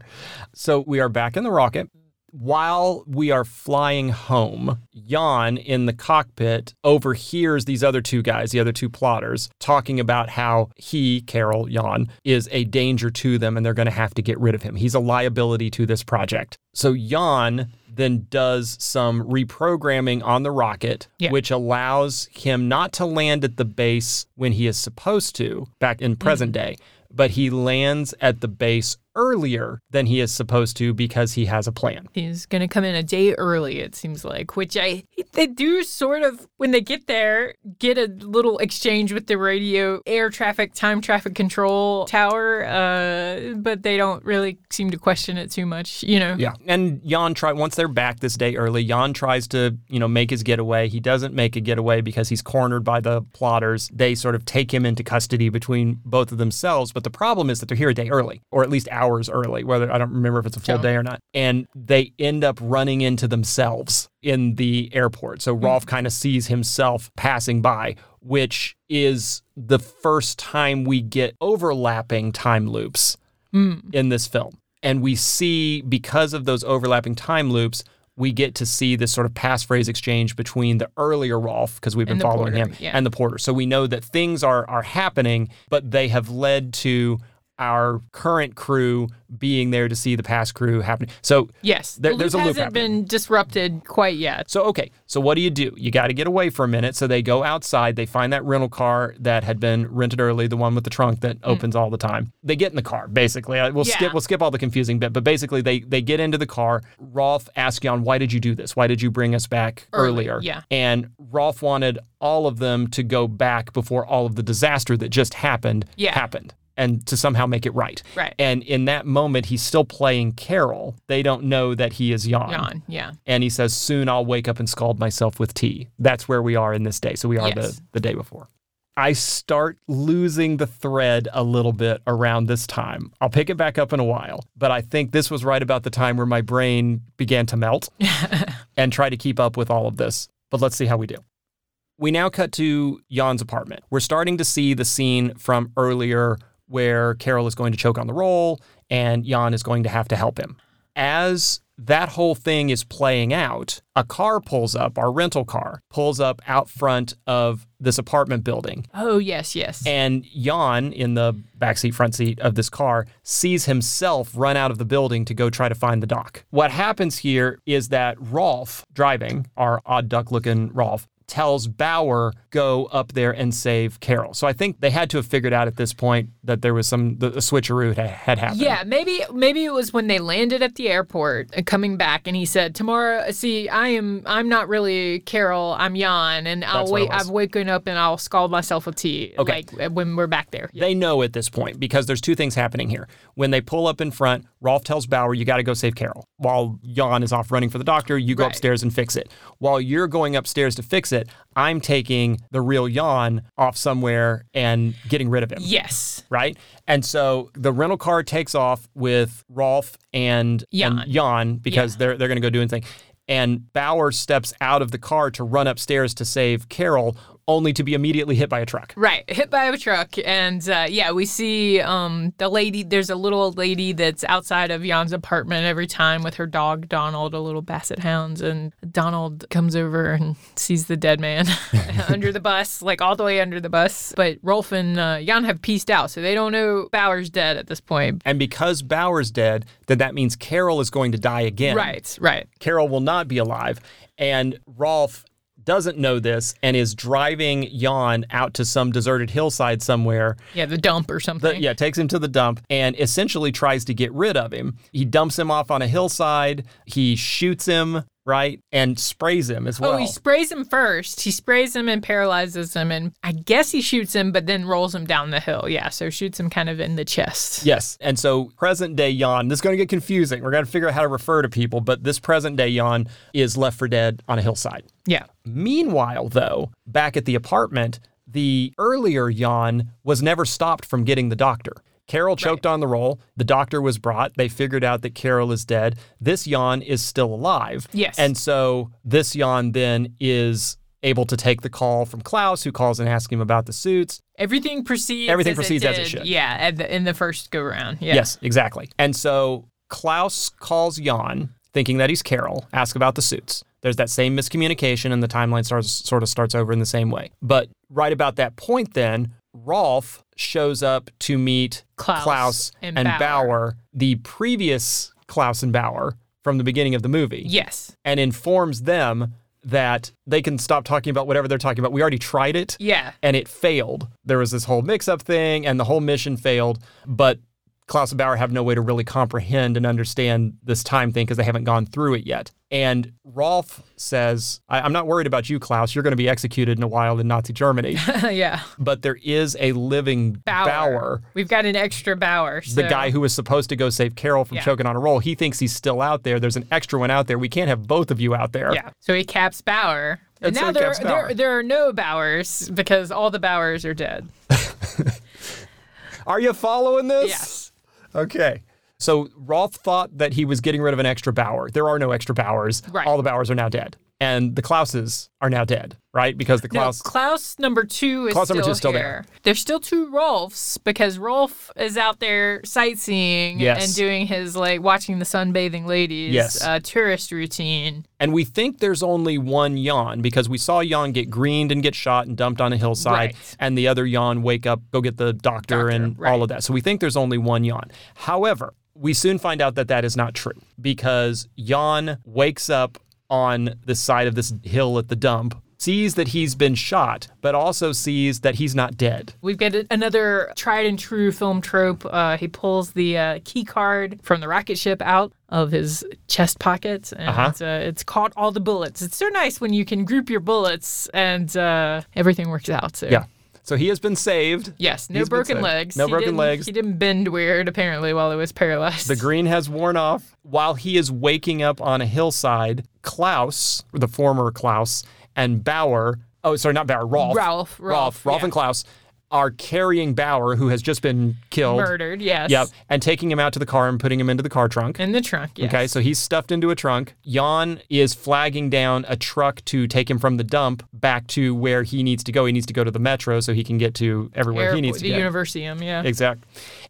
Speaker 1: So we are back in the rocket. While we are flying home, Jan in the cockpit overhears these other two guys, the other two plotters, talking about how he, Carol, Jan, is a danger to them and they're going to have to get rid of him. He's a liability to this project. So Jan then does some reprogramming on the rocket,
Speaker 4: Yeah.
Speaker 1: which allows him not to land at the base when he is supposed to back in present mm-hmm. day, but he lands at the base earlier than he is supposed to because he has a plan.
Speaker 4: He's gonna come in a day early, it seems like, which I they do sort of when they get there get a little exchange with the radio air traffic time traffic control tower, uh, but they don't really seem to question it too much, you know.
Speaker 1: Yeah. And Jan try once they're back this day early, Jan tries to, you know, make his getaway. He doesn't make a getaway because he's cornered by the plotters. They sort of take him into custody between both of themselves, but the problem is that they're here a day early, or at least hours early, whether I don't remember if it's a full day or not. And they end up running into themselves in the airport. So hmm. Rolf kind of sees himself passing by, which is the first time we get overlapping time loops hmm. in this film. And we see, because of those overlapping time loops, we get to see this sort of passphrase exchange between the earlier Rolf, because we've been following
Speaker 4: porter,
Speaker 1: him,
Speaker 4: yeah.
Speaker 1: and the porter. So we know that things are are happening, but they have led to our current crew being there to see the past crew happening. So
Speaker 4: Yes,
Speaker 1: There-
Speaker 4: the
Speaker 1: there's a loop
Speaker 4: hasn't
Speaker 1: happening.
Speaker 4: been disrupted quite yet.
Speaker 1: so okay, so what do you do? You got to get away for a minute. So they go outside. They find that rental car that had been rented early, the one with the trunk that mm. opens all the time. They get in the car. Basically, we'll
Speaker 4: Yeah.
Speaker 1: skip we'll skip all the confusing bit, but basically they they get into the car. Rolf asks Jan, "Why did you do this? Why did you bring us back
Speaker 4: Early,
Speaker 1: earlier?"
Speaker 4: yeah.
Speaker 1: And Rolf wanted all of them to go back before all of the disaster that just happened
Speaker 4: Yeah.
Speaker 1: happened. And to somehow make it right.
Speaker 4: Right.
Speaker 1: And in that moment, he's still playing Carol. They don't know that he is Jan
Speaker 4: Jan, yeah.
Speaker 1: and he says, "Soon I'll wake up and scald myself with tea." That's where we are in this day. So we are
Speaker 4: Yes.
Speaker 1: the the day before. I start losing the thread a little bit around this time. I'll pick it back up in a while, but I think this was right about the time where my brain began to melt *laughs* and try to keep up with all of this. But let's see how we do. We now cut to Jan's apartment. We're starting to see the scene from earlier where Carol is going to choke on the roll and Jan is going to have to help him. As that whole thing is playing out, a car pulls up, our rental car pulls up out front of this apartment building.
Speaker 4: Oh yes, yes.
Speaker 1: And Jan, in the backseat, front seat of this car, sees himself run out of the building to go try to find the doc. What happens here is that Rolf, driving, our odd duck looking Rolf, tells Bauer, go up there and save Carol. So I think they had to have figured out at this point that there was some, the, the switcheroo had, had happened.
Speaker 4: Yeah, maybe maybe it was when they landed at the airport and coming back, and he said, "Tomorrow, see, I am I'm not really Carol, I'm Jan, and I'll
Speaker 1: That's
Speaker 4: wait. I've waken up and I'll scald myself with tea.
Speaker 1: Okay.
Speaker 4: like when we're back there. Yeah.
Speaker 1: They know at this point because there's two things happening here. When they pull up in front, Rolf tells Bauer, you got to go save Carol. While Jan is off running for the doctor, you go
Speaker 4: Right.
Speaker 1: upstairs and fix it. While you're going upstairs to fix it, I'm taking the real Jan off somewhere and getting rid of him.
Speaker 4: Yes.
Speaker 1: Right? And so the rental car takes off with Rolf and
Speaker 4: Jan.
Speaker 1: and Jan because
Speaker 4: Yeah.
Speaker 1: they're they're going to go do anything. And Bauer steps out of the car to run upstairs to save Carol, only to be immediately hit by a truck.
Speaker 4: Right, hit by a truck, and uh, yeah, we see um, the lady. There's a little old lady that's outside of Jan's apartment every time with her dog Donald, a little basset hound, and Donald comes over and sees the dead man *laughs* under the bus, like all the way under the bus. But Rolf and uh, Jan have pieced out, so they don't know Bauer's dead at this point.
Speaker 1: And because Bauer's dead, then that means Carol is going to die again.
Speaker 4: Right, right.
Speaker 1: Carol will not be alive. And Rolf doesn't know this and is driving Jan out to some deserted hillside somewhere.
Speaker 4: Yeah, the dump or
Speaker 1: The-
Speaker 4: something.
Speaker 1: yeah, takes him to the dump and essentially tries to get rid of him. He dumps him off on a hillside. He shoots him, right? And sprays him as well.
Speaker 4: Oh, he sprays him first. He sprays him and paralyzes him, and I guess he shoots him, but then rolls him down the hill. Yeah, so shoots him kind of in the chest.
Speaker 1: Yes. And so present day Jan, this is going to get confusing. We're going to figure out how to refer to people, but this present day Jan is left for dead on a hillside.
Speaker 4: Yeah.
Speaker 1: Meanwhile, though, back at the apartment, the earlier Jan was never stopped from getting the doctor. Carol choked on the roll. The doctor was brought. They figured out that Carol is dead. This Jan is still alive.
Speaker 4: Yes.
Speaker 1: And so this Jan then is able to take the call from Klaus, who calls and asks him about the suits.
Speaker 4: Everything proceeds.
Speaker 1: Everything
Speaker 4: as
Speaker 1: proceeds
Speaker 4: it
Speaker 1: as it should.
Speaker 4: Yeah, at the, in the first go round. Yeah.
Speaker 1: Yes, exactly. And so Klaus calls Jan, thinking that he's Carol, ask about the suits. There's that same miscommunication, and the timeline starts sort of starts over in the same way. But right about that point, then Rolf shows up to meet
Speaker 4: Klaus and
Speaker 1: and
Speaker 4: Bauer.
Speaker 1: Bauer, the previous Klaus and Bauer from the beginning of the movie,
Speaker 4: Yes.
Speaker 1: and informs them that they can stop talking about whatever they're talking about. We already tried it
Speaker 4: Yeah.
Speaker 1: and it failed. There was this whole mix up thing and the whole mission failed, but Klaus and Bauer have no way to really comprehend and understand this time thing because they haven't gone through it yet. And Rolf says, I- I'm not worried about you, Klaus. You're going to be executed in a while in Nazi Germany. *laughs*
Speaker 4: yeah.
Speaker 1: but there is a living
Speaker 4: Bauer.
Speaker 1: Bauer,
Speaker 4: We've got an extra Bauer.
Speaker 1: the guy who was supposed to go save Carol from
Speaker 4: Yeah.
Speaker 1: choking on a roll. He thinks he's still out there. There's an extra one out there. We can't have both of you out there.
Speaker 4: Yeah. So he caps Bauer. And now there, there, there are no Bauers because all the Bauers are dead. *laughs*
Speaker 1: Are you following this?
Speaker 4: Yes.
Speaker 1: Okay. So Rolf thought that he was getting rid of an extra Bauer. There are no extra Bauers.
Speaker 4: Right.
Speaker 1: All the Bauers are now dead. And the Klauses are now dead, right? Because the
Speaker 4: No,
Speaker 1: Klaus.
Speaker 4: Klaus number two is
Speaker 1: Klaus
Speaker 4: still,
Speaker 1: number two is still
Speaker 4: here. There's still two Rolfs because Rolf is out there sightseeing
Speaker 1: Yes.
Speaker 4: and doing his like watching the sunbathing ladies
Speaker 1: Yes.
Speaker 4: uh, tourist routine.
Speaker 1: and we think there's only one Jan because we saw Jan get greened and get shot and dumped on a hillside,
Speaker 4: Right.
Speaker 1: and the other Jan wake up, go get the doctor,
Speaker 4: Doctor,
Speaker 1: and
Speaker 4: right.
Speaker 1: all of that. So we think there's only one Jan. However, we soon find out that that is not true because Jan wakes up on the side of this hill at the dump, sees that he's been shot, but also sees that he's not dead.
Speaker 4: We've got another tried and true film trope. Uh, he pulls the uh, key card from the rocket ship out of his chest pocket, and
Speaker 1: Uh-huh.
Speaker 4: uh, it's caught all the bullets. It's so nice when you can group your bullets and uh, everything works out. So.
Speaker 1: Yeah. So he has been saved.
Speaker 4: Yes, no
Speaker 1: He's
Speaker 4: broken legs.
Speaker 1: No
Speaker 4: He
Speaker 1: broken legs.
Speaker 4: He didn't bend weird apparently while he was paralyzed.
Speaker 1: The green has worn off. While he is waking up on a hillside, Klaus, the former Klaus, and Bauer, oh, sorry, not Bauer, Rolf.
Speaker 4: Ralph, Ralph,
Speaker 1: Rolf
Speaker 4: yeah.
Speaker 1: and Klaus are carrying Bauer, who has just been killed.
Speaker 4: murdered. Yes.
Speaker 1: Yep. And taking him out to the car and putting him into the car trunk.
Speaker 4: In the trunk. Yes.
Speaker 1: Okay, so he's stuffed into a trunk. Jan is flagging down a truck to take him from the dump back to where he needs to go. He needs to go to the metro so he can get to everywhere he needs to
Speaker 4: the
Speaker 1: get.
Speaker 4: Universium. Yeah.
Speaker 1: Exact.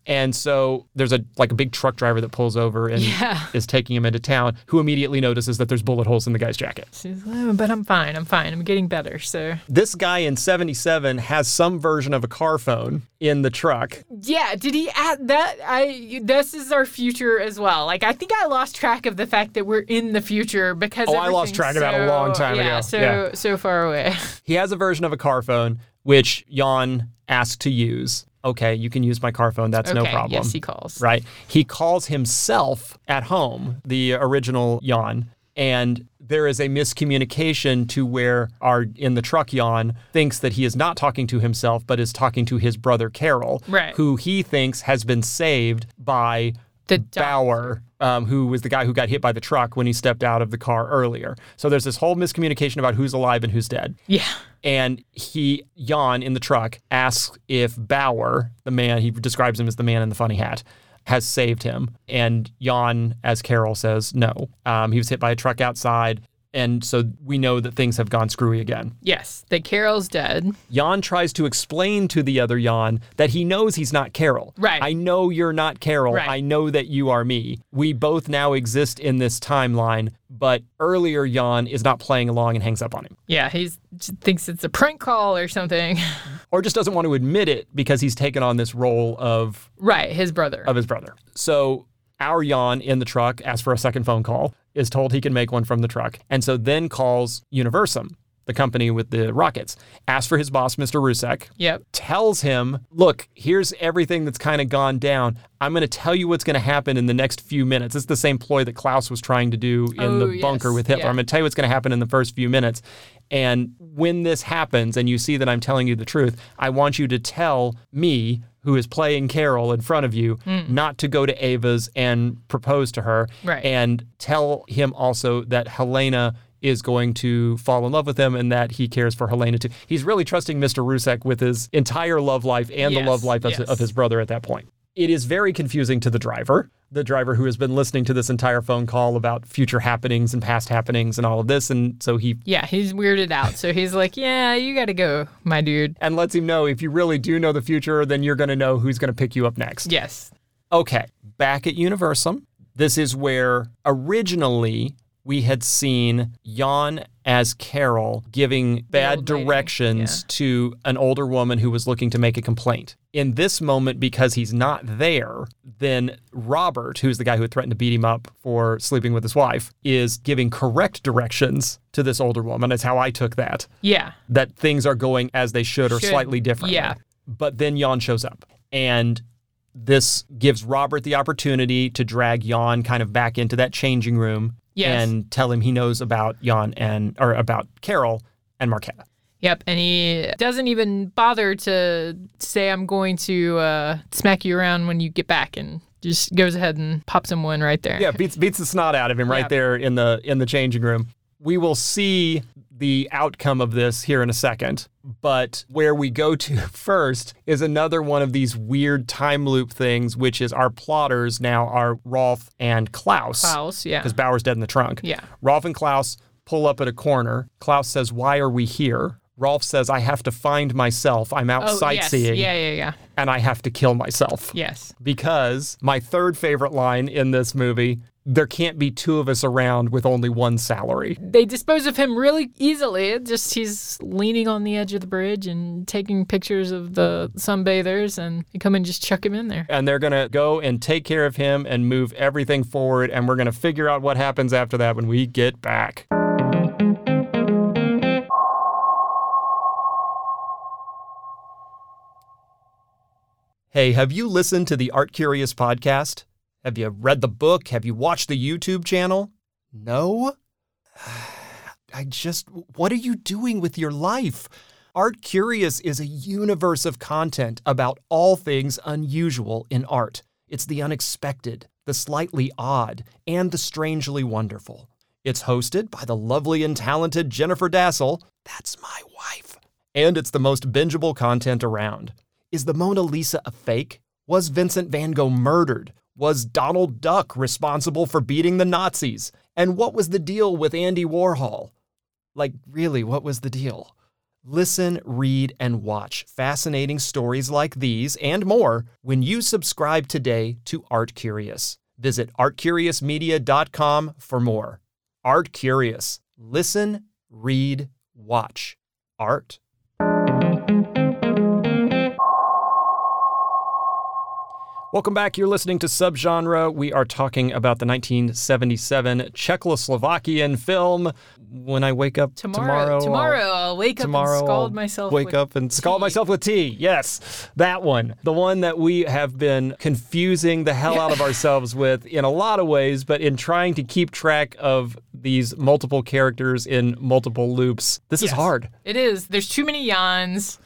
Speaker 1: And so there's a like a big truck driver that pulls over and
Speaker 4: Yeah.
Speaker 1: is taking him into town, who immediately notices that there's bullet holes in the guy's jacket.
Speaker 4: She's like, "Oh, but I'm fine. I'm fine. I'm getting better. So.
Speaker 1: This guy in 77 has some version of a car phone in the truck.
Speaker 4: Yeah, did he add that? I this is our future as well. Like I think I lost track of the fact that we're in the future because
Speaker 1: Oh, I lost track of that a
Speaker 4: so-
Speaker 1: long time
Speaker 4: yeah,
Speaker 1: ago.
Speaker 4: So
Speaker 1: Yeah.
Speaker 4: so far away. *laughs*
Speaker 1: He has a version of a car phone which Jan asked to use. Okay, you can use my car phone. That's no problem.
Speaker 4: Yes, he calls.
Speaker 1: right? He calls himself at home, the original Jan, and there is a miscommunication to where our in the truck Jan thinks that he is not talking to himself, but is talking to his brother Carol,
Speaker 4: Right.
Speaker 1: who he thinks has been saved by
Speaker 4: The.
Speaker 1: Bauer, um, who was the guy who got hit by the truck when he stepped out of the car earlier. So there's this whole miscommunication about who's alive and who's dead.
Speaker 4: Yeah.
Speaker 1: And he, Jan in the truck, asks if Bauer, the man, he describes him as the man in the funny hat, has saved him. And Jan, as Carol says, no. Um, he was hit by a truck outside. And so we know that things have gone screwy again.
Speaker 4: Yes, that Carol's dead.
Speaker 1: Jan tries to explain to the other Jan that he knows he's not Carol.
Speaker 4: Right.
Speaker 1: I know you're not Carol.
Speaker 4: Right.
Speaker 1: I know that you are me. We both now exist in this timeline, but earlier Jan is not playing along and hangs up on him.
Speaker 4: Yeah, he thinks it's a prank call or something.
Speaker 1: Or just doesn't want to admit it because he's taken on this role of
Speaker 4: right, his brother.
Speaker 1: of his brother. So our Jan in the truck asks for a second phone call, is told he can make one from the truck, and so then calls Universum, the company with the rockets, asks for his boss, Mr. Rusek,
Speaker 4: Yep.
Speaker 1: tells him, look, here's everything that's kind of gone down. I'm going to tell you what's going to happen in the next few minutes. It's the same ploy that Klaus was trying to do in
Speaker 4: Oh,
Speaker 1: the bunker with Hitler.
Speaker 4: Yeah.
Speaker 1: I'm going to tell you what's going to happen in the first few minutes. And when this happens and you see that I'm telling you the truth, I want you to tell me, who is playing Carol in front of you, mm. not to go to Ava's and propose to her.
Speaker 4: Right.
Speaker 1: And tell him also that Helena is going to fall in love with him and that he cares for Helena too. He's really trusting Mr. Rusek with his entire love life and the love life of,
Speaker 4: yes.
Speaker 1: of his brother at that point. It is very confusing to the driver, the driver who has been listening to this entire phone call about future happenings and past happenings and all of this. And so he
Speaker 4: Yeah, he's weirded out. So he's like, "Yeah, you got to go, my dude."
Speaker 1: and lets him know if you really do know the future, then you're going to know who's going to pick you up next.
Speaker 4: Yes.
Speaker 1: Okay, back at Universum, this is where originally we had seen Jan as Carol giving bad directions to an older woman who was looking to make a complaint. In this moment, because he's not there, then Robert, who's the guy who had threatened to beat him up for sleeping with his wife, is giving correct directions to this older woman. That's how I took that.
Speaker 4: Yeah.
Speaker 1: That things are going as they should or
Speaker 4: Should.
Speaker 1: slightly different.
Speaker 4: Yeah.
Speaker 1: But then Jan shows up. And this gives Robert the opportunity to drag Jan kind of back into that changing room
Speaker 4: Yes.
Speaker 1: and tell him he knows about Jan and or about Carol and Marquetta.
Speaker 4: Yep, and he doesn't even bother to say, I'm going to uh, smack you around when you get back, and just goes ahead and pops him one right there.
Speaker 1: Yeah, beats beats the snot out of him right
Speaker 4: Yeah.
Speaker 1: there in the in the changing room. We will see the outcome of this here in a second, but where we go to *laughs* first is another one of these weird time loop things, which is our plotters now are Rolf and Klaus.
Speaker 4: Klaus, yeah.
Speaker 1: because Bauer's dead in the trunk.
Speaker 4: Yeah.
Speaker 1: Rolf and Klaus pull up at a corner. Klaus says, Why are we here? Rolf says, I have to find myself. I'm oh, out
Speaker 4: Oh,
Speaker 1: sightseeing
Speaker 4: Yes. Yeah, yeah, yeah.
Speaker 1: and I have to kill myself.
Speaker 4: Yes.
Speaker 1: Because my third favorite line in this movie there can't be two of us around with only one salary.
Speaker 4: They dispose of him really easily. It just he's leaning on the edge of the bridge and taking pictures of the sunbathers, and you come and just chuck him in there.
Speaker 1: And they're going to go and take care of him and move everything forward. And we're going to figure out what happens after that when we get back. Hey, have you listened to the Art Curious podcast? Have you read the book? Have you watched the YouTube channel? No? *sighs* I just, what are you doing with your life? Art Curious is a universe of content about all things unusual in art. It's the unexpected, the slightly odd, and the strangely wonderful. It's hosted by the lovely and talented Jennifer Dasal. That's my wife. And it's the most bingeable content around. Is the Mona Lisa a fake? Was Vincent van Gogh murdered? Was Donald Duck responsible for beating the Nazis? And what was the deal with Andy Warhol? Like, really, what was the deal? Listen, read, and watch fascinating stories like these and more when you subscribe today to Art Curious. Visit artcuriousmedia.com for more. Art Curious. Listen, read, watch. Art. Welcome back. You're listening to Subgenre. We are talking about the 1977 Czechoslovakian film When I Wake Up
Speaker 4: Tomorrow,
Speaker 1: Tomorrow.
Speaker 4: tomorrow,
Speaker 1: I'll-
Speaker 4: I'll wake
Speaker 1: tomorrow
Speaker 4: up and scald
Speaker 1: I'll
Speaker 4: myself.
Speaker 1: Wake
Speaker 4: with
Speaker 1: up and scald myself with tea. Yes, that one. The one that we have been confusing the hell out of *laughs* ourselves with in a lot of ways, but in trying to keep track of these multiple characters in multiple loops. This is hard.
Speaker 4: It is. There's too many Jans.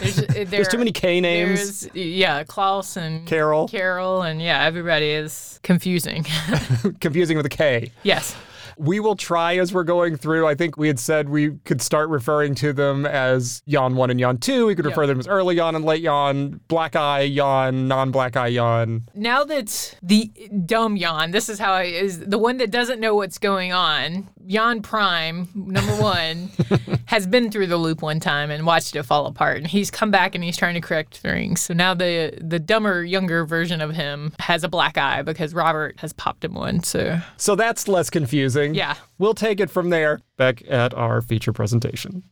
Speaker 4: There's, uh, *laughs*
Speaker 1: There's too many K names.
Speaker 4: Yeah, Klaus and
Speaker 1: Carol.
Speaker 4: Carol, and yeah, everybody is confusing. *laughs* *laughs*
Speaker 1: Confusing with a K.
Speaker 4: yes.
Speaker 1: We will try as we're going through. I think we had said we could start referring to them as Yon 1 and Yon 2. We could refer to them as early Yon and late Yon, black eye Yon, non black eye Yon.
Speaker 4: Now that the dumb Jan, this is how I is the one that doesn't know what's going on, Jan Prime, number *laughs* one, has been through the loop one time and watched it fall apart. And he's come back and he's trying to correct things. So now the the dumber, younger version of him has a black eye because Robert has popped him one. So
Speaker 1: So that's less confusing.
Speaker 4: Yeah.
Speaker 1: We'll take it from there back at our feature presentation.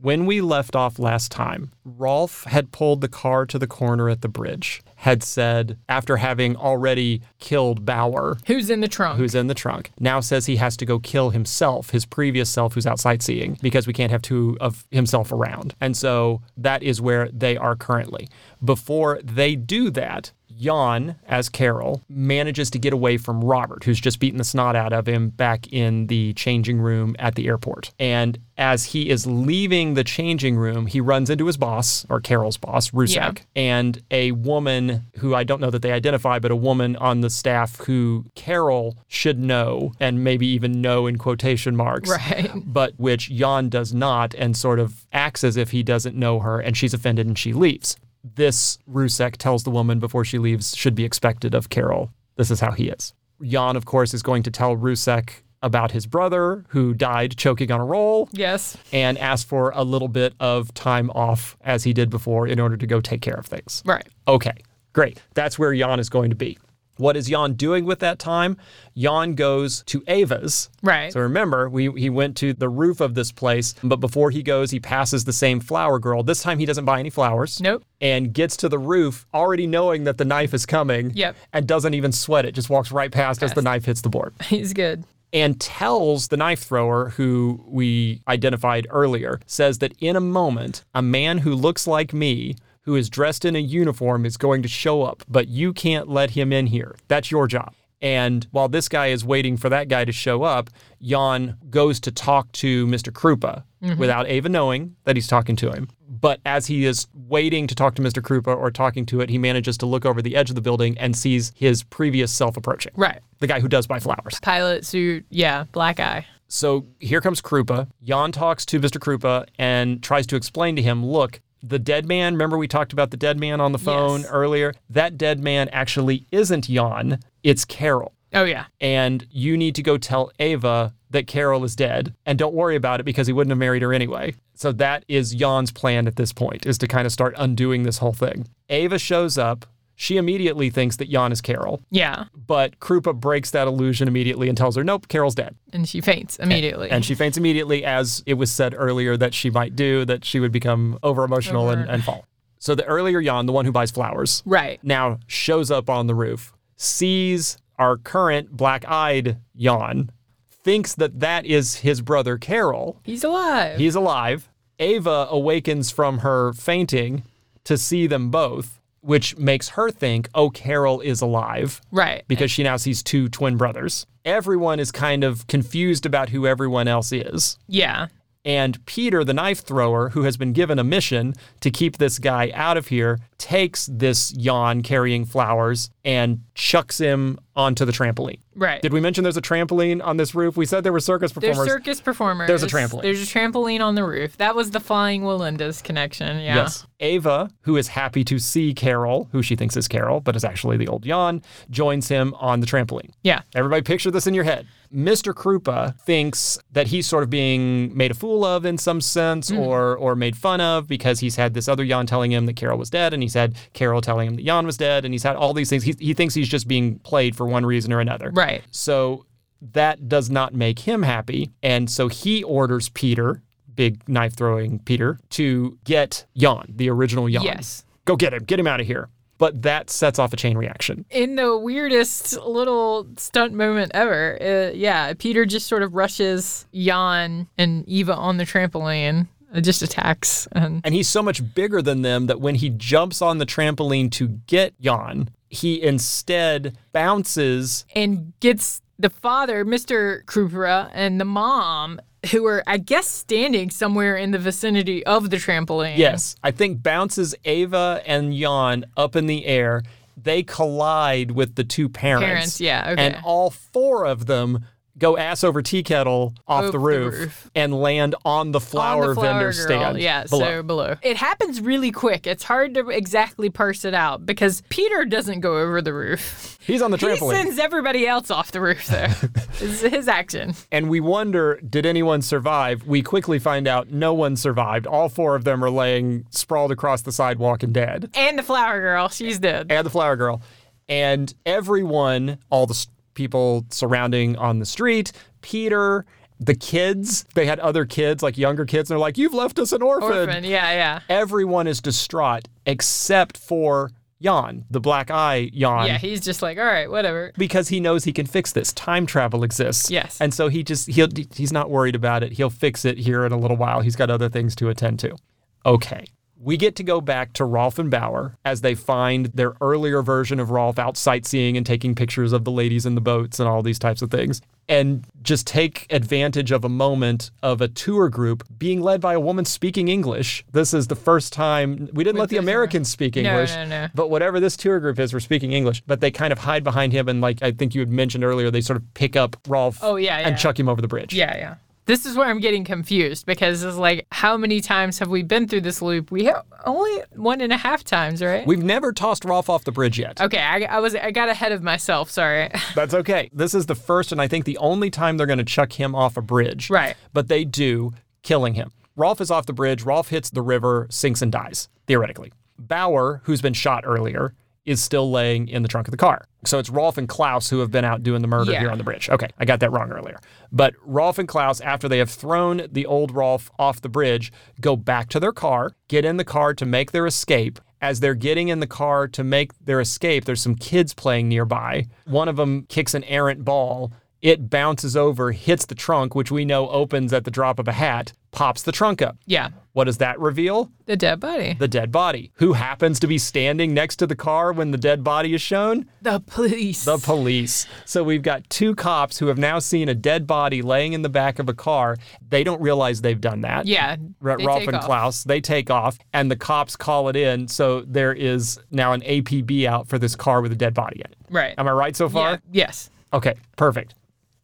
Speaker 1: When we left off last time, Rolf had pulled the car to the corner at the bridge, had said, after having already killed Bauer,
Speaker 4: who's in the trunk?
Speaker 1: who's in the trunk, now says he has to go kill himself, his previous self who's out sightseeing, because we can't have two of himself around. And so that is where they are currently. Before they do that, Jan, as Carol, manages to get away from Robert, who's just beaten the snot out of him back in the changing room at the airport. And as he is leaving the changing room, he runs into his boss, or Carol's boss, Rusek,
Speaker 4: Yeah.
Speaker 1: and a woman who I don't know that they identify, but a woman on the staff who Carol should know, and maybe even know in quotation marks
Speaker 4: Right. *laughs*
Speaker 1: but which Jan does not and sort of acts as if he doesn't know her and she's offended and she leaves. This Rusek tells the woman before she leaves should be expected of Carol. This is how he is. Jan, of course, is going to tell Rusek about his brother who died choking on a roll
Speaker 4: Yes.
Speaker 1: and ask for a little bit of time off as he did before in order to go take care of things.
Speaker 4: Right.
Speaker 1: Okay, great. That's where Jan is going to be. What is Jan doing with that time? Jan goes to Ava's.
Speaker 4: Right.
Speaker 1: So remember, we he went to the roof of this place, but before he goes, he passes the same flower girl. This time he doesn't buy any flowers.
Speaker 4: Nope.
Speaker 1: And gets to the roof already knowing that the knife is coming.
Speaker 4: Yep.
Speaker 1: And doesn't even sweat it, just walks right past as the knife hits the board *laughs*
Speaker 4: He's good.
Speaker 1: and tells the knife thrower, who we identified earlier, says that in a moment, a man who looks like me, who is dressed in a uniform, is going to show up, but you can't let him in here. That's your job. And while this guy is waiting for that guy to show up, Jan goes to talk to Mr. Krupa mm-hmm. without Ava knowing that he's talking to him. But as he is waiting to talk to Mr. Krupa or talking to it, he manages to look over the edge of the building and sees his previous self approaching.
Speaker 4: Right.
Speaker 1: The guy who does buy flowers.
Speaker 4: Pilot suit. Yeah. Black eye.
Speaker 1: So here comes Krupa. Jan talks to Mr. Krupa and tries to explain to him, look, the dead man, remember we talked about the dead man on the phone
Speaker 4: Yes.
Speaker 1: earlier? That dead man actually isn't Jan, it's Carol.
Speaker 4: Oh yeah.
Speaker 1: And you need to go tell Ava that Carol is dead. And don't worry about it because he wouldn't have married her anyway. So that is Jan's plan at this point, is to kind of start undoing this whole thing. Ava shows up. She immediately thinks that Jan is Carol,
Speaker 4: Yeah.
Speaker 1: but Krupa breaks that illusion immediately and tells her, nope, Carol's dead.
Speaker 4: And she faints immediately.
Speaker 1: And she faints immediately, as it was said earlier that she might do, that she would become over emotional and, and fall. So the earlier Jan, the one who buys flowers,
Speaker 4: right.
Speaker 1: now shows up on the roof, sees our current black eyed Jan, thinks that that is his brother Carol.
Speaker 4: He's alive.
Speaker 1: He's alive. Ava awakens from her fainting to see them both, which makes her think, oh, Carol is alive
Speaker 4: right.
Speaker 1: because she now sees two twin brothers. Everyone is kind of confused about who everyone else is.
Speaker 4: yeah.
Speaker 1: And Peter, the knife thrower, who has been given a mission to keep this guy out of here, takes this Jan carrying flowers and chucks him onto the trampoline.
Speaker 4: Right.
Speaker 1: Did we mention there's a trampoline on this roof? We said there were circus performers.
Speaker 4: There's circus performers.
Speaker 1: There's a trampoline.
Speaker 4: There's a trampoline on the roof. That was the flying Wallendas connection. Yeah.
Speaker 1: Yes. Ava, who is happy to see Carol, who she thinks is Carol, but is actually the old Jan, joins him on the trampoline.
Speaker 4: Yeah.
Speaker 1: Everybody picture this in your head. Mr. Krupa thinks that he's sort of being made a fool of in some sense mm-hmm. or or made fun of because he's had this other Jan telling him that Carol was dead and he's had Carol telling him that Jan was dead and he's had all these things. He, he thinks he's just being played for one reason or another.
Speaker 4: Right.
Speaker 1: So that does not make him happy. And so he orders Peter, big knife throwing Peter, to get Jan, the original Jan.
Speaker 4: Yes.
Speaker 1: Go get him. Get him out of here. But that sets off a chain reaction.
Speaker 4: In the weirdest little stunt moment ever, uh, yeah, Peter just sort of rushes Jan and Eva on the trampoline, just attacks, and
Speaker 1: And he's so much bigger than them that when he jumps on the trampoline to get Jan, he instead bounces.
Speaker 4: and gets the father, Mr. Krupera, and the mom, who are, I guess, standing somewhere in the vicinity of the trampoline.
Speaker 1: Yes, I think bounces Ava and Jan up in the air. They collide with the two parents.
Speaker 4: Parents, yeah, okay.
Speaker 1: And all four of them go ass over tea kettle off
Speaker 4: Over
Speaker 1: the
Speaker 4: the
Speaker 1: roof,
Speaker 4: roof.
Speaker 1: and land on the flower,
Speaker 4: on the flower
Speaker 1: vendor
Speaker 4: girl.
Speaker 1: stand.
Speaker 4: Yeah,
Speaker 1: below.
Speaker 4: so below. It happens really quick. It's hard to exactly parse it out because Peter doesn't go over the roof.
Speaker 1: He's on the trampoline.
Speaker 4: He sends everybody else off the roof there. *laughs* it's his action.
Speaker 1: and we wonder, did anyone survive? We quickly find out no one survived. All four of them are laying sprawled across the sidewalk and dead.
Speaker 4: And the flower girl, she's dead.
Speaker 1: and the flower girl and everyone all the s- people surrounding on the street peter the kids they had other kids like younger kids and they're like you've left us an orphan,
Speaker 4: Orphan, yeah, yeah.
Speaker 1: everyone is distraught except for jan the black eye jan
Speaker 4: Yeah, he's just like, all right, whatever.
Speaker 1: because he knows he can fix this. Time travel exists.
Speaker 4: Yes.
Speaker 1: And so he just he'll he's not worried about it. He'll fix it here in a little while. He's got other things to attend to. Okay. We get to go back to Rolf and Bauer as they find their earlier version of Rolf out sightseeing and taking pictures of the ladies in the boats and all these types of things. And just take advantage of a moment of a tour group being led by a woman speaking English. This is the first time we didn't let the Americans speak
Speaker 4: No,
Speaker 1: English.
Speaker 4: no, no.
Speaker 1: But whatever this tour group is, we're speaking English. But they kind of hide behind him, and like I think you had mentioned earlier, they sort of pick up Rolf
Speaker 4: Oh, yeah, yeah.
Speaker 1: and chuck him over the bridge.
Speaker 4: Yeah, yeah. This is where I'm getting confused because it's like, how many times have we been through this loop? We have only one and a half times, right?
Speaker 1: We've never tossed Rolf off the bridge yet.
Speaker 4: okay, I, I was I got ahead of myself. Sorry. *laughs*
Speaker 1: That's okay. This is the first and I think the only time they're going to chuck him off a bridge.
Speaker 4: Right.
Speaker 1: But they do, killing him. Rolf is off the bridge. Rolf hits the river, sinks and dies, theoretically. Bauer, who's been shot earlier, is still laying in the trunk of the car. So it's Rolf and Klaus who have been out doing the murder
Speaker 4: Yeah.
Speaker 1: here on the bridge. Okay, I got that wrong earlier. But Rolf and Klaus, after they have thrown the old Rolf off the bridge, go back to their car, get in the car to make their escape. As they're getting in the car to make their escape, there's some kids playing nearby. One of them kicks an errant ball. It bounces over, hits the trunk, which we know opens at the drop of a hat, pops the trunk up.
Speaker 4: yeah,
Speaker 1: What does that reveal?
Speaker 4: the dead body.
Speaker 1: The dead body. Who happens to be standing next to the car when the dead body is shown?
Speaker 4: The police.
Speaker 1: The police. So we've got two cops who have now seen a dead body laying in the back of a car. They don't realize they've done that.
Speaker 4: yeah.
Speaker 1: R- Rolf and
Speaker 4: off.
Speaker 1: Klaus, they take off, and the cops call it in. So there is now an APB out for this car with a dead body in it.
Speaker 4: Right.
Speaker 1: Am I right so far?
Speaker 4: Yeah. Yes.
Speaker 1: Okay, perfect.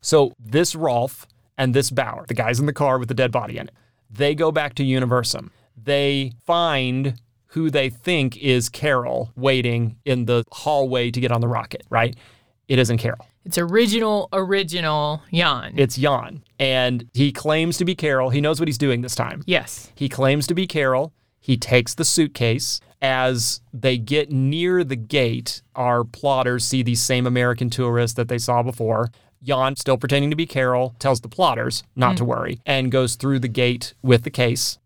Speaker 1: So this Rolf and this Bauer, the guys in the car with the dead body in it, they go back to Universum. They find who they think is Carol waiting in the hallway to get on the rocket, right? It isn't Carol.
Speaker 4: It's original, original Jan.
Speaker 1: It's Jan. And he claims to be Carol. He knows what he's doing this time.
Speaker 4: yes.
Speaker 1: He claims to be Carol. He takes the suitcase. As they get near the gate, our plotters see these same American tourists that they saw before. Jan, still pretending to be Carol, tells the plotters not to mm-hmm. worry and goes through the gate with the case.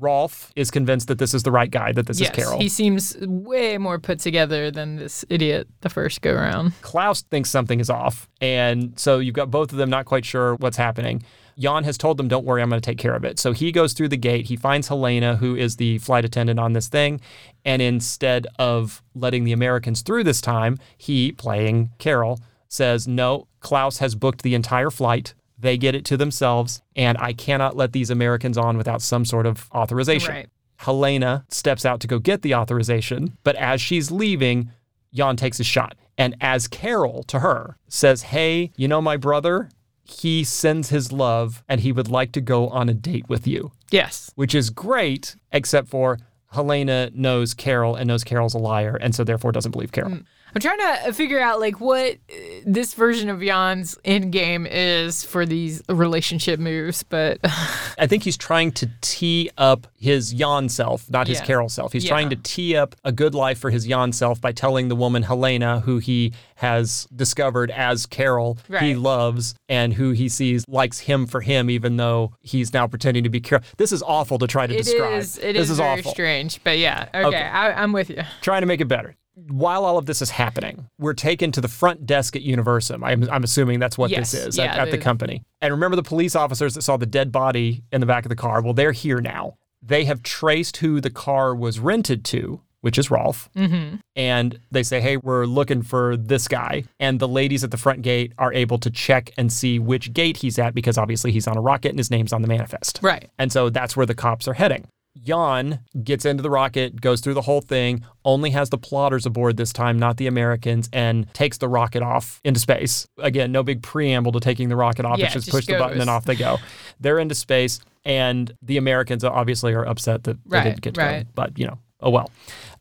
Speaker 1: Rolf is convinced that this is the right guy, that this
Speaker 4: yes.
Speaker 1: is Carol.
Speaker 4: He seems way more put together than this idiot the first go round.
Speaker 1: Klaus thinks something is off. And so you've got both of them not quite sure what's happening. Jan has told them, don't worry, I'm going to take care of it. So he goes through the gate. He finds Helena, who is the flight attendant on this thing. And instead of letting the Americans through this time, he, playing Carol, says, no, Klaus has booked the entire flight. They get it to themselves. And I cannot let these Americans on without some sort of authorization.
Speaker 4: Right.
Speaker 1: Helena steps out to go get the authorization, but as she's leaving, Jan takes a shot. And as Carol to her says, Hey, you know my brother? He sends his love and he would like to go on a date with you,
Speaker 4: Yes.
Speaker 1: which is great, except for Helena knows Carol and knows Carol's a liar and so therefore doesn't believe Carol. Mm.
Speaker 4: I'm trying to figure out like what uh, this version of Jan's end game is for these relationship moves, but
Speaker 1: I think he's trying to tee up his Jan self, not his
Speaker 4: Yeah.
Speaker 1: Carol self. He's
Speaker 4: Yeah.
Speaker 1: trying to tee up a good life for his Jan self by telling the woman Helena, who he has discovered as Carol, he loves and who he sees likes him for him, even though he's now pretending to be Carol. This is awful to try to
Speaker 4: it
Speaker 1: describe.
Speaker 4: is it
Speaker 1: this
Speaker 4: is,
Speaker 1: is
Speaker 4: very
Speaker 1: awful.
Speaker 4: strange. But yeah, okay,
Speaker 1: Okay.
Speaker 4: I, I'm with you.
Speaker 1: Trying to make it better. While all of this is happening, we're taken to the front desk at Universum. I'm, I'm assuming that's what
Speaker 4: Yes,
Speaker 1: this is
Speaker 4: yeah,
Speaker 1: at, at the company. And remember the police officers that saw the dead body in the back of the car? Well, they're here now. They have traced who the car was rented to, which is Rolf. Mm-hmm. And they say, hey, we're looking for this guy. And the ladies at the front gate are able to check and see which gate he's at because obviously he's on a rocket and his name's on the manifest.
Speaker 4: Right.
Speaker 1: And so that's where the cops are heading. Jan gets into the rocket, goes through the whole thing, only has the plotters aboard this time, not the Americans, and takes the rocket off into space. Again, no big preamble to taking the rocket off.
Speaker 4: Yeah,
Speaker 1: it's just,
Speaker 4: just
Speaker 1: push the button and off they go. They're into space, and the Americans obviously are upset that they didn't get to go.
Speaker 4: right.
Speaker 1: But, you know, oh well.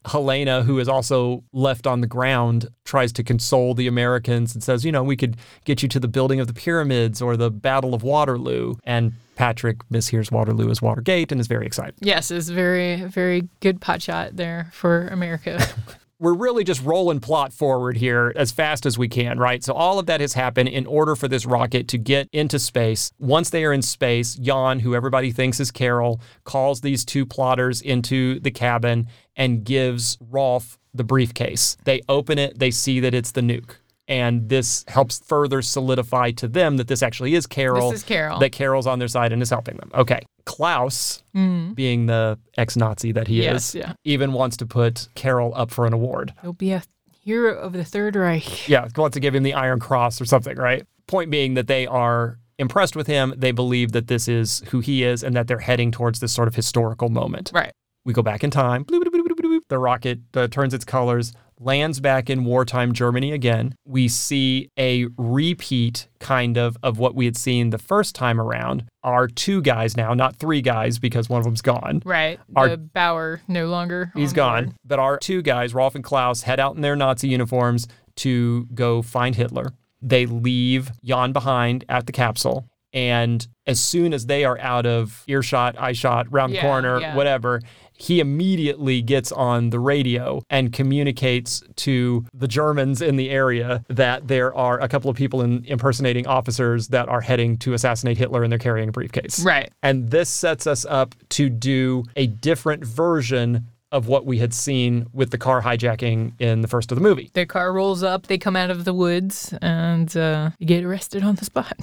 Speaker 1: Helena, who is also left on the ground, tries to console the Americans and says, you know, we could get you to the building of the pyramids or the Battle of Waterloo. And Patrick mishears Waterloo as Watergate and is very excited.
Speaker 4: Yes, it's very, very good pot shot there for America. *laughs*
Speaker 1: we're really just rolling plot forward here as fast as we can, right? So all of that has happened in order for this rocket to get into space. Once they are in space, Jan, who everybody thinks is Carol, calls these two plotters into the cabin and gives Rolf the briefcase. They open it, they see that it's the nuke. And this helps further solidify to them that this actually is Carol.
Speaker 4: This is Carol.
Speaker 1: That Carol's on their side and is helping them. Okay. Klaus, mm. being the ex Nazi that he.
Speaker 4: Yes,
Speaker 1: is,
Speaker 4: yeah.
Speaker 1: even wants to put Carol up for an award.
Speaker 4: He'll be a hero of the Third Reich.
Speaker 1: Yeah, wants to give him the Iron Cross or something, right? Point being that they are impressed with him. They believe that this is who he is and that they're heading towards this sort of historical moment.
Speaker 4: Right.
Speaker 1: We go back in time. Bloop, bloop, bloop. The rocket uh, turns its colors, lands back in wartime Germany again. We see a repeat, kind of, of what we had seen the first time around. Our two guys now, not three guys because one of them's gone.
Speaker 4: Right.
Speaker 1: Our-
Speaker 4: the Bauer no longer.
Speaker 1: He's gone.
Speaker 4: board.
Speaker 1: But our two guys, Rolf and Klaus, head out in their Nazi uniforms to go find Hitler. They leave Jan behind at the capsule. And as soon as they are out of earshot, eye shot, round
Speaker 4: Yeah,
Speaker 1: corner,
Speaker 4: yeah.
Speaker 1: whatever, he immediately gets on the radio and communicates to the Germans in the area that there are a couple of people in impersonating officers that are heading to assassinate Hitler and they're carrying a briefcase.
Speaker 4: Right.
Speaker 1: And this sets us up to do a different version of what we had seen with the car hijacking in the first of the movie.
Speaker 4: Their car rolls up. They come out of the woods and uh, you get arrested on the spot.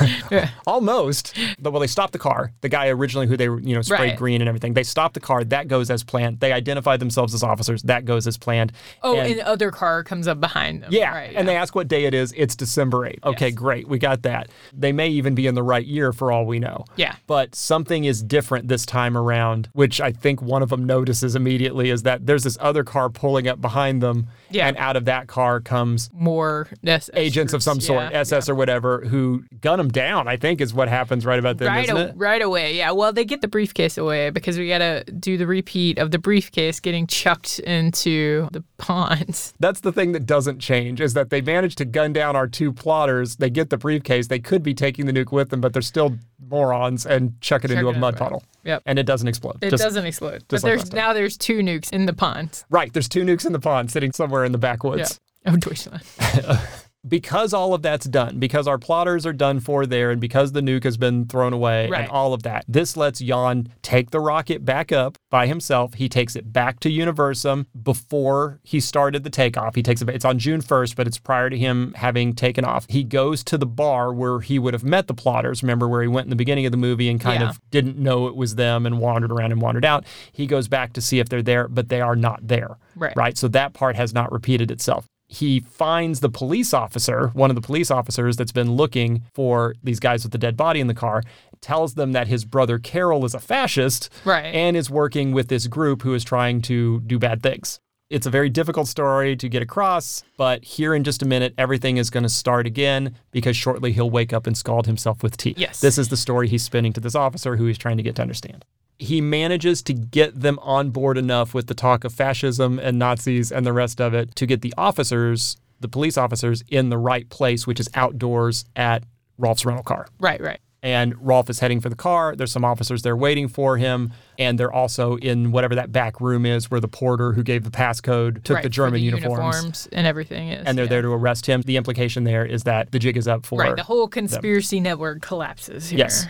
Speaker 4: *laughs* *laughs* yeah.
Speaker 1: Almost. But well, they stop the car. The guy originally who they you know sprayed
Speaker 4: Right.
Speaker 1: green and everything. They stop the car. That goes as planned. They identify themselves as officers. That goes as planned.
Speaker 4: Oh,
Speaker 1: And-
Speaker 4: and, other car comes up behind them.
Speaker 1: Yeah,
Speaker 4: Right,
Speaker 1: and they ask what day it is. It's December 8th. Okay,
Speaker 4: Yes.
Speaker 1: great. We got that. They may even be in the right year for all we know.
Speaker 4: Yeah.
Speaker 1: But something is different this time around, which I think one of them notices immediately is that there's this other car pulling up behind them.
Speaker 4: Yeah.
Speaker 1: And out of that car comes
Speaker 4: more SS
Speaker 1: agents of some sort,
Speaker 4: Yeah,
Speaker 1: SS or whatever, who gun them down, I think is what happens right about then,
Speaker 4: Right,
Speaker 1: isn't
Speaker 4: a-
Speaker 1: it?
Speaker 4: right away. Yeah. Well, they get the briefcase away because we got to do the repeat of the briefcase getting chucked into the ponds. *laughs*
Speaker 1: That's the thing that doesn't change is that they managed to gun down our two plotters. They get the briefcase. They could be taking the nuke with them, but they're still morons and chuck it into
Speaker 4: Chuck
Speaker 1: a mud puddle.
Speaker 4: Yep.
Speaker 1: And it doesn't explode.
Speaker 4: It
Speaker 1: Just-
Speaker 4: doesn't explode. But
Speaker 1: like
Speaker 4: there's now there's two nukes in the pond.
Speaker 1: Right. There's two nukes in the pond sitting somewhere in the backwoods.
Speaker 4: Yeah. *laughs* Of oh, Deutschland. *laughs*
Speaker 1: Because all of that's done, because our plotters are done for there, and because the nuke has been thrown away
Speaker 4: Right.
Speaker 1: and all of that, this lets Jan take the rocket back up by himself. He takes it back to Universum before he started the takeoff. He takes it, it's on June 1st, but it's prior to him having taken off. He goes to the bar where he would have met the plotters. Remember where he went in the beginning of the movie and kind
Speaker 4: Yeah.
Speaker 1: of didn't know it was them and wandered around and wandered out. He goes back to see if they're there, but they are not there.
Speaker 4: Right.
Speaker 1: Right. So that part has not repeated itself. He finds the police officer, one of the police officers that's been looking for these guys with the dead body in the car, tells them that his brother Carol is a fascist
Speaker 4: Right.
Speaker 1: and is working with this group who is trying to do bad things. It's a very difficult story to get across, but here in just a minute, everything is going to start again because shortly he'll wake up and scald himself with tea.
Speaker 4: Yes.
Speaker 1: This is the story he's spinning to this officer who he's trying to get to understand he manages to get them on board enough with the talk of fascism and Nazis and the rest of it to get the officers, the police officers, in the right place, which is outdoors at Rolf's rental car.
Speaker 4: Right, right.
Speaker 1: And Rolf is heading for the car. There's some officers there waiting for him. And they're also in whatever that back room is where the porter who gave the passcode took
Speaker 4: right,
Speaker 1: the German
Speaker 4: the
Speaker 1: uniforms.
Speaker 4: and everything is.
Speaker 1: And they're
Speaker 4: yeah.
Speaker 1: there to arrest him. The implication there is that the jig is up for
Speaker 4: Right, the whole conspiracy network collapses here.
Speaker 1: Yes.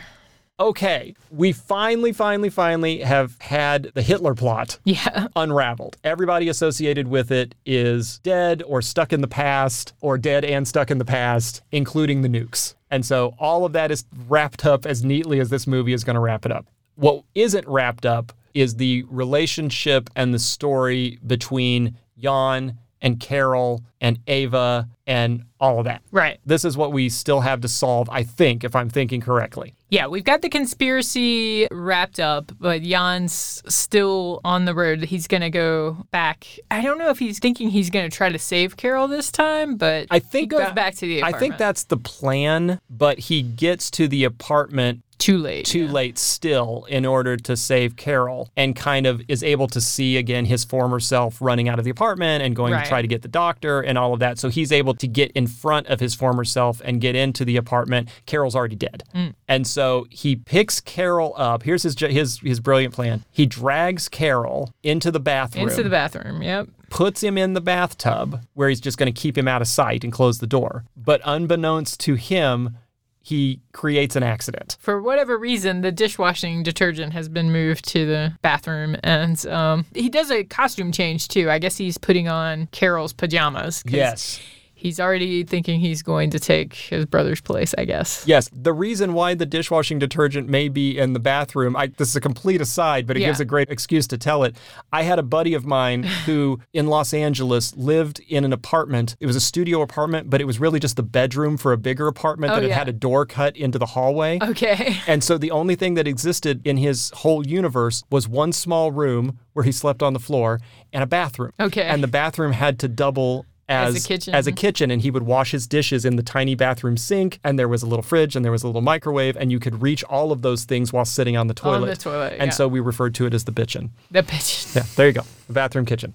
Speaker 1: Okay, we finally, finally, finally have had the Hitler plot *laughs*
Speaker 4: Yeah.
Speaker 1: unraveled. Everybody associated with it is dead or stuck in the past or dead and stuck in the past, including the nukes. And so all of that is wrapped up as neatly as this movie is going to wrap it up. What isn't wrapped up is the relationship and the story between Jan and Carol and Ava and all of that.
Speaker 4: Right.
Speaker 1: This is what we still have to solve, I think, if I'm thinking correctly.
Speaker 4: Yeah, we've got the conspiracy wrapped up, but Jan's still on the road. He's going to go back. I don't know if he's thinking he's going to try to save Carol this time, but
Speaker 1: I think
Speaker 4: he goes
Speaker 1: that-
Speaker 4: back to the
Speaker 1: I think that's the plan, but he gets to the apartment
Speaker 4: too late.
Speaker 1: too
Speaker 4: yeah.
Speaker 1: late still in order to save Carol and kind of is able to see again his former self running out of the apartment and going
Speaker 4: Right.
Speaker 1: to try to get the doctor and all of that. So he's able to get in front of his former self and get into the apartment. Carol's already dead.
Speaker 4: Mm.
Speaker 1: And so he picks Carol up. Here's his his his brilliant plan. He drags Carol into the bathroom
Speaker 4: Into the bathroom. Yep.
Speaker 1: puts him in the bathtub where he's just going to keep him out of sight and close the door. But unbeknownst to him, he creates an accident.
Speaker 4: For whatever reason, the dishwashing detergent has been moved to the bathroom, and um, he does a costume change too. I guess he's putting on Carol's pajamas.
Speaker 1: Yes.
Speaker 4: He's already thinking he's going to take his brother's place, I guess.
Speaker 1: Yes, the reason why the dishwashing detergent may be in the bathroom, I, this is a complete aside, but it
Speaker 4: Yeah.
Speaker 1: gives a great excuse to tell it. I had a buddy of mine *laughs* who in Los Angeles lived in an apartment. It was a studio apartment, but it was really just the bedroom for a bigger apartment
Speaker 4: Oh,
Speaker 1: that
Speaker 4: yeah.
Speaker 1: had a door cut into the hallway.
Speaker 4: Okay. *laughs*
Speaker 1: And so the only thing that existed in his whole universe was one small room where he slept on the floor and a bathroom.
Speaker 4: Okay.
Speaker 1: And the bathroom had to double as,
Speaker 4: As a kitchen.
Speaker 1: as a kitchen, and he would wash his dishes in the tiny bathroom sink, and there was a little fridge, and there was a little microwave, and you could reach all of those things while sitting on the toilet.
Speaker 4: On the toilet,
Speaker 1: And
Speaker 4: yeah.
Speaker 1: so we referred to it as the bitchin.
Speaker 4: The bitchin.
Speaker 1: Yeah, there you go. The bathroom kitchen.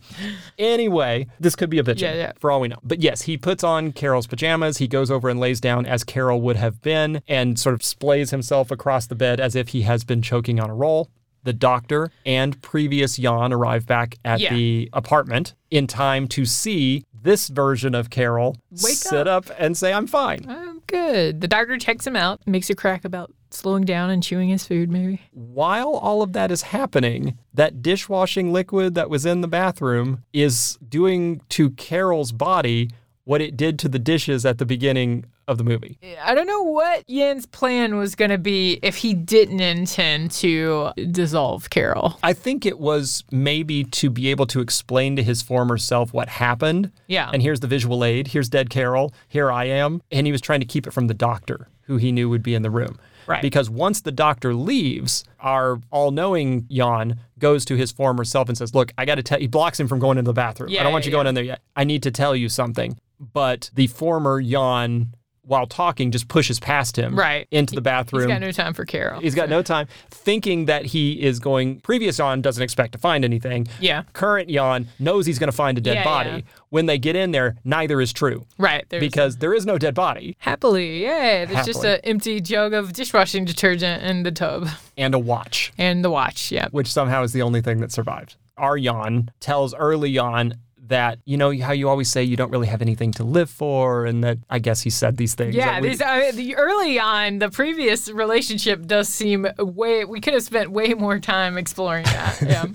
Speaker 1: Anyway, this could be a bitchin
Speaker 4: Yeah, yeah.
Speaker 1: for all we know. But yes, he puts on Carol's pajamas. He goes over and lays down as Carol would have been and sort of splays himself across the bed as if he has been choking on a roll. The doctor and previous Jan arrive back at
Speaker 4: Yeah.
Speaker 1: the apartment in time to see this version of Carol
Speaker 4: Wake
Speaker 1: sit up. and say, I'm fine.
Speaker 4: I'm good. The doctor checks him out, makes a crack about slowing down and chewing his food, maybe.
Speaker 1: while all of that is happening, that dishwashing liquid that was in the bathroom is doing to Carol's body what it did to the dishes at the beginning of the movie.
Speaker 4: I don't know what Yen's plan was going to be if he didn't intend to dissolve Carol.
Speaker 1: I think it was maybe to be able to explain to his former self what happened.
Speaker 4: Yeah.
Speaker 1: And here's the visual aid. Here's dead Carol. Here I am. And he was trying to keep it from the doctor, who he knew would be in the room.
Speaker 4: Right.
Speaker 1: Because once the doctor leaves, our all knowing Jan goes to his former self and says, Look, I got to tell He blocks him from going into the bathroom.
Speaker 4: Yeah, I
Speaker 1: don't want you
Speaker 4: yeah,
Speaker 1: going in there yet. I need to tell you something. But the former Jan, while talking, just pushes past him
Speaker 4: Right.
Speaker 1: into the bathroom.
Speaker 4: He's got no time for Carol.
Speaker 1: He's got no time, thinking that he is going. Previous Jan doesn't expect to find anything.
Speaker 4: Yeah.
Speaker 1: Current Jan knows he's going to find a dead
Speaker 4: Yeah,
Speaker 1: body.
Speaker 4: yeah.
Speaker 1: When they get in there, neither is true
Speaker 4: Right.
Speaker 1: Because there is no dead body
Speaker 4: happily, yeah, there's just an empty jug of dishwashing detergent in the tub
Speaker 1: and a watch,
Speaker 4: and the watch. Yeah.
Speaker 1: which somehow is the only thing that survived. Our Jan tells early Jan that you know how you always say you don't really have anything to live for, and that I guess he said these things.
Speaker 4: Yeah,
Speaker 1: we-
Speaker 4: these, I mean, the early on, the previous relationship does seem way. We could have spent way more time exploring that. *laughs* Yeah,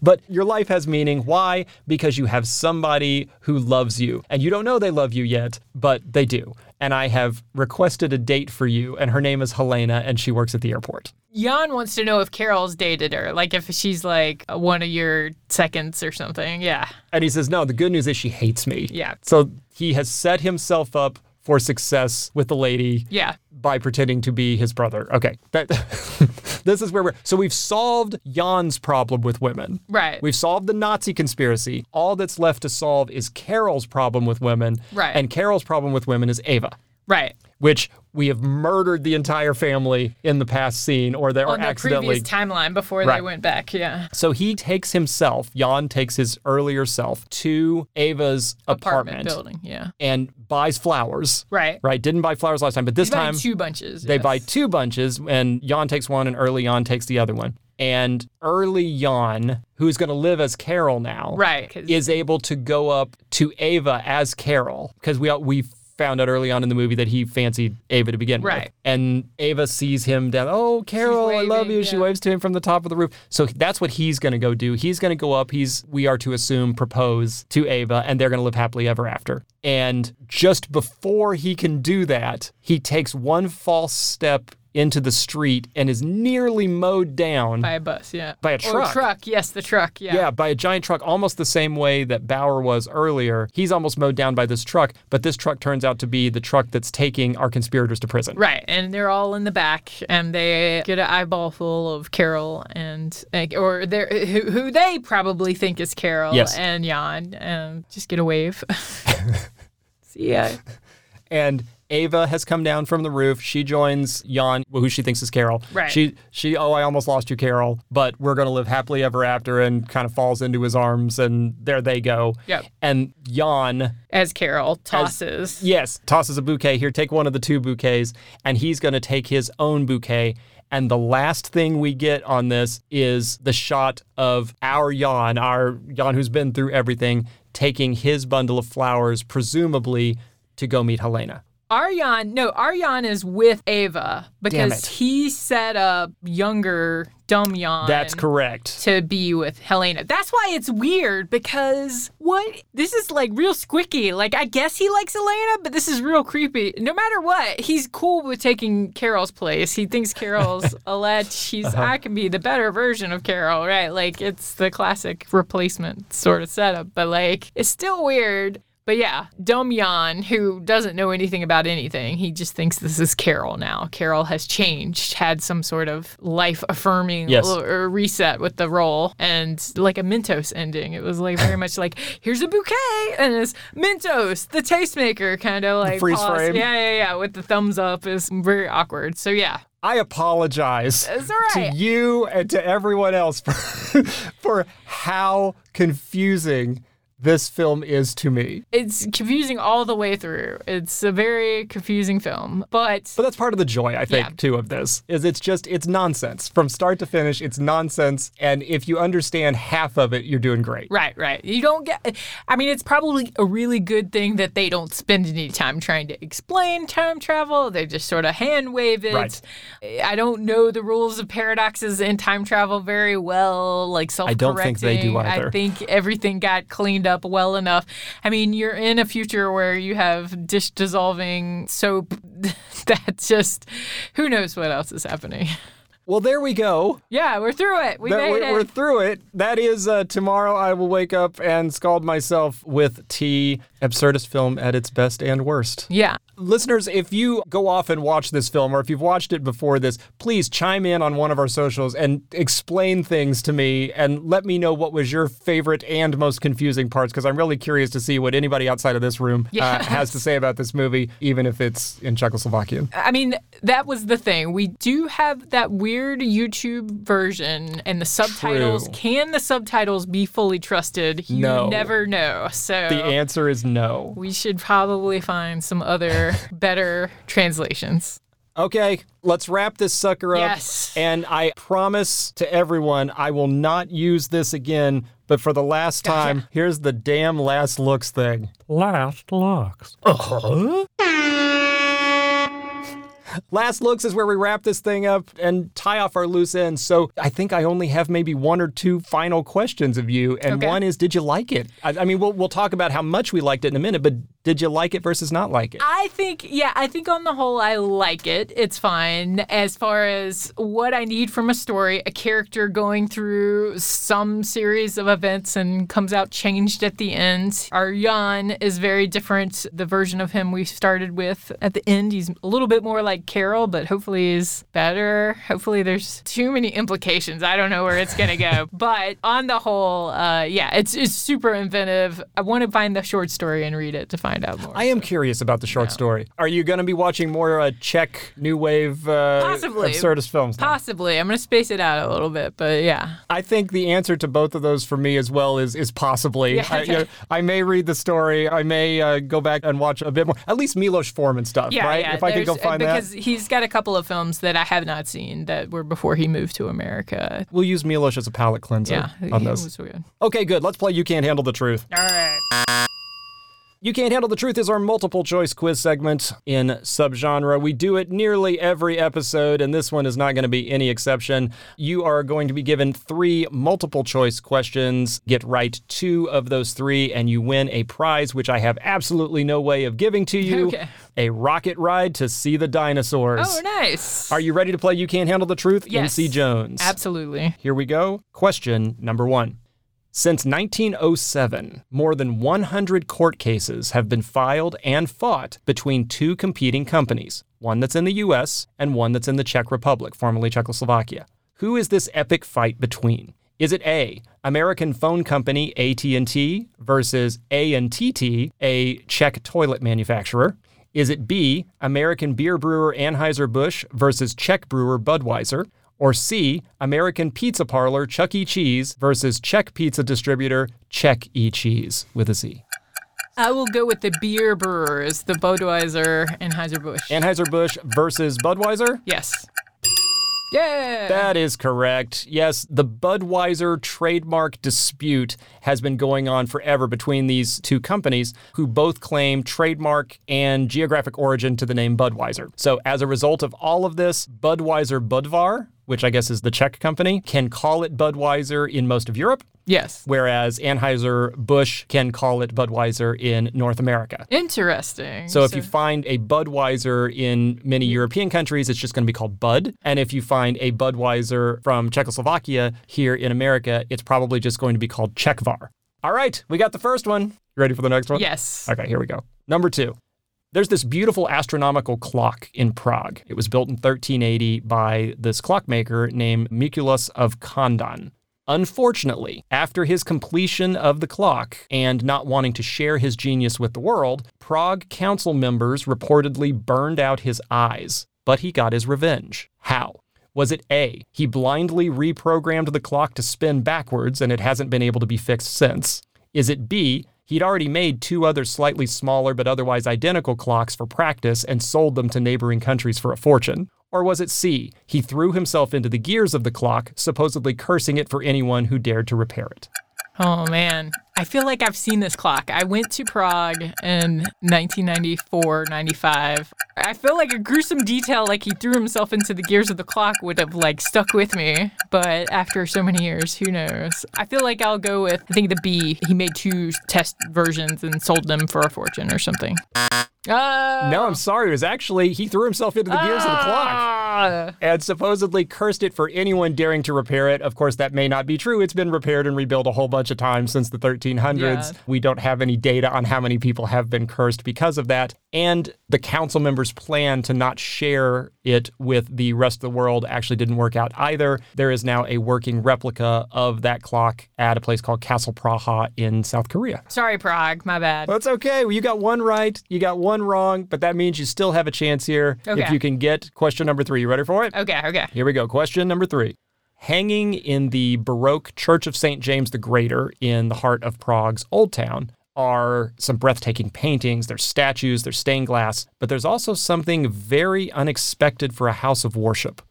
Speaker 1: But your life has meaning. Why? Because you have somebody who loves you. And you don't know they love you yet, but they do. And I have requested a date for you, and her name is Helena, and she works at the airport.
Speaker 4: Jan wants to know if Carol's dated her, like if she's like one of your seconds or something. Yeah,
Speaker 1: And he says, No, the good news is she hates me.
Speaker 4: Yeah.
Speaker 1: So he has set himself up for success with the lady
Speaker 4: yeah,
Speaker 1: by pretending to be his brother. Okay. That, *laughs* this is where we're. So we've solved Jan's problem with women.
Speaker 4: right.
Speaker 1: We've solved the Nazi conspiracy. All that's left to solve is Carol's problem with women.
Speaker 4: Right.
Speaker 1: And Carol's problem with women is Ava,
Speaker 4: right.
Speaker 1: Which we have murdered the entire family in the past scene, or they
Speaker 4: the
Speaker 1: accidentally.
Speaker 4: previous timeline before they went back. Yeah.
Speaker 1: so he takes himself, Jan takes his earlier self to Ava's
Speaker 4: Apartment,
Speaker 1: apartment,
Speaker 4: building. Yeah.
Speaker 1: and buys flowers.
Speaker 4: Right.
Speaker 1: Right. Didn't buy flowers last time, but this time
Speaker 4: two bunches.
Speaker 1: they
Speaker 4: yes.
Speaker 1: buy two bunches, and Jan takes one, and early Jan takes the other one. And early Jan, who's going to live as Carol now,
Speaker 4: Right.
Speaker 1: is able to go up to Ava as Carol because we we found out early on in the movie that he fancied Ava to begin with. And Ava sees him down. Oh, Carol, I love
Speaker 4: waving,
Speaker 1: you. She waves to him from the top of the roof. So that's what he's going to go do. He's going to go up. He's we are to assume propose to Ava, and they're going to live happily ever after. And just before he can do that, he takes one false step into the street and is nearly mowed down
Speaker 4: By a bus, yeah.
Speaker 1: By a
Speaker 4: Or
Speaker 1: truck.
Speaker 4: truck, yes, the truck, yeah.
Speaker 1: Yeah, by a giant truck, almost the same way that Bauer was earlier. He's almost mowed down by this truck, but this truck turns out to be the truck that's taking our conspirators to prison.
Speaker 4: Right, and they're all in the back, and they get an eyeball full of Carol and or they're who, who they probably think is Carol
Speaker 1: Yes.
Speaker 4: and Jan, and just get a wave. *laughs* *laughs* See ya.
Speaker 1: And Ava has come down from the roof. She joins Jan, who she thinks is Carol.
Speaker 4: Right.
Speaker 1: She, she, oh, I almost lost you, Carol, but we're going to live happily ever after, and kind of falls into his arms, and there they go.
Speaker 4: Yep.
Speaker 1: And Jan,
Speaker 4: As Carol tosses.
Speaker 1: yes, tosses a bouquet. Here, take one of the two bouquets, and he's going to take his own bouquet. And the last thing we get on this is the shot of our Jan, our Jan who's been through everything, taking his bundle of flowers, presumably to go meet Helena.
Speaker 4: Aryan, no, Aryan is with Ava because he set up younger dumb Jan.
Speaker 1: That's correct.
Speaker 4: to be with Helena. That's why it's weird because what this is like real squicky. Like I guess he likes Helena, but this is real creepy. No matter what, he's cool with taking Carol's place. He thinks Carol's *laughs* a lech. He's
Speaker 1: Uh-huh.
Speaker 4: I can be the better version of Carol, right? Like it's the classic replacement sort of setup, but like it's still weird. But yeah, Dom Jan, who doesn't know anything about anything, he just thinks this is Carol now. Carol has changed, had some sort of life affirming
Speaker 1: Yes.
Speaker 4: or reset with the role and like a Mentos ending. It was like very much like, here's a bouquet and it's Mentos, the tastemaker, kind of like
Speaker 1: freeze
Speaker 4: pause.
Speaker 1: frame.
Speaker 4: Yeah, yeah, yeah, with the thumbs up is very awkward. So yeah,
Speaker 1: I apologize
Speaker 4: it's all right.
Speaker 1: to you and to everyone else for, *laughs* for how confusing this film is to me.
Speaker 4: It's confusing all the way through. It's a very confusing film, but
Speaker 1: But that's part of the joy, I think,
Speaker 4: Yeah.
Speaker 1: too, of this. Is it's just it's nonsense from start to finish. It's nonsense, and if you understand half of it, you're doing great.
Speaker 4: Right, right. You don't get. I mean, it's probably a really good thing that they don't spend any time trying to explain time travel. They just sort of hand wave it.
Speaker 1: Right.
Speaker 4: I don't know the rules of paradoxes in time travel very well, like self
Speaker 1: I don't think they do either.
Speaker 4: I think everything got cleaned up well enough. I mean, you're in a future where you have dish dissolving soap. *laughs* that just. Who knows what else is happening?
Speaker 1: Well, there we go.
Speaker 4: Yeah, we're through it. We
Speaker 1: That
Speaker 4: made
Speaker 1: we're,
Speaker 4: it.
Speaker 1: we're through it. That is uh, tomorrow. I will wake up and scald myself with tea. Absurdist film at its best and worst.
Speaker 4: yeah.
Speaker 1: Listeners, if you go off and watch this film, or if you've watched it before this, please chime in on one of our socials and explain things to me and let me know what was your favorite and most confusing parts, because I'm really curious to see what anybody outside of this room uh, has to say about this movie, even if it's in Czechoslovakian.
Speaker 4: I mean, that was the thing. We do have that weird YouTube version and the subtitles.
Speaker 1: True.
Speaker 4: Can the subtitles be fully trusted? You
Speaker 1: No.
Speaker 4: never know. So
Speaker 1: The answer is no.
Speaker 4: we should probably find some other *laughs* better translations.
Speaker 1: Okay, let's wrap this sucker up.
Speaker 4: Yes.
Speaker 1: And I promise to everyone I will not use this again, but for the last time, here's the damn last looks thing.
Speaker 3: Last looks. *laughs*
Speaker 1: Last looks is where we wrap this thing up and tie off our loose ends. So I think I only have maybe one or two final questions of you. And
Speaker 4: Okay.
Speaker 1: one is, did you like it? I, I mean, we'll, we'll talk about how much we liked it in a minute, but did you like it versus not like it?
Speaker 4: I think, yeah, I think on the whole, I like it. It's fine. As far as what I need from a story, a character going through some series of events and comes out changed at the end. Our Jan is very different. The version of him we started with at the end, he's a little bit more like Carol, but hopefully is better. Hopefully, there's too many implications. I don't know where it's gonna go. *laughs* but on the whole, uh, yeah, it's it's super inventive. I want to find the short story and read it to find out more.
Speaker 1: I am curious about the short story. Are you going to be watching more uh, Czech new wave uh,
Speaker 4: Possibly.
Speaker 1: absurdist films? now?
Speaker 4: Possibly. I'm going to space it out a little bit, but yeah.
Speaker 1: I think the answer to both of those for me as well is is possibly.
Speaker 4: Yeah,
Speaker 1: I, you know, I may read the story. I may uh, go back and watch a bit more. At least Milos Forman stuff,
Speaker 4: Yeah,
Speaker 1: right?
Speaker 4: yeah.
Speaker 1: if I could go find that,
Speaker 4: he's got a couple of films that I have not seen that were before he moved to America.
Speaker 1: we'll use Milos as a palate cleanser
Speaker 4: Yeah,
Speaker 1: on this.
Speaker 4: was good.
Speaker 1: Okay, good. Let's play. You can't handle the truth.
Speaker 4: All right.
Speaker 1: You Can't Handle the Truth is our multiple choice quiz segment in subgenre. We do it nearly every episode, and this one is not going to be any exception. You are going to be given three multiple choice questions. Get right two of those three, and you win a prize, which I have absolutely no way of giving to you
Speaker 4: Okay.
Speaker 1: a rocket ride to see the dinosaurs.
Speaker 4: Oh, nice.
Speaker 1: Are you ready to play You Can't Handle the Truth?
Speaker 4: Yes.
Speaker 1: NC Jones.
Speaker 4: Absolutely.
Speaker 1: Here we go. Question number one. Since 1907, more than 100 court cases have been filed and fought between two competing companies, one that's in the US and one that's in the Czech Republic, formerly Czechoslovakia. Who is this epic fight between? Is it A, American phone company AT&T versus ANTT, a Czech toilet manufacturer? Is it B, American beer brewer Anheuser-Busch versus Czech brewer Budweiser? Or C, American pizza parlor Chuck E. Cheese versus Czech pizza distributor Czech E. Cheese with a Z?
Speaker 4: I will go with the beer brewers, the Budweiser and Anheuser-Busch.
Speaker 1: Anheuser-Busch versus Budweiser?
Speaker 4: yes. Yeah.
Speaker 1: That is correct. Yes, the Budweiser trademark dispute has been going on forever between these two companies who both claim trademark and geographic origin to the name Budweiser. So, as a result of all of this, Budweiser Budvar, which I guess is the Czech company, can call it Budweiser in most of Europe,
Speaker 4: yes.
Speaker 1: whereas Anheuser-Busch can call it Budweiser in North America.
Speaker 4: Interesting.
Speaker 1: So if you find a Budweiser in many European countries, it's just going to be called Bud. And if you find a Budweiser from Czechoslovakia here in America, it's probably just going to be called Czechvar. All right, we got the first one. You ready for the next one?
Speaker 4: Yes.
Speaker 1: Okay, here we go. Number two. There's this beautiful astronomical clock in Prague. It was built in 1380 by this clockmaker named Mikulus of Kandon. Unfortunately, after his completion of the clock and not wanting to share his genius with the world, Prague council members reportedly burned out his eyes, but he got his revenge. How? Was it A, he blindly reprogrammed the clock to spin backwards and it hasn't been able to be fixed since? Is it B, he'd already made two other slightly smaller but otherwise identical clocks for practice and sold them to neighboring countries for a fortune? Or was it C, he threw himself into the gears of the clock, supposedly cursing it for anyone who dared to repair it?
Speaker 4: Oh man, I feel like I've seen this clock. I went to Prague in 1994, 95. I feel like a gruesome detail, like he threw himself into the gears of the clock, would have like stuck with me. But after so many years, who knows? I feel like I'll go with I think the B. He made two test versions and sold them for a fortune or something. Uh,
Speaker 1: No, I'm sorry. It was actually, he threw himself into the gears of the clock.
Speaker 4: Ah.
Speaker 1: and supposedly cursed it for anyone daring to repair it. Of course, that may not be true. It's been repaired and rebuilt a whole bunch of times since the 1300s.
Speaker 4: Yeah.
Speaker 1: We don't have any data on how many people have been cursed because of that. And the council members' plan to not share it with the rest of the world actually didn't work out either. There is now a working replica of that clock at a place called Castle Praha in South Korea.
Speaker 4: Sorry, Prague. My bad.
Speaker 1: That's okay. Well, you got one right, you got one wrong, but that means you still have a chance here if you can get question number three. You ready for it?
Speaker 4: Okay, okay.
Speaker 1: Here we go. Question number three. Hanging in the Baroque Church of St. James the Greater in the heart of Prague's Old Town are some breathtaking paintings, there's statues, there's stained glass, but there's also something very unexpected for a house of worship.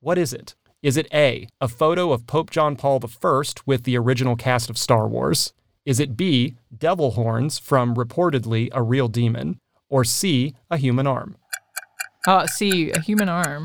Speaker 1: What is it? Is it A, a photo of Pope John Paul I with the original cast of Star Wars? Is it B, devil horns from reportedly a real demon? Or C, a human arm?
Speaker 4: Uh, oh, see, a human arm.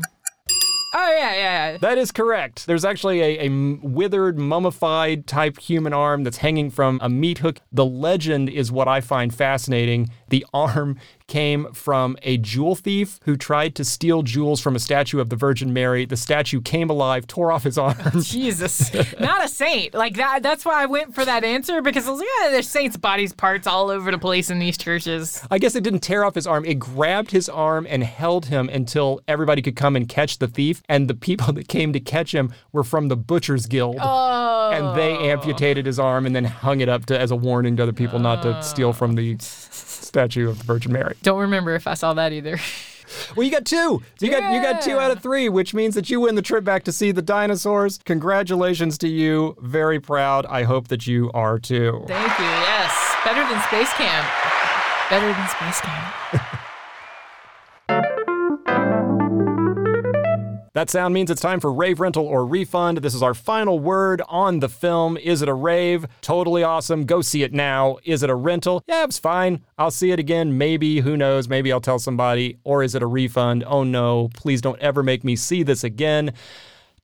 Speaker 4: Oh yeah, yeah, yeah.
Speaker 1: That is correct. There's actually a withered, mummified type human arm that's hanging from a meat hook. The legend is what I find fascinating. The arm came from a jewel thief who tried to steal jewels from a statue of the Virgin Mary. The statue came alive, tore off his arm. *laughs*
Speaker 4: Jesus, not a saint like that. That's why I went for that answer because I was like, yeah, there's saints' bodies parts all over the place in these churches.
Speaker 1: I guess it didn't tear off his arm. It grabbed his arm and held him until everybody could come and catch the thief. And the people that came to catch him were from the Butcher's Guild.
Speaker 4: Oh,
Speaker 1: and they oh. amputated his arm and then hung it up to, as a warning to other people not to steal from the *laughs* statue of the Virgin Mary.
Speaker 4: don't remember if I saw that either. *laughs*
Speaker 1: Well, you got two. You got you got two out of three, which means that you win the trip back to see the dinosaurs. Congratulations to you. Very proud. I hope that you are too.
Speaker 4: Thank you. Yes, better than space camp. Better than space camp. *laughs*
Speaker 1: That sound means it's time for rave rental or refund. This is our final word on the film. Is it a rave? Totally awesome. Go see it now. Is it a rental? Yeah, it's fine. I'll see it again. Maybe. Who knows? Maybe I'll tell somebody. Or is it a refund? Oh no, please don't ever make me see this again.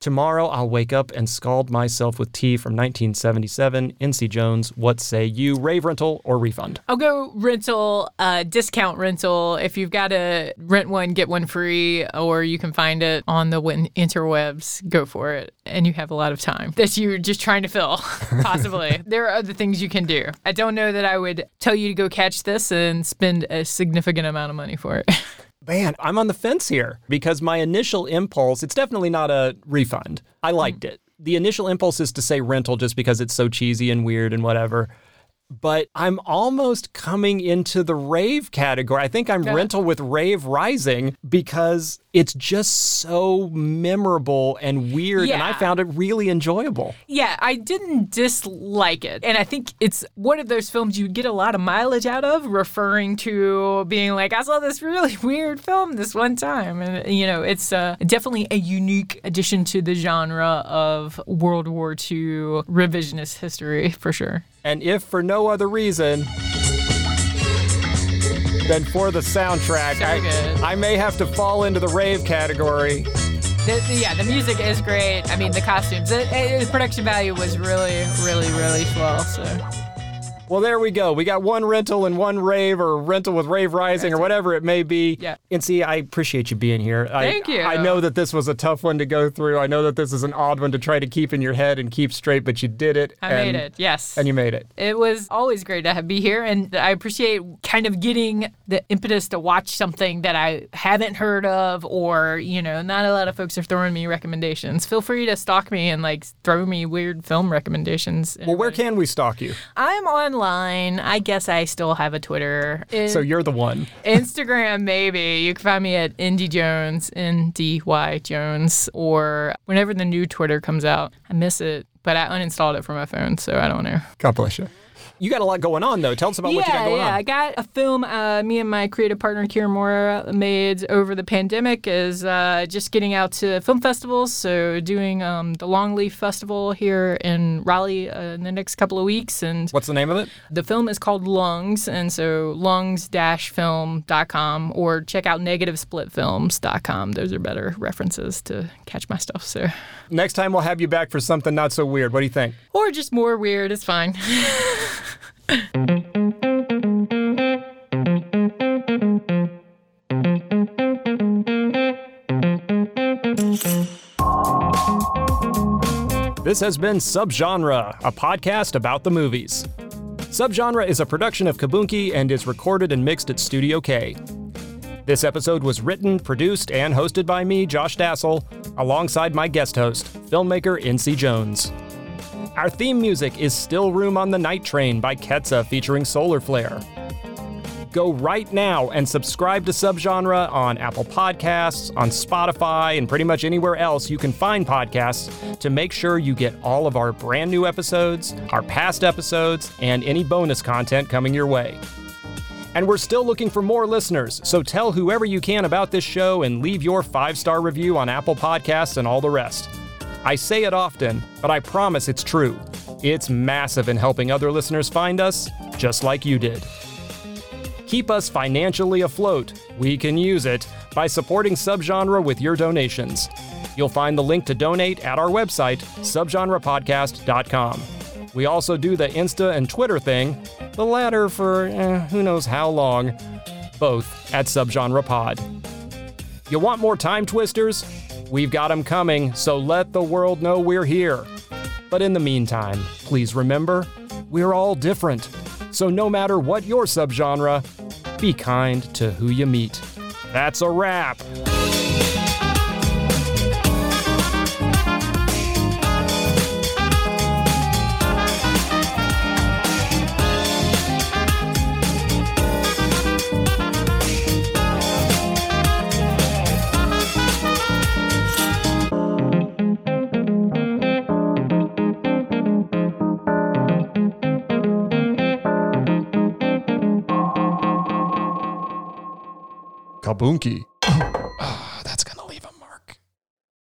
Speaker 1: Tomorrow I'll wake up and scald myself with tea from 1977. NC Jones, what say you? Rave rental or refund?
Speaker 4: I'll go rental, uh, discount rental. If you've got to rent one, get one free, or you can find it on the interwebs, go for it. And you have a lot of time that you're just trying to fill, *laughs* possibly. *laughs* there are other things you can do. I don't know that I would tell you to go catch this and spend a significant amount of money for it. *laughs*
Speaker 1: Man, I'm on the fence here because my initial impulse, it's definitely not a refund. I liked hmm. it. The initial impulse is to say rental just because it's so cheesy and weird and whatever. But I'm almost coming into the rave category. I think I'm
Speaker 4: Yeah.
Speaker 1: rental with Rave Rising because it's just so memorable and weird. And I found it really enjoyable.
Speaker 4: Yeah, I didn't dislike it. And I think it's one of those films you get a lot of mileage out of, referring to being like, I saw this really *laughs* weird film this one time. And, you know, it's uh, definitely a unique addition to the genre of World War II revisionist history, for sure.
Speaker 1: And if for no other reason than for the soundtrack,
Speaker 4: So
Speaker 1: I. I may have to fall into the rave category.
Speaker 4: The, the- yeah, the music is great. I mean, the costumes, the, uh, the production value was really, really, really swell. So.
Speaker 1: Well, there we go. We got one rental and one rave, or rental with Rave Rising, or whatever it may be.
Speaker 4: Yeah.
Speaker 1: NC, I appreciate you being here.
Speaker 4: Thank
Speaker 1: I,
Speaker 4: you.
Speaker 1: I know that this was a tough one to go through. I know that this is an odd one to try to keep in your head and keep straight, but you did it.
Speaker 4: I
Speaker 1: and,
Speaker 4: made it, yes.
Speaker 1: And you made it.
Speaker 4: It was always great to have, be here, and I appreciate kind of getting the impetus to watch something that I haven't heard of, or you know, not a lot of folks are throwing me recommendations. Feel free to stalk me and like throw me weird film recommendations.
Speaker 1: Well, where can we stalk you?
Speaker 4: I'm online. I guess I still have a Twitter.
Speaker 1: So you're the one.
Speaker 4: Instagram, maybe. You can find me at Indy Jones, N D Y Jones, or whenever the new Twitter comes out. I miss it, but I uninstalled it from my phone, so I don't know.
Speaker 1: God bless you. You got a lot going on, though. Tell us about what you got going
Speaker 4: yeah,
Speaker 1: on.
Speaker 4: Yeah, I got a film. Uh, me and my creative partner Kieran Moore made over the pandemic is uh, just getting out to film festivals. So doing um, the Longleaf Festival here in Raleigh uh, in the next couple of weeks, and
Speaker 1: What's the name of it?
Speaker 4: the film is called Lungs, and so lungs-film.com or check out negativesplitfilms.com. Those are better references to catch my stuff. So,
Speaker 1: Next time we'll have you back for something not so weird. What do you think?
Speaker 4: or just more weird. It's fine. *laughs*
Speaker 1: This has been Subgenre, a podcast about the movies. Subgenre is a production of Kabunki and is recorded and mixed at Studio K. This episode was written, produced, and hosted by me, Josh Dasal, alongside my guest host, filmmaker NC Jones. Our theme music is Still Room on the Night Train by Ketsa featuring Soularflair. Go right now and subscribe to Subgenre on Apple Podcasts, on Spotify, and pretty much anywhere else you can find podcasts to make sure you get all of our brand new episodes, our past episodes, and any bonus content coming your way. And we're still looking for more listeners, so tell whoever you can about this show and leave your five star review on Apple Podcasts and all the rest. I say it often, but I promise it's true. It's massive in helping other listeners find us, just like you did. Keep us financially afloat. We can use it by supporting Subgenre with your donations. You'll find the link to donate at our website, subgenrepodcast.com. We also do the Insta and Twitter thing, the latter for eh, who knows how long, both at Subgenre Pod. You want more time twisters? We've got 'em coming, so let the world know we're here. But in the meantime, please remember, we're all different. So no matter what your subgenre, be kind to who you meet. That's a wrap. Bunky.